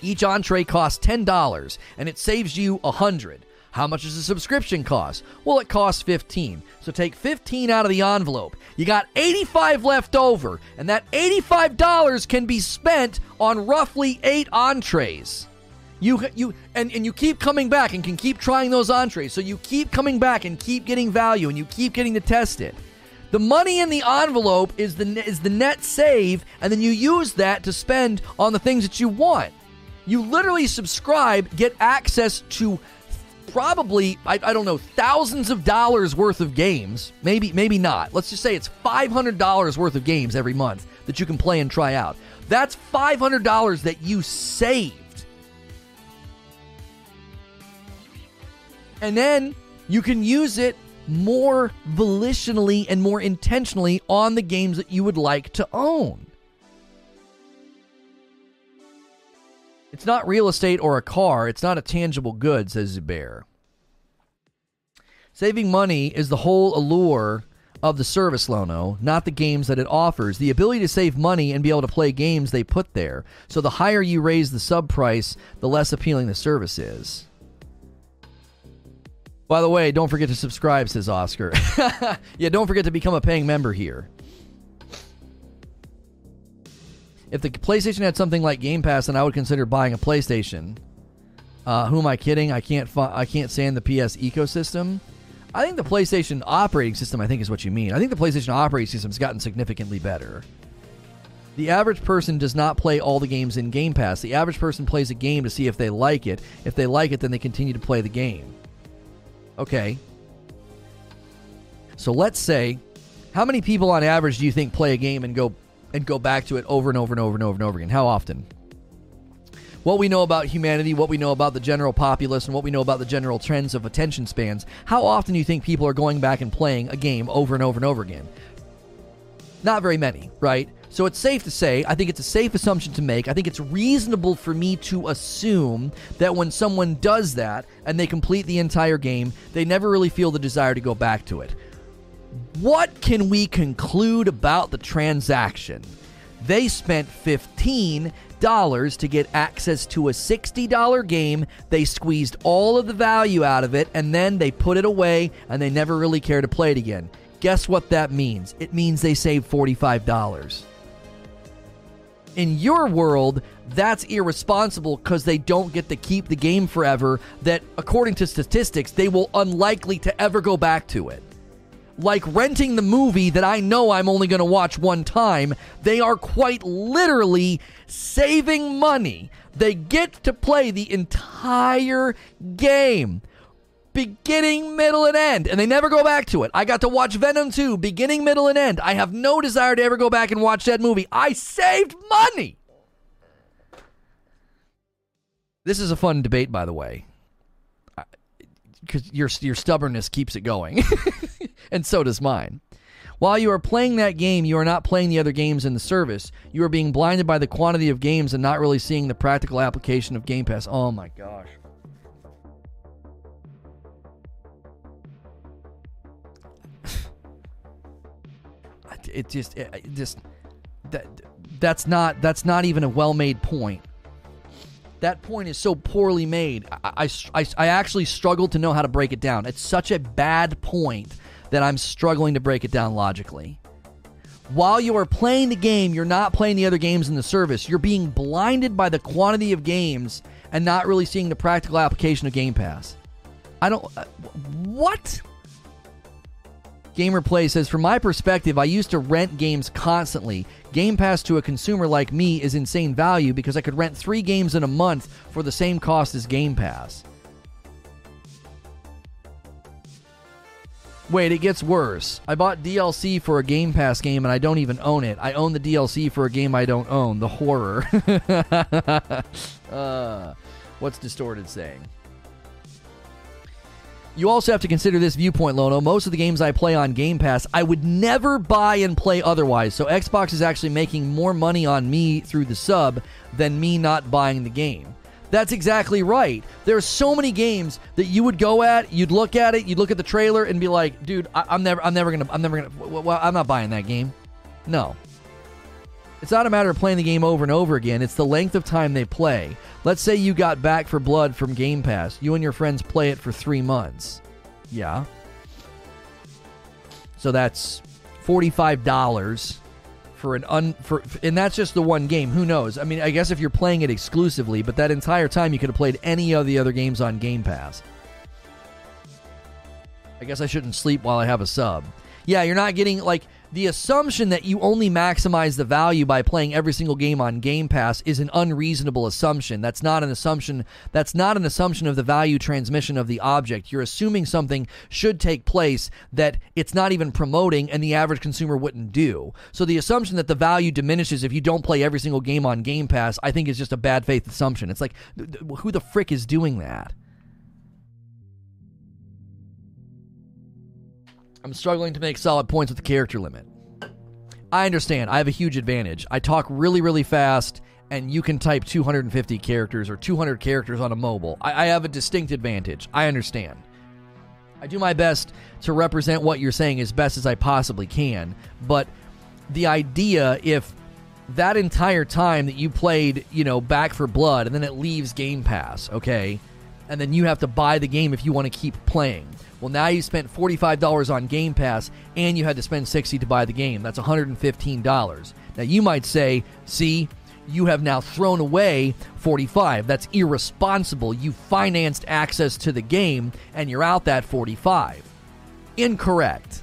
Each entree costs $10 and it saves you 100. How much does a subscription cost? Well, it costs 15. So take 15 out of the envelope. You got 85 left over, and that $85 can be spent on roughly 8 entrees. You you and, and you keep coming back and can keep trying those entrees. So you keep coming back and keep getting value and you keep getting to test it. The money in the envelope is the is the net save, and then you use that to spend on the things that you want. You literally subscribe, get access to probably I, I, don't know thousands of dollars worth of games maybe maybe not. Let's just say it's $500 worth of games every month that you can play and try out. That's $500 that you saved. And then you can use it more volitionally and more intentionally on the games that you would like to own It's not real estate or a car. It's not a tangible good, says Zubair. Saving money is the whole allure of the service, Lono, not the games that it offers. The ability to save money and be able to play games they put there. So the higher you raise the sub price, the less appealing the service is. By the way, don't forget to subscribe, says Oscar. yeah, don't forget to become a paying member here. If the PlayStation had something like Game Pass, then I would consider buying a PlayStation. Uh, who am I kidding? I can't. Fi- I can't stand the PS ecosystem. I think the PlayStation operating system. I think is what you mean. I think the PlayStation operating system has gotten significantly better. The average person does not play all the games in Game Pass. The average person plays a game to see if they like it. If they like it, then they continue to play the game. Okay. So let's say, how many people on average do you think play a game and go and go back to it over and over and over and over and over again? How often? What we know about humanity, what we know about the general populace, and what we know about the general trends of attention spans, how often do you think people are going back and playing a game over and over and over again? Not very many, right? So it's safe to say, I think it's a safe assumption to make. I think it's reasonable for me to assume that when someone does that and they complete the entire game, they never really feel the desire to go back to it. What can we conclude about the transaction? They spent 15 dollars to get access to a $60 game. They squeezed all of the value out of it and then they put it away and they never really care to play it again. Guess what that means? It means they saved $45. In your world, that's irresponsible because they don't get to keep the game forever, that according to statistics, they will unlikely to ever go back to it like renting the movie that I know I'm only going to watch one time, they are quite literally saving money. They get to play the entire game. Beginning, middle, and end. And they never go back to it. I got to watch Venom 2, beginning, middle, and end. I have no desire to ever go back and watch that movie. I saved money. This is a fun debate, by the way because your your stubbornness keeps it going, and so does mine. While you are playing that game, you are not playing the other games in the service. You are being blinded by the quantity of games and not really seeing the practical application of Game Pass. Oh my gosh. it just it just that that's not that's not even a well-made point that point is so poorly made. I, I, I, actually struggled to know how to break it down. It's such a bad point that I'm struggling to break it down logically. While you are playing the game, you're not playing the other games in the service. You're being blinded by the quantity of games and not really seeing the practical application of Game Pass. I don't. Uh, what? Gamer Play says, From my perspective, I used to rent games constantly. Game Pass to a consumer like me is insane value because I could rent three games in a month for the same cost as Game Pass. Wait, it gets worse. I bought DLC for a Game Pass game and I don't even own it. I own the DLC for a game I don't own. The horror. uh, what's Distorted saying? You also have to consider this viewpoint, Lono. Most of the games I play on Game Pass, I would never buy and play otherwise. So Xbox is actually making more money on me through the sub than me not buying the game. That's exactly right. There are so many games that you would go at, you'd look at it, you'd look at the trailer, and be like, "Dude, I, am never, I'm never gonna, I'm never gonna, I'm not buying that game." No, it's not a matter of playing the game over and over again, it's the length of time they play. Let's say you got Back 4 Blood from Game Pass. You and your friends play it for three months. Yeah. So that's $45 for an un for and that's just the one game. Who knows? I mean, I guess if you're playing it exclusively, but that entire time you could have played any of the other games on Game Pass. I guess I shouldn't sleep while I have a sub. Yeah, you're not getting like the assumption that you only maximize the value by playing every single game on Game Pass is an unreasonable assumption. That's not an assumption. That's not an assumption of the value transmission of the object. You're assuming something should take place that it's not even promoting and the average consumer wouldn't do. So the assumption that the value diminishes if you don't play every single game on Game Pass, I think is just a bad faith assumption. It's like who the frick is doing that? I'm struggling to make solid points with the character limit. I understand. I have a huge advantage. I talk really, really fast, and you can type 250 characters or 200 characters on a mobile. I, I have a distinct advantage. I understand. I do my best to represent what you're saying as best as I possibly can, but the idea if that entire time that you played, you know, Back 4 Blood and then it leaves Game Pass, okay? And then you have to buy the game if you want to keep playing. Well, now you spent $45 on Game Pass and you had to spend 60 to buy the game. That's $115. Now you might say, "See, you have now thrown away 45. That's irresponsible. You financed access to the game and you're out that 45." Incorrect.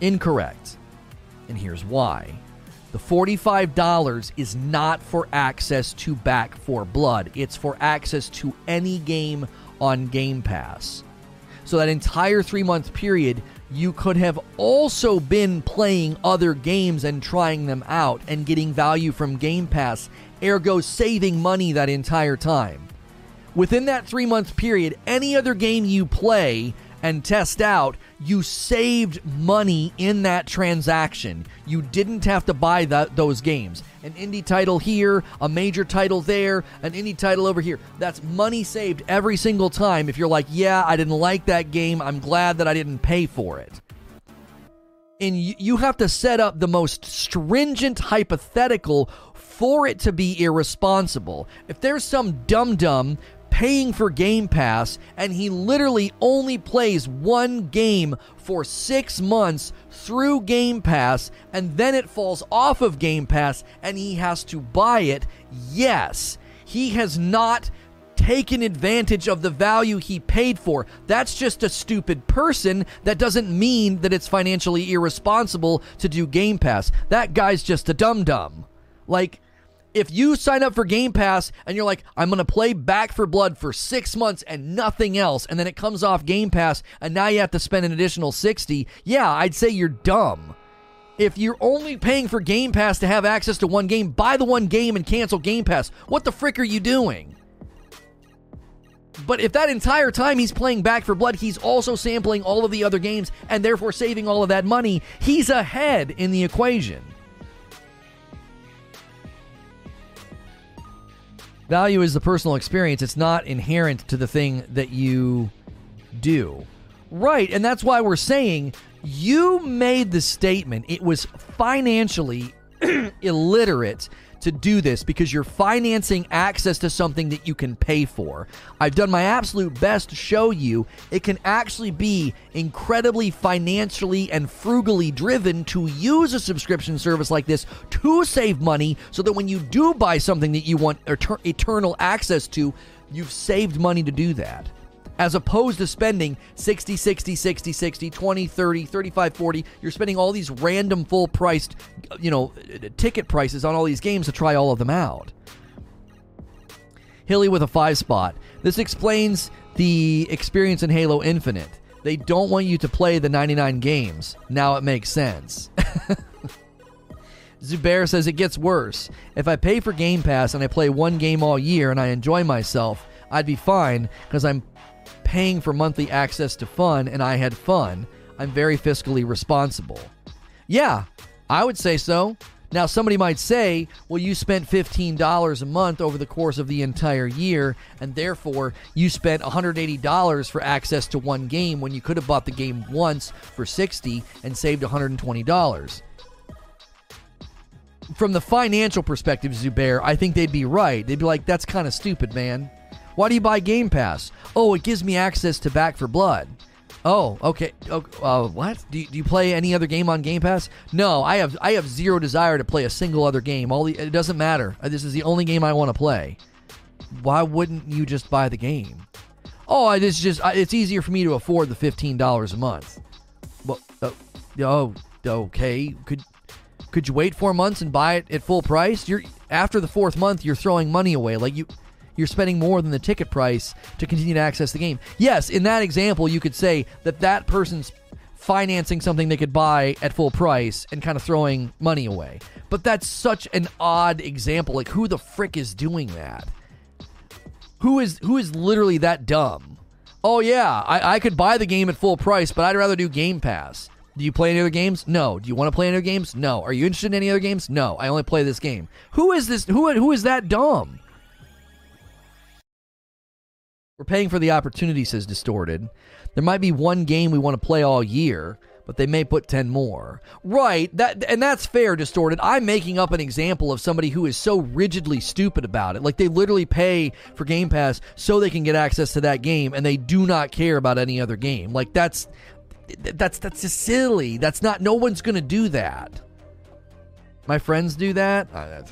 Incorrect. And here's why. The $45 is not for access to Back 4 Blood. It's for access to any game on Game Pass. So that entire 3-month period, you could have also been playing other games and trying them out and getting value from Game Pass, ergo saving money that entire time. Within that 3-month period, any other game you play and test out, you saved money in that transaction. You didn't have to buy that, those games. An indie title here, a major title there, an indie title over here. That's money saved every single time if you're like, yeah, I didn't like that game. I'm glad that I didn't pay for it. And you have to set up the most stringent hypothetical for it to be irresponsible. If there's some dum dum paying for Game Pass, and he literally only plays one game for six months through Game Pass, and then it falls off of Game Pass and he has to buy it. Yes, he has not taken advantage of the value he paid for. That's just a stupid person. That doesn't mean that it's financially irresponsible to do Game Pass. That guy's just a dum dum. Like, if you sign up for Game Pass and you're like, I'm going to play Back 4 Blood for six months and nothing else, and then it comes off Game Pass and now you have to spend an additional 60, yeah, I'd say you're dumb. If you're only paying for Game Pass to have access to one game, buy the one game and cancel Game Pass. What the frick are you doing? But if that entire time he's playing Back 4 Blood, he's also sampling all of the other games and therefore saving all of that money, he's ahead in the equation. Value is the personal experience. It's not inherent to the thing that you do. Right. And that's why we're saying you made the statement. It was financially illiterate to do this because you're financing access to something that you can pay for. I've done my absolute best to show you it can actually be incredibly financially and frugally driven to use a subscription service like this to save money so that when you do buy something that you want eternal access to, you've saved money to do that as opposed to spending 60 60 60 60 20 30 35 40 you're spending all these random full priced you know ticket prices on all these games to try all of them out. Hilly with a five spot. This explains the experience in halo infinite. They don't want you to play the 99 games. Now it makes sense. Zubair says it gets worse. If I pay for Game Pass and I play one game all year and I enjoy myself, I'd be fine because I'm paying for monthly access to fun and I had fun, I'm very fiscally responsible. Yeah, I would say so. Now, somebody might say, well, you spent $15 a month over the course of the entire year, and therefore you spent $180 for access to one game when you could have bought the game once for 60 and saved $120. From the financial perspective, Zubair, I think they'd be right. They'd be like, that's kind of stupid, man. Why do you buy Game Pass? Oh, it gives me access to Back 4 Blood. Oh, okay. Oh, uh, what? Do you, do you play any other game on Game Pass? No, I have I have zero desire to play a single other game. All the, it doesn't matter. Uh, this is the only game I want to play. Why wouldn't you just buy the game? Oh, it's just it's easier for me to afford the fifteen dollars a month. Well, uh, oh, okay. Could could you wait four months and buy it at full price? You're after the fourth month, you're throwing money away. Like you you're spending more than the ticket price to continue to access the game. Yes, in that example, you could say that that person's financing something they could buy at full price and kind of throwing money away. But that's such an odd example. Like, who the frick is doing that? Who is who is literally that dumb? Oh yeah, I, I could buy the game at full price, but I'd rather do Game Pass. Do you play any other games? No. Do you want to play any other games? No. Are you interested in any other games? No. I only play this game. Who is this? Who who is that dumb? We're paying for the opportunity, says Distorted. There might be one game we want to play all year, but they may put 10 more. Right, that and that's fair, Distorted. I'm making up an example of somebody who is so rigidly stupid about it. Like they literally pay for Game Pass so they can get access to that game and they do not care about any other game. Like that's that's that's just silly. That's not no one's going to do that. My friends do that. Uh,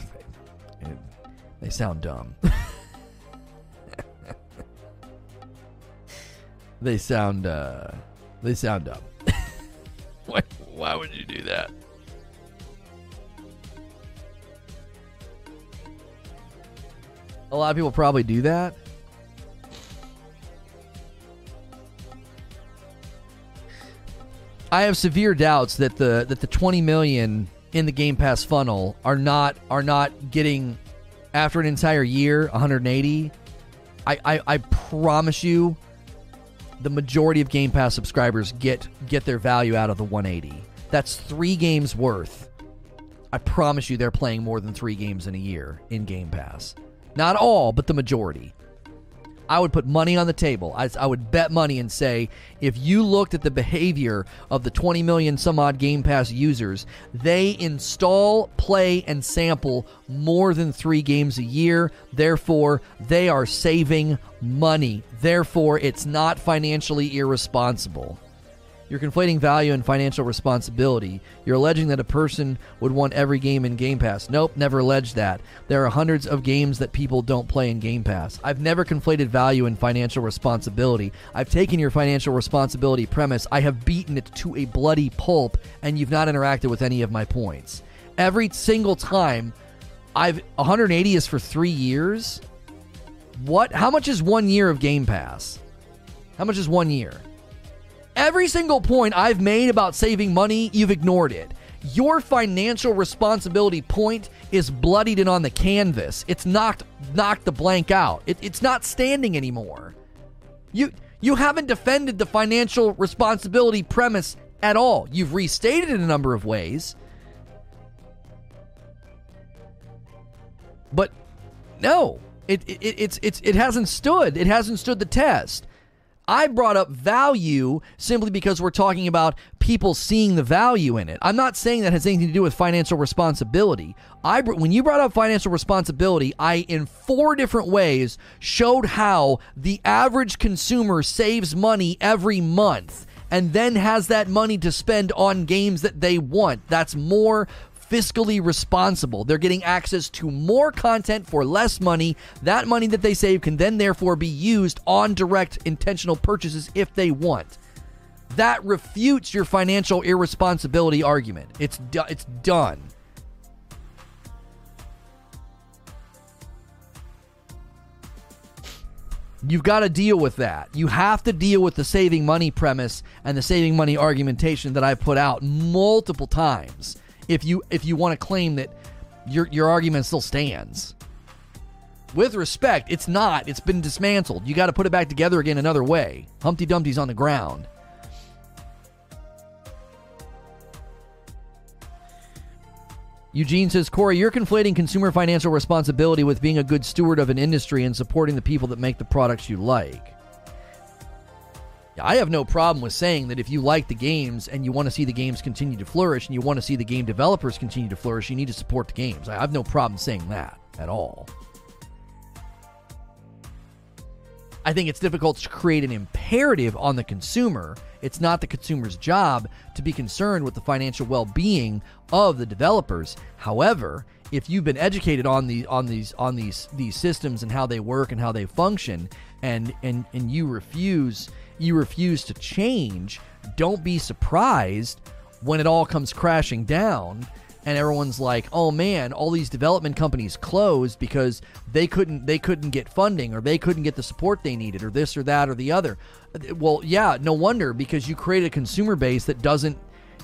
they sound dumb. they sound uh, they sound dumb. why, why would you do that? A lot of people probably do that. I have severe doubts that the that the 20 million in the Game Pass funnel are not are not getting after an entire year 180. I, I, I promise you the majority of Game Pass subscribers get get their value out of the 180. That's 3 games worth. I promise you they're playing more than 3 games in a year in Game Pass. Not all, but the majority. I would put money on the table. I, I, would bet money and say if you looked at the behavior of the 20 million some odd Game Pass users, they install, play, and sample more than three games a year. Therefore, they are saving money. Therefore, it's not financially irresponsible. You're conflating value and financial responsibility. You're alleging that a person would want every game in Game Pass. Nope, never alleged that. There are hundreds of games that people don't play in Game Pass. I've never conflated value and financial responsibility. I've taken your financial responsibility premise, I have beaten it to a bloody pulp, and you've not interacted with any of my points. Every single time, I've 180 is for three years. What? How much is one year of Game Pass? How much is one year? Every single point I've made about saving money, you've ignored it. Your financial responsibility point is bloodied and on the canvas. It's knocked knocked the blank out. It, it's not standing anymore. You you haven't defended the financial responsibility premise at all. You've restated it a number of ways. But no, it, it, it's, it's, it hasn't stood. It hasn't stood the test. I brought up value simply because we're talking about people seeing the value in it. I'm not saying that has anything to do with financial responsibility. I when you brought up financial responsibility, I in four different ways showed how the average consumer saves money every month and then has that money to spend on games that they want. That's more fiscally responsible. They're getting access to more content for less money. That money that they save can then therefore be used on direct intentional purchases if they want. That refutes your financial irresponsibility argument. It's do- it's done. You've got to deal with that. You have to deal with the saving money premise and the saving money argumentation that I've put out multiple times if you if you want to claim that your your argument still stands. With respect, it's not. It's been dismantled. You got to put it back together again another way. Humpty Dumpty's on the ground. Eugene says, Corey, you're conflating consumer financial responsibility with being a good steward of an industry and supporting the people that make the products you like. I have no problem with saying that if you like the games and you want to see the games continue to flourish and you want to see the game developers continue to flourish, you need to support the games. I have no problem saying that at all. I think it's difficult to create an imperative on the consumer. It's not the consumer's job to be concerned with the financial well-being of the developers. However, if you've been educated on the on these on these these systems and how they work and how they function and and and you refuse you refuse to change, don't be surprised when it all comes crashing down and everyone's like, "Oh man, all these development companies closed because they couldn't they couldn't get funding or they couldn't get the support they needed or this or that or the other." Well, yeah, no wonder because you created a consumer base that doesn't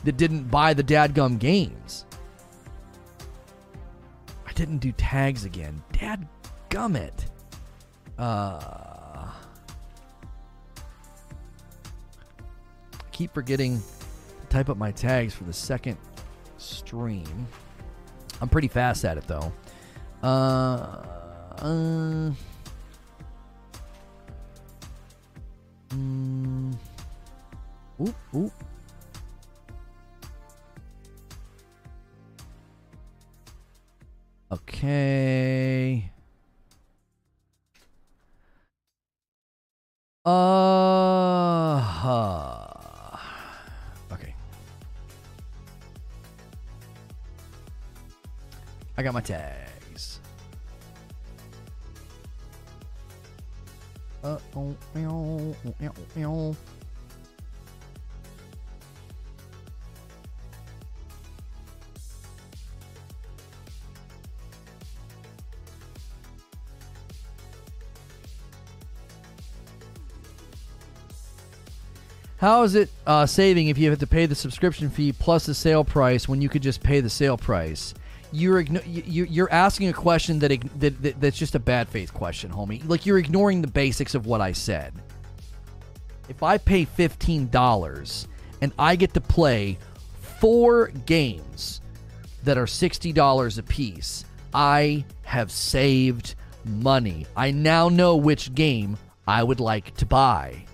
that didn't buy the dadgum games. I didn't do tags again. Dad gummit. Uh keep forgetting to type up my tags for the second stream. I'm pretty fast at it though. Uh, uh, Mm. Oop, oop. Okay. Uh. I got my tags. How is it uh, saving if you have to pay the subscription fee plus the sale price when you could just pay the sale price? You're you're asking a question that, that, that that's just a bad faith question, homie. Like you're ignoring the basics of what I said. If I pay fifteen dollars and I get to play four games that are sixty dollars a piece, I have saved money. I now know which game I would like to buy.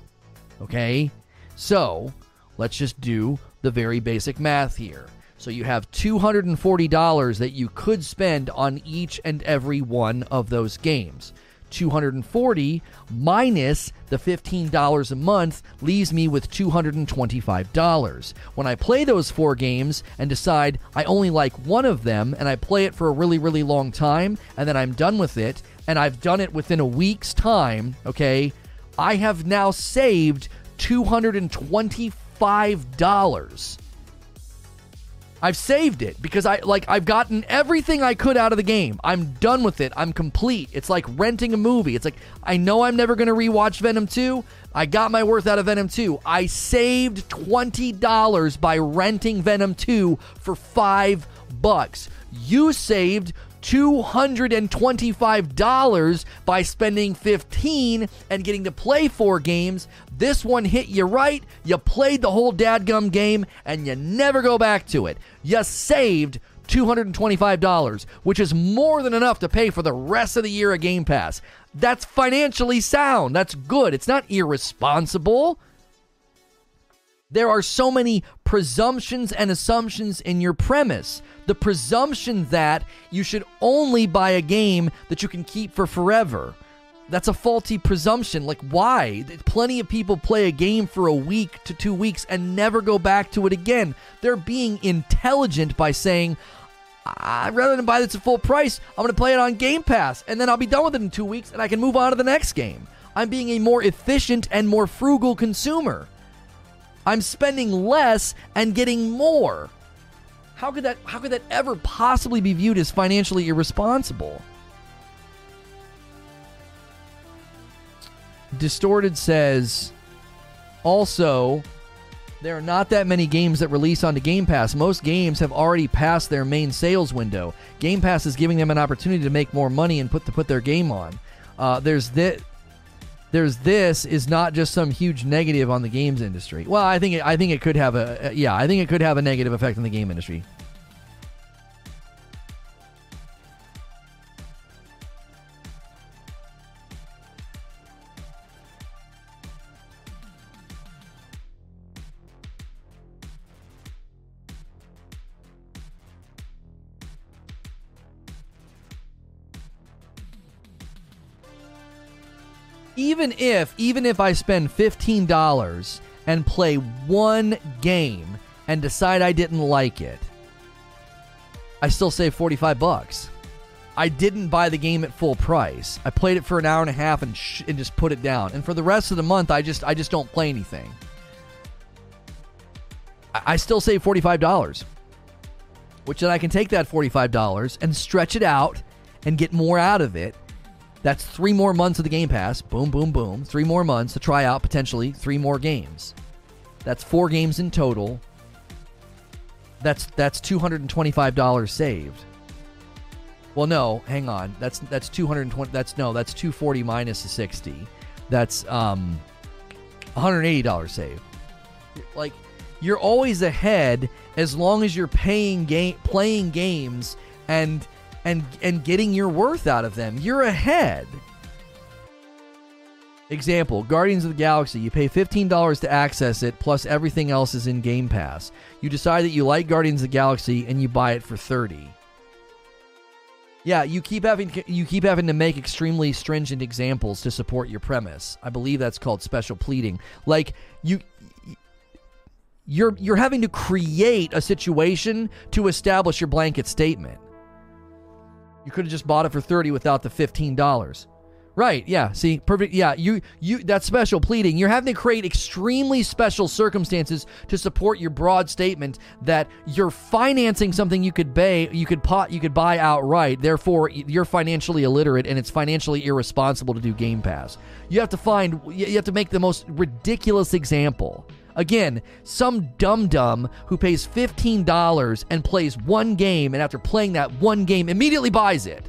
Okay? So let's just do the very basic math here. So you have $240 that you could spend on each and every one of those games. 240 minus the $15 a month leaves me with $225. When I play those four games and decide I only like one of them and I play it for a really, really long time and then I'm done with it and I've done it within a week's time, okay, I have now saved $225. I've saved it because I like I've gotten everything I could out of the game. I'm done with it. I'm complete. It's like renting a movie. It's like I know I'm never going to rewatch Venom 2. I got my worth out of Venom 2. I saved $20 by renting Venom 2 for 5 bucks. You saved $225 by spending 15 and getting to play four games. This one hit you right. You played the whole dadgum game and you never go back to it. You saved $225, which is more than enough to pay for the rest of the year of Game Pass. That's financially sound. That's good. It's not irresponsible. There are so many presumptions and assumptions in your premise. The presumption that you should only buy a game that you can keep for forever. That's a faulty presumption. Like, why? Plenty of people play a game for a week to two weeks and never go back to it again. They're being intelligent by saying, rather than buy this at full price, I'm going to play it on Game Pass, and then I'll be done with it in two weeks, and I can move on to the next game. I'm being a more efficient and more frugal consumer. I'm spending less and getting more. How could that how could that ever possibly be viewed as financially irresponsible? Distorted says also there are not that many games that release onto Game Pass. Most games have already passed their main sales window. Game Pass is giving them an opportunity to make more money and put to put their game on. Uh, there's that there's this is not just some huge negative on the games industry. Well, I think it, I think it could have a yeah, I think it could have a negative effect on the game industry. Even if even if I spend fifteen dollars and play one game and decide I didn't like it, I still save forty five bucks. I didn't buy the game at full price. I played it for an hour and a half and, sh- and just put it down. And for the rest of the month, I just I just don't play anything. I, I still save forty five dollars, which then I can take that forty five dollars and stretch it out and get more out of it that's three more months of the Game Pass. Boom, boom, boom. Three more months to try out potentially three more games. That's four games in total. That's that's two hundred and twenty-five dollars saved. Well, no, hang on. That's that's two hundred and twenty. That's no, that's two forty minus the sixty. That's um, one hundred eighty dollars saved. Like you're always ahead as long as you're paying game playing games and and and getting your worth out of them. You're ahead. Example Guardians of the Galaxy. You pay $15 to access it, plus everything else is in Game Pass. You decide that you like Guardians of the Galaxy and you buy it for 30 yeah, you keep having you keep having to make extremely stringent examples to support your premise. I believe that's called special pleading. Like you you're you're having to create a situation to establish your blanket statement. You could have just bought it for 30 without the $15. Right. Yeah. See, perfect. Yeah. You you that's special pleading. You're having to create extremely special circumstances to support your broad statement that you're financing something you could buy you could pot you could buy outright. Therefore, you're financially illiterate and it's financially irresponsible to do Game Pass. You have to find you have to make the most ridiculous example. Again, some dum dum who pays $15 and plays one game and after playing that one game immediately buys it.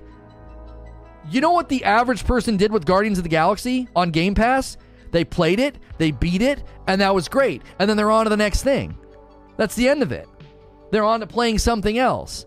You know what the average person did with Guardians of the Galaxy on Game Pass? They played it, they beat it, and that was great. And then they're on to the next thing. That's the end of it. They're on to playing something else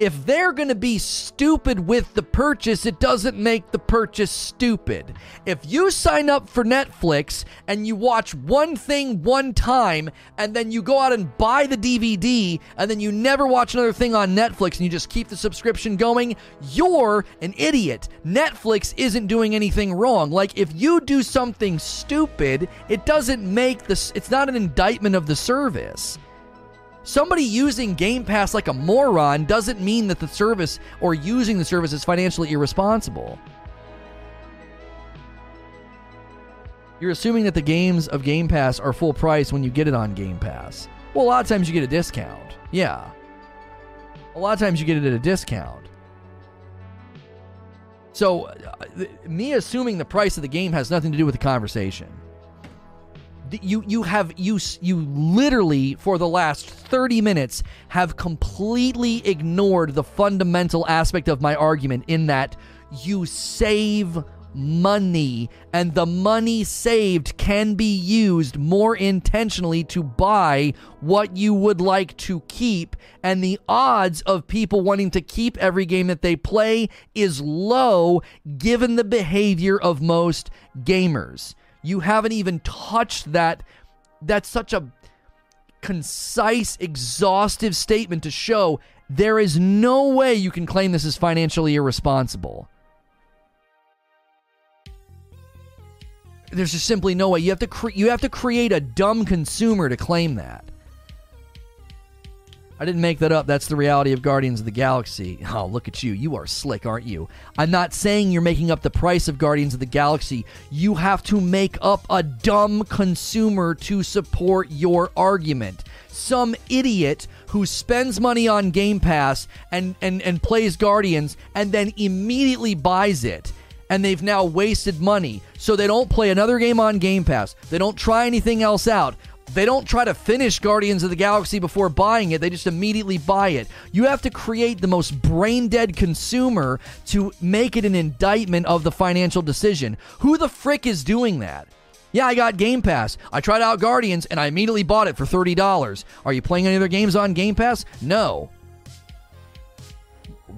if they're going to be stupid with the purchase, it doesn't make the purchase stupid. If you sign up for Netflix and you watch one thing one time and then you go out and buy the DVD and then you never watch another thing on Netflix and you just keep the subscription going, you're an idiot. Netflix isn't doing anything wrong. Like if you do something stupid, it doesn't make this it's not an indictment of the service. Somebody using Game Pass like a moron doesn't mean that the service or using the service is financially irresponsible. You're assuming that the games of Game Pass are full price when you get it on Game Pass. Well, a lot of times you get a discount. Yeah. A lot of times you get it at a discount. So, uh, me assuming the price of the game has nothing to do with the conversation you you have you you literally for the last 30 minutes have completely ignored the fundamental aspect of my argument in that you save money and the money saved can be used more intentionally to buy what you would like to keep and the odds of people wanting to keep every game that they play is low given the behavior of most gamers you haven't even touched that. That's such a concise, exhaustive statement to show there is no way you can claim this is financially irresponsible. There's just simply no way. You have to cre- you have to create a dumb consumer to claim that. I didn't make that up. That's the reality of Guardians of the Galaxy. Oh, look at you. You are slick, aren't you? I'm not saying you're making up the price of Guardians of the Galaxy. You have to make up a dumb consumer to support your argument. Some idiot who spends money on Game Pass and, and, and plays Guardians and then immediately buys it and they've now wasted money. So they don't play another game on Game Pass. They don't try anything else out. They don't try to finish Guardians of the Galaxy before buying it, they just immediately buy it. You have to create the most brain dead consumer to make it an indictment of the financial decision. Who the frick is doing that? Yeah, I got Game Pass. I tried out Guardians and I immediately bought it for $30. Are you playing any other games on Game Pass? No.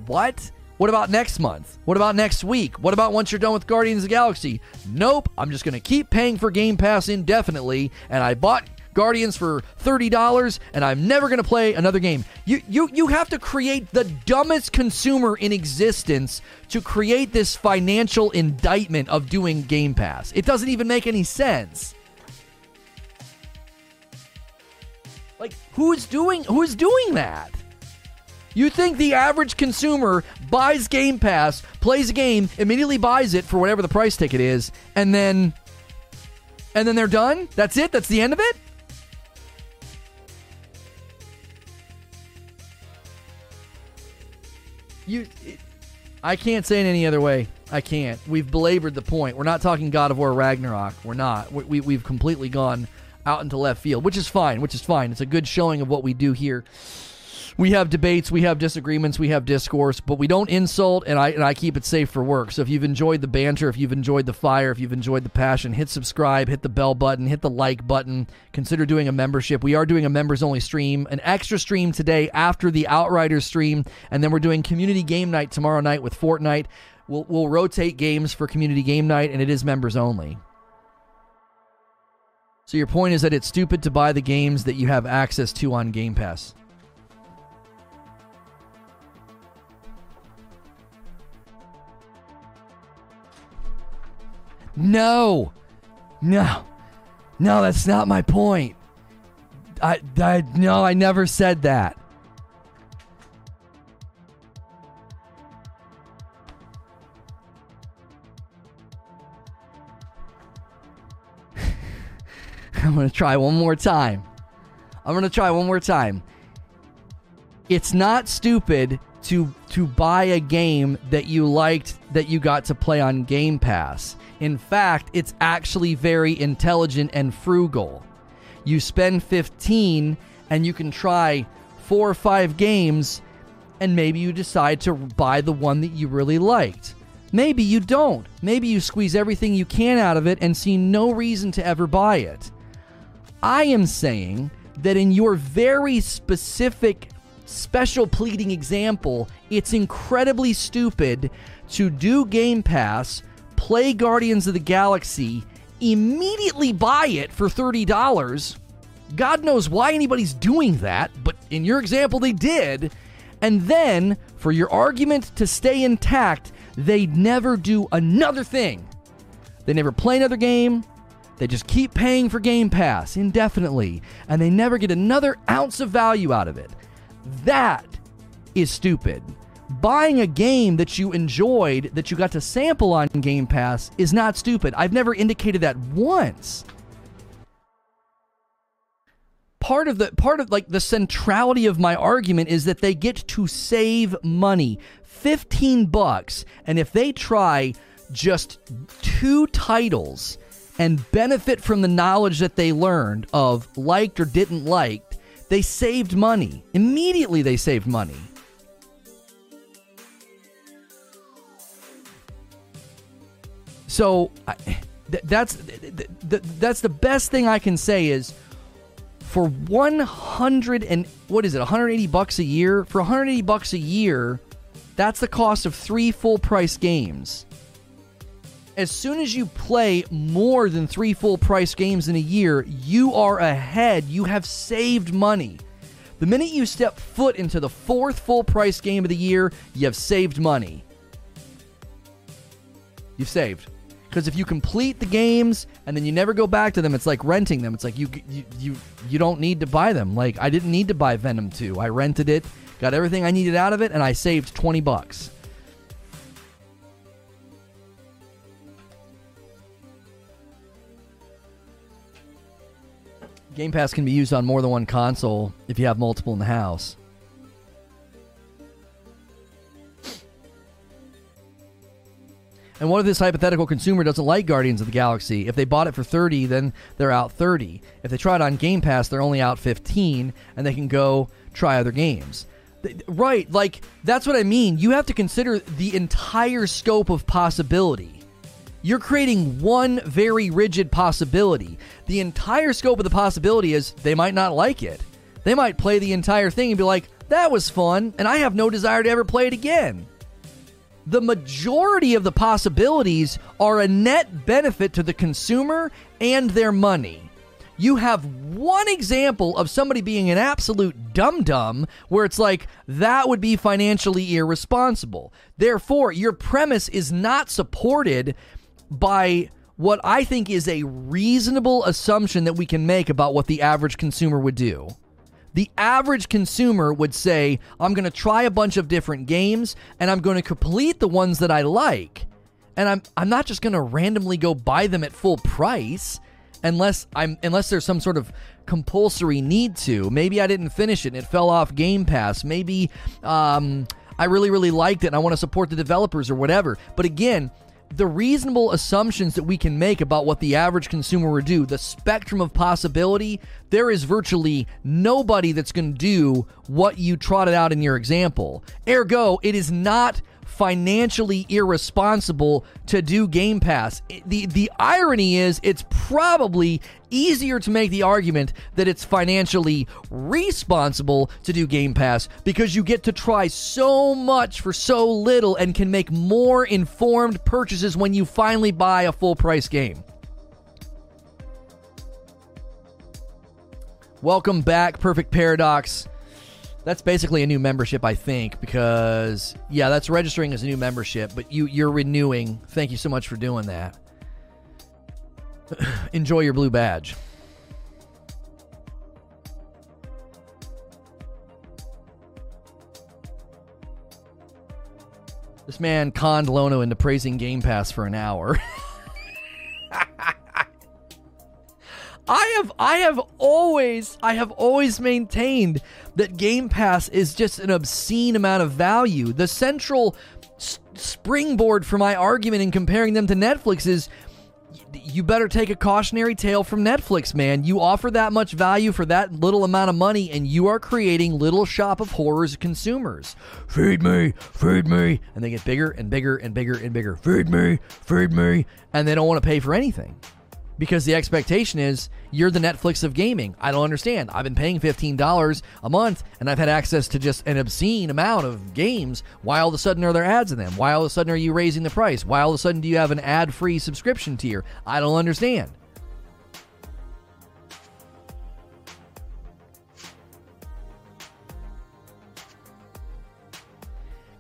What? What about next month? What about next week? What about once you're done with Guardians of the Galaxy? Nope, I'm just going to keep paying for Game Pass indefinitely, and I bought Guardians for $30 and I'm never going to play another game. You, you, you have to create the dumbest consumer in existence to create this financial indictment of doing Game Pass. It doesn't even make any sense. Like who's doing who's doing that? You think the average consumer buys Game Pass, plays a game, immediately buys it for whatever the price ticket is, and then and then they're done? That's it? That's the end of it? You, I can't say it any other way. I can't. We've belabored the point. We're not talking God of War Ragnarok. We're not. We, we, we've completely gone out into left field, which is fine. Which is fine. It's a good showing of what we do here we have debates, we have disagreements, we have discourse, but we don't insult, and I and I keep it safe for work. So if you've enjoyed the banter, if you've enjoyed the fire, if you've enjoyed the passion, hit subscribe, hit the bell button, hit the like button. Consider doing a membership. We are doing a members only stream, an extra stream today after the Outriders stream, and then we're doing community game night tomorrow night with Fortnite we'll, we'll rotate games for community game night, and it is members only. So your point is that it's stupid to buy the games that you have access to on Game Pass. No. No. No, that's not my point. I, I no, I never said that. I'm going to try one more time. I'm going to try one more time. It's not stupid to to buy a game that you liked that you got to play on Game Pass. In fact, it's actually very intelligent and frugal. You spend 15 and you can try 4 or 5 games and maybe you decide to buy the one that you really liked. Maybe you don't. Maybe you squeeze everything you can out of it and see no reason to ever buy it. I am saying that in your very specific special pleading example, it's incredibly stupid to do Game Pass, play Guardians of the Galaxy, immediately buy it for $30. God knows why anybody's doing that, but in your example, they did. And then, for your argument to stay intact, they'd never do another thing. They never play another game. They just keep paying for Game Pass indefinitely, and they never get another ounce of value out of it. That is stupid. Buying a game that you enjoyed, that you got to sample on Game Pass, is not stupid. I've never indicated that once. Part of the part of like the centrality of my argument is that they get to save money. 15 bucks, and if they try just two titles and benefit from the knowledge that they learned of liked or didn't like, they saved money. Immediately, they saved money. So th- that's th- th- that's the best thing I can say is for 100 and what is it 180 bucks a year for 180 bucks a year that's the cost of 3 full price games as soon as you play more than three full price games in a year, you are ahead. You have saved money. The minute you step foot into the fourth full price game of the year, you have saved money. You've saved. Because if you complete the games and then you never go back to them, it's like renting them. It's like you, you you you don't need to buy them. Like I didn't need to buy Venom 2. I rented it, got everything I needed out of it, and I saved 20 bucks. Game Pass can be used on more than one console if you have multiple in the house. And what if this hypothetical consumer doesn't like Guardians of the Galaxy? If they bought it for 30, then they're out 30. If they try it on Game Pass, they're only out 15 and they can go try other games. Right, like that's what I mean. You have to consider the entire scope of possibility. You're creating one very rigid possibility. The entire scope of the possibility is they might not like it. They might play the entire thing and be like, that was fun, and I have no desire to ever play it again. The majority of the possibilities are a net benefit to the consumer and their money. You have one example of somebody being an absolute dum dum where it's like, that would be financially irresponsible. Therefore, your premise is not supported by what I think is a reasonable assumption that we can make about what the average consumer would do. The average consumer would say, I'm going to try a bunch of different games and I'm going to complete the ones that I like. And I'm, I'm not just going to randomly go buy them at full price unless I'm unless there's some sort of compulsory need to. Maybe I didn't finish it and it fell off Game Pass. Maybe um, I really, really liked it and I want to support the developers or whatever. But again, the reasonable assumptions that we can make about what the average consumer would do, the spectrum of possibility, there is virtually nobody that's going to do what you trotted out in your example. Ergo, it is not financially irresponsible to do Game Pass. The the irony is it's probably easier to make the argument that it's financially responsible to do Game Pass because you get to try so much for so little and can make more informed purchases when you finally buy a full price game. Welcome back, Perfect Paradox. That's basically a new membership, I think, because yeah, that's registering as a new membership, but you you're renewing. Thank you so much for doing that. Enjoy your blue badge. This man conned Lono into praising Game Pass for an hour. I have always I have always maintained that Game Pass is just an obscene amount of value. The central s- springboard for my argument in comparing them to Netflix is you better take a cautionary tale from Netflix, man. You offer that much value for that little amount of money, and you are creating little shop of horrors consumers. Feed me, feed me, and they get bigger and bigger and bigger and bigger. Feed me, feed me, and they don't want to pay for anything because the expectation is you're the Netflix of gaming. I don't understand. I've been paying $15 a month and I've had access to just an obscene amount of games. Why all of a sudden are there ads in them? Why all of a sudden are you raising the price? Why all of a sudden do you have an ad free subscription tier? I don't understand.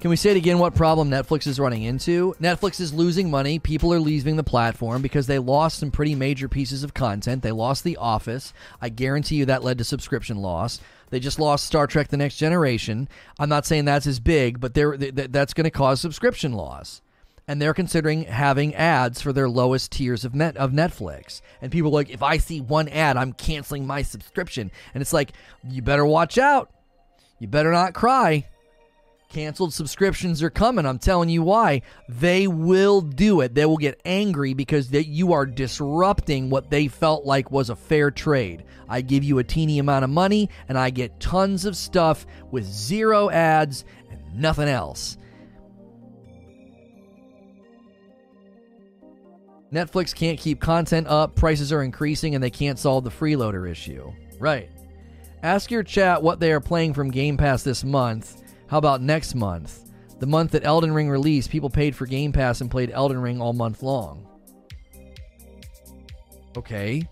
Can we say it again? What problem Netflix is running into? Netflix is losing money. People are leaving the platform because they lost some pretty major pieces of content. They lost The Office. I guarantee you that led to subscription loss. They just lost Star Trek: The Next Generation. I'm not saying that's as big, but they're, that's going to cause subscription loss. And they're considering having ads for their lowest tiers of net of Netflix. And people are like, if I see one ad, I'm canceling my subscription. And it's like, you better watch out. You better not cry Canceled subscriptions are coming. I'm telling you why. They will do it. They will get angry because they, you are disrupting what they felt like was a fair trade. I give you a teeny amount of money and I get tons of stuff with zero ads and nothing else. Netflix can't keep content up, prices are increasing, and they can't solve the freeloader issue. Right. Ask your chat what they are playing from Game Pass this month how about next month? The month that Elden Ring released, people paid for Game Pass and played Elden Ring all month long. Okay.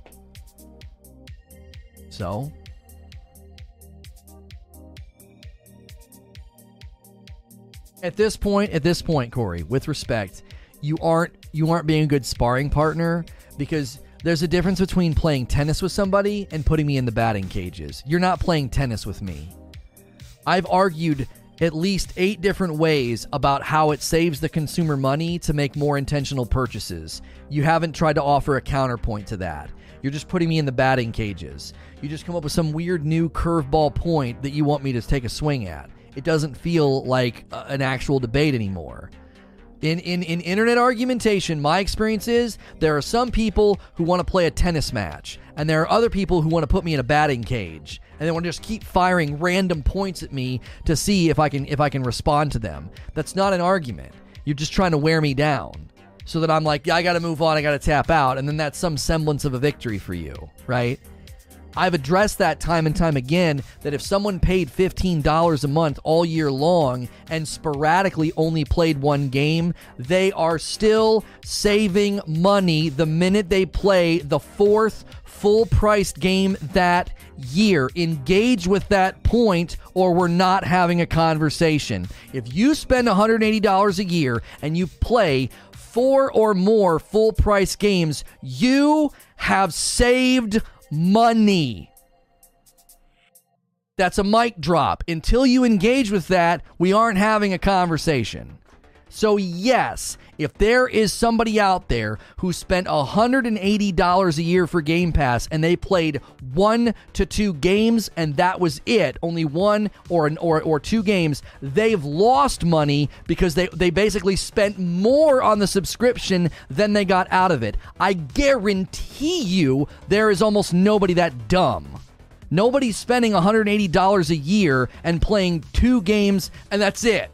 So? At this point, at this point, Corey, with respect, you aren't you aren't being a good sparring partner because there's a difference between playing tennis with somebody and putting me in the batting cages. You're not playing tennis with me. I've argued at least eight different ways about how it saves the consumer money to make more intentional purchases. You haven't tried to offer a counterpoint to that. You're just putting me in the batting cages. You just come up with some weird new curveball point that you want me to take a swing at. It doesn't feel like uh, an actual debate anymore. In, in, in internet argumentation, my experience is there are some people who want to play a tennis match, and there are other people who want to put me in a batting cage and they want to just keep firing random points at me to see if I can if I can respond to them. That's not an argument. You're just trying to wear me down so that I'm like, yeah, I got to move on, I got to tap out, and then that's some semblance of a victory for you, right? I've addressed that time and time again that if someone paid $15 a month all year long and sporadically only played one game, they are still saving money the minute they play the fourth full priced game that year. Engage with that point, or we're not having a conversation. If you spend $180 a year and you play four or more full price games, you have saved money. That's a mic drop. Until you engage with that, we aren't having a conversation. So, yes, if there is somebody out there who spent $180 a year for Game Pass and they played one to two games and that was it, only one or an, or, or two games, they've lost money because they, they basically spent more on the subscription than they got out of it. I guarantee you there is almost nobody that dumb. Nobody's spending $180 a year and playing two games and that's it.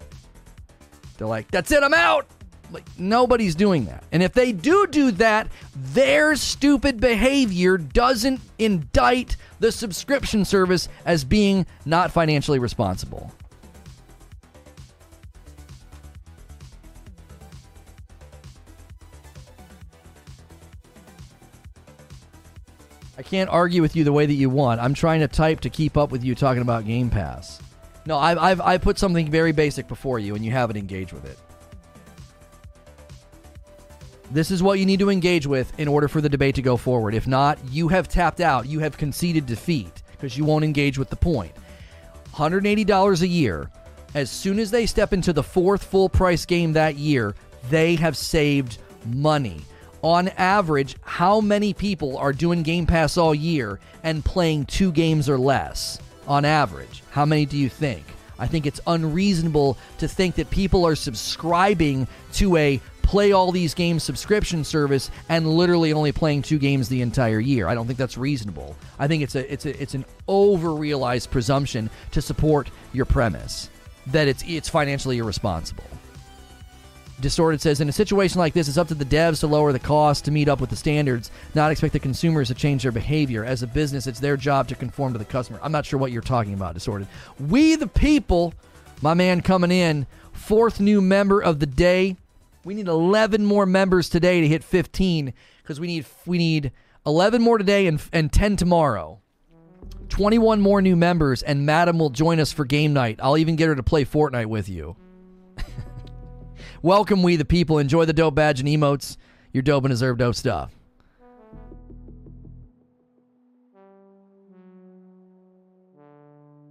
They're like, that's it, I'm out. Like, nobody's doing that. And if they do do that, their stupid behavior doesn't indict the subscription service as being not financially responsible. I can't argue with you the way that you want. I'm trying to type to keep up with you talking about Game Pass. No, I've, I've I put something very basic before you, and you haven't engaged with it. This is what you need to engage with in order for the debate to go forward. If not, you have tapped out. You have conceded defeat because you won't engage with the point. $180 a year. As soon as they step into the fourth full price game that year, they have saved money on average, how many people are doing Game Pass all year and playing two games or less? On average, how many do you think? I think it's unreasonable to think that people are subscribing to a play all these games subscription service and literally only playing two games the entire year. I don't think that's reasonable. I think it's a it's a it's an overrealized presumption to support your premise that it's it's financially irresponsible. Distorted says, in a situation like this, it's up to the devs to lower the cost to meet up with the standards, not expect the consumers to change their behavior. As a business, it's their job to conform to the customer. I'm not sure what you're talking about, Distorted. We the people, my man coming in, fourth new member of the day. We need 11 more members today to hit 15 because we need we need 11 more today and, and 10 tomorrow. 21 more new members, and Madam will join us for game night. I'll even get her to play Fortnite with you. Welcome, we the people. Enjoy the dope badge and emotes. You're dope and deserve dope stuff.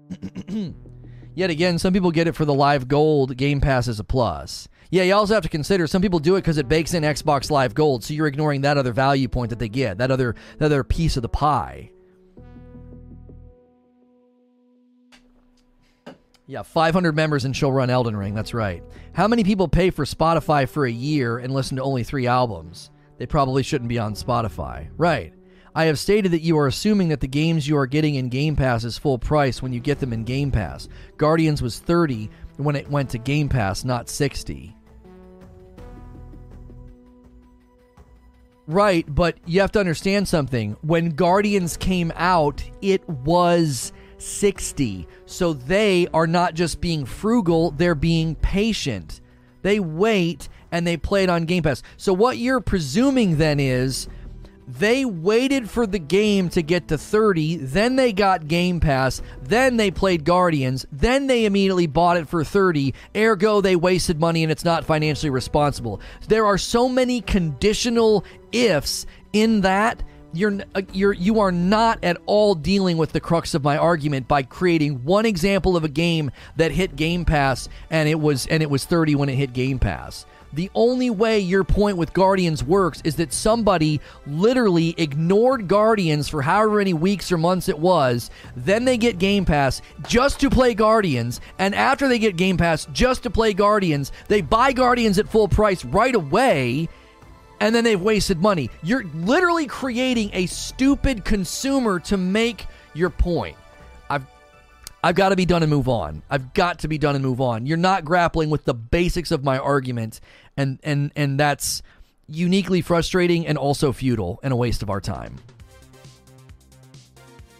Yet again, some people get it for the live gold. Game Pass is a plus. Yeah, you also have to consider some people do it because it bakes in Xbox Live Gold, so you're ignoring that other value point that they get, that other that other piece of the pie. Yeah, 500 members and she'll run Elden Ring. That's right. How many people pay for Spotify for a year and listen to only three albums? They probably shouldn't be on Spotify. Right. I have stated that you are assuming that the games you are getting in Game Pass is full price when you get them in Game Pass. Guardians was 30 when it went to Game Pass, not 60. Right, but you have to understand something. When Guardians came out, it was 60. So they are not just being frugal, they're being patient. They wait and they play it on Game Pass. So what you're presuming then is they waited for the game to get to 30, then they got Game Pass, then they played Guardians, then they immediately bought it for 30. Ergo, they wasted money and it's not financially responsible. There are so many conditional ifs in that you're uh, you're you are not at all dealing with the crux of my argument by creating one example of a game that hit Game Pass and it was and it was 30 when it hit Game Pass. The only way your point with Guardians works is that somebody literally ignored Guardians for however many weeks or months it was. Then they get Game Pass just to play Guardians. And after they get Game Pass just to play Guardians, they buy Guardians at full price right away and then they've wasted money. You're literally creating a stupid consumer to make your point. I've I've got to be done and move on. I've got to be done and move on. You're not grappling with the basics of my argument and and and that's uniquely frustrating and also futile and a waste of our time.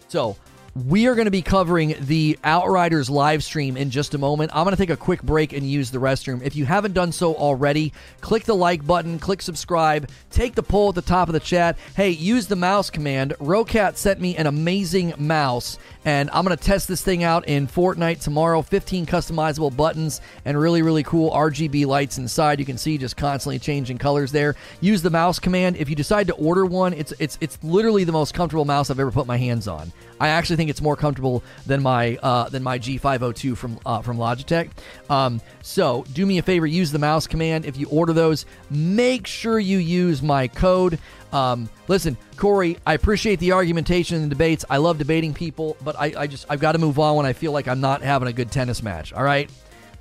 So, we are going to be covering the Outriders live stream in just a moment. I'm going to take a quick break and use the restroom. If you haven't done so already, click the like button, click subscribe, take the poll at the top of the chat. Hey, use the mouse command. Roccat sent me an amazing mouse, and I'm going to test this thing out in Fortnite tomorrow. 15 customizable buttons and really, really cool RGB lights inside. You can see just constantly changing colors there. Use the mouse command. If you decide to order one, it's it's it's literally the most comfortable mouse I've ever put my hands on. I actually think it's more comfortable than my uh, than my G502 from uh, from Logitech. Um, so do me a favor, use the mouse command if you order those. Make sure you use my code. Um, listen, Corey, I appreciate the argumentation and the debates. I love debating people, but I, I just I've got to move on when I feel like I'm not having a good tennis match. All right.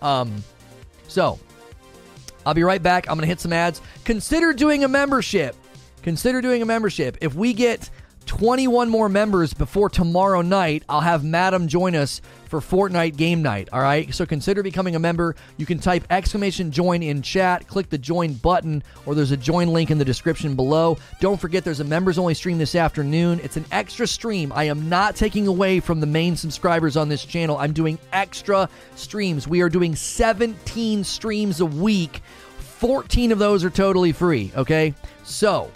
Um, so I'll be right back. I'm to hit some ads. Consider doing a membership. Consider doing a membership. If we get 21 more members before tomorrow night. I'll have Madam join us for Fortnite game night. All right. So consider becoming a member. You can type exclamation join in chat, click the join button, or there's a join link in the description below. Don't forget there's a members only stream this afternoon. It's an extra stream. I am not taking away from the main subscribers on this channel. I'm doing extra streams. We are doing 17 streams a week. 14 of those are totally free. Okay. So,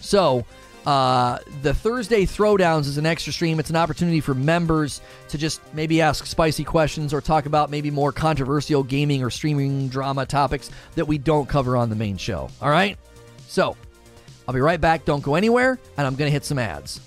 so uh, the Thursday Throwdowns is an extra stream. It's an opportunity for members to just maybe ask spicy questions or talk about maybe more controversial gaming or streaming drama topics that we don't cover on the main show. All right? So, I'll be right back. Don't go anywhere, and I'm going to hit some ads.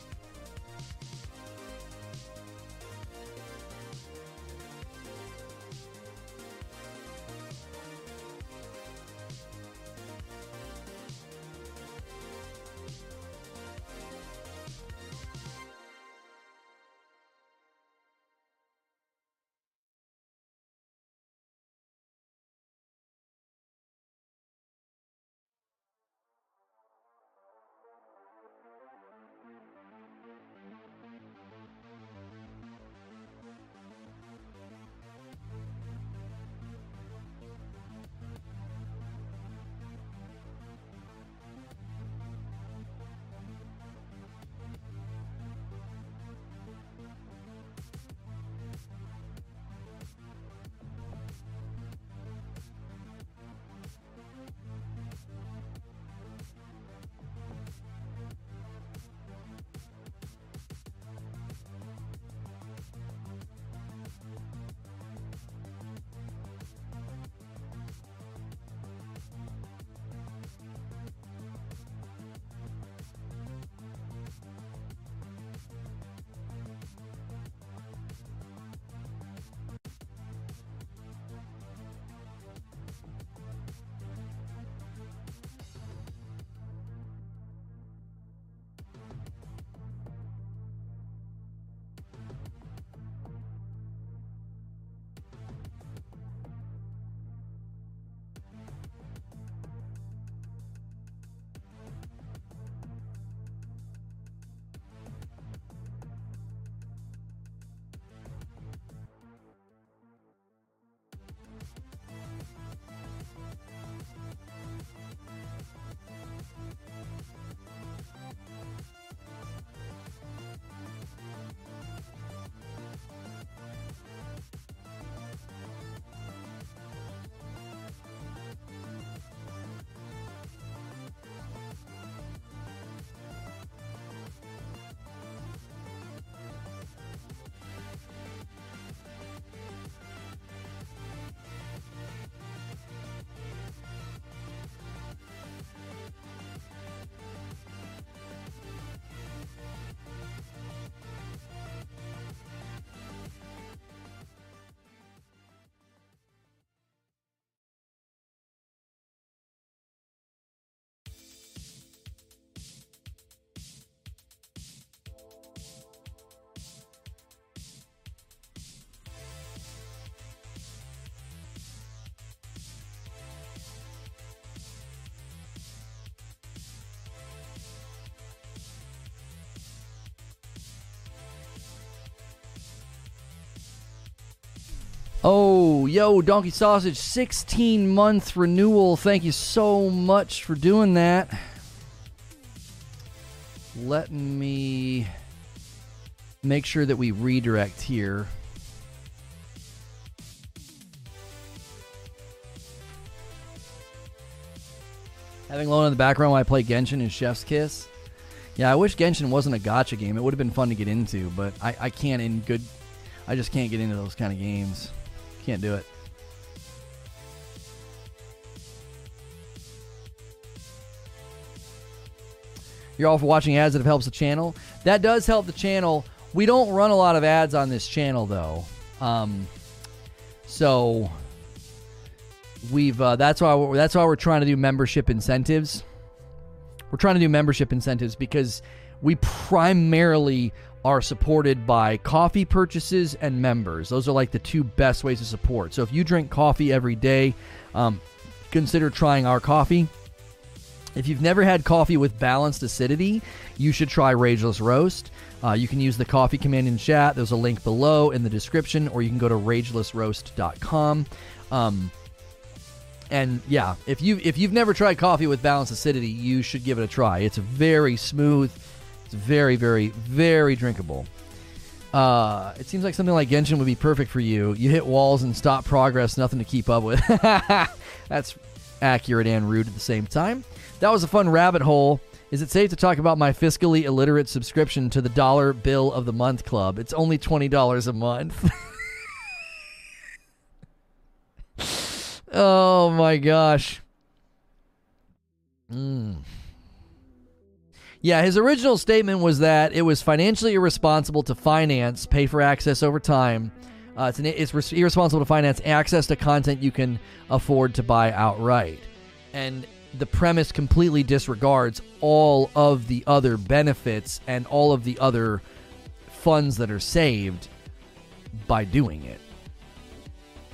Yo, Donkey Sausage, 16 month renewal. Thank you so much for doing that. Let me make sure that we redirect here. Having Lone in the background while I play Genshin and Chef's Kiss. Yeah, I wish Genshin wasn't a gacha game. It would have been fun to get into, but I, I can't in good. I just can't get into those kind of games. Can't do it. You're all for watching ads that helps the channel. That does help the channel. We don't run a lot of ads on this channel though. Um, so we've uh, that's why we're, that's why we're trying to do membership incentives. We're trying to do membership incentives because we primarily are supported by coffee purchases and members. Those are like the two best ways to support. So if you drink coffee every day, um, consider trying our coffee. If you've never had coffee with balanced acidity, you should try Rageless Roast. Uh, you can use the coffee command in chat. There's a link below in the description, or you can go to ragelessroast.com. Um, and yeah, if you if you've never tried coffee with balanced acidity, you should give it a try. It's very smooth. It's very, very, very drinkable. Uh, it seems like something like Genshin would be perfect for you. You hit walls and stop progress, nothing to keep up with. That's accurate and rude at the same time. That was a fun rabbit hole. Is it safe to talk about my fiscally illiterate subscription to the Dollar Bill of the Month Club? It's only $20 a month. oh my gosh. Mm. Yeah, his original statement was that it was financially irresponsible to finance, pay for access over time. Uh, it's, an, it's irresponsible to finance access to content you can afford to buy outright. And the premise completely disregards all of the other benefits and all of the other funds that are saved by doing it.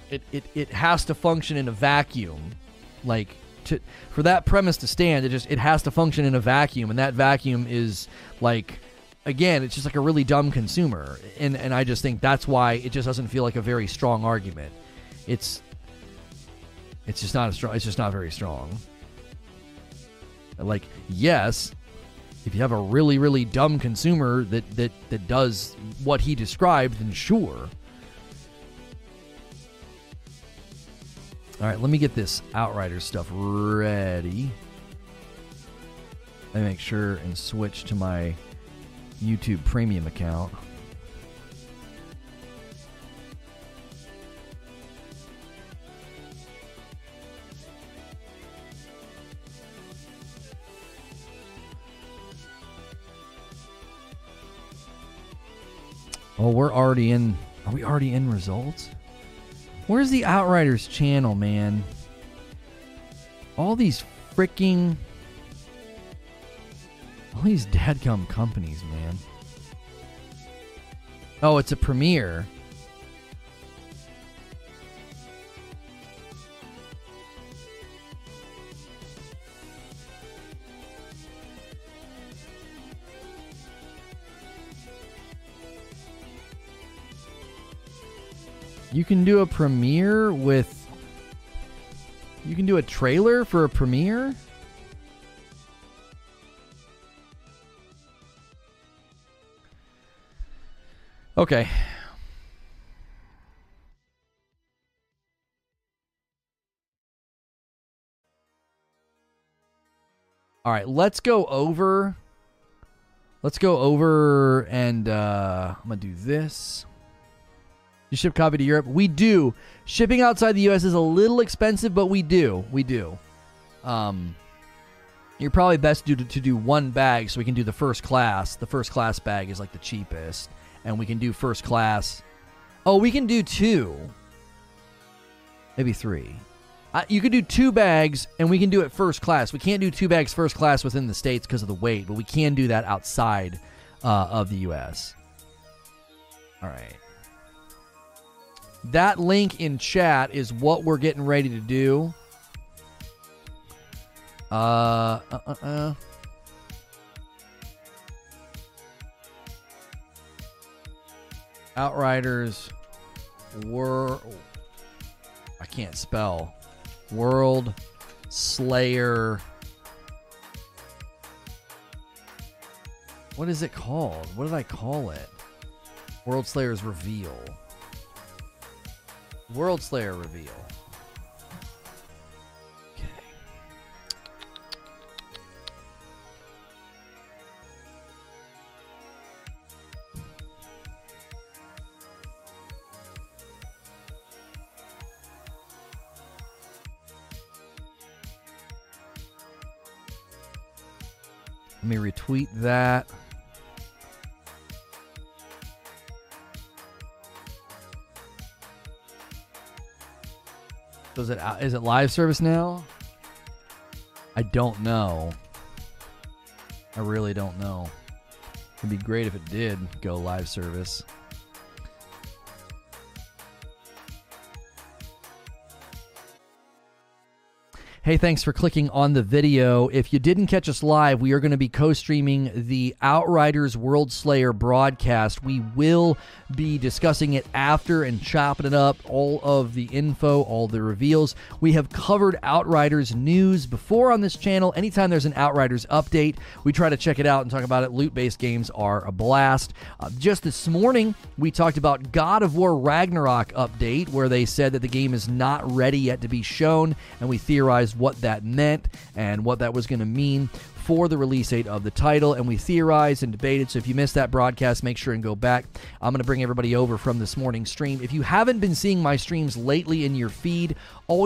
It, it, it has to function in a vacuum. Like, to for that premise to stand, it just it has to function in a vacuum, and that vacuum is like again, it's just like a really dumb consumer, and and I just think that's why it just doesn't feel like a very strong argument. It's it's just not a strong. It's just not very strong. Like yes, if you have a really really dumb consumer that that that does what he described, then sure. All right, let me get this Outriders stuff ready. Let me make sure and switch to my YouTube Premium account. Oh, we're already in. Are we already in results? Where's the Outriders channel, man? All these freaking. All these dadgum companies, man. Oh, it's a premiere. You can do a premiere with. You can do a trailer for a premiere? Okay. All right, let's go over. Let's go over and uh, I'm going to do this. You ship coffee to Europe? We do. Shipping outside the U.S. is a little expensive, but we do. We do. Um, you're probably best to, to do one bag so we can do the first class. The first class bag is like the cheapest. And we can do first class. Oh, we can do two. Maybe three. You can do two bags and we can do it first class. We can't do two bags first class within the States because of the weight, but we can do that outside uh, of the U.S. All right. That link in chat is what we're getting ready to do. Uh, uh, uh, uh. Outriders were I can't spell. World Slayer What is it called? What did I call it? Worldslayer's Reveal. Worldslayer reveal. Let me retweet that. Is it uh, is it live service now? I don't know. I really don't know. It'd be great if it did go live service. Hey, thanks for clicking on the video. If you didn't catch us live, we are going to be co streaming the Outriders Worldslayer broadcast. We will be discussing it after and chopping it up, all of the info, all the reveals. We have covered Outriders news before on this channel. Anytime there's an Outriders update, we try to check it out and talk about it. Loot based games are a blast. Uh, just this morning, we talked about God of War Ragnarok update, where they said that the game is not ready yet to be shown, and we what that meant and what that was going to mean for the release date of the title, and we theorized and debated. So if you missed that broadcast, make sure and go back. I'm going to bring everybody over from this morning's stream. If you haven't been seeing my streams lately in your feed, always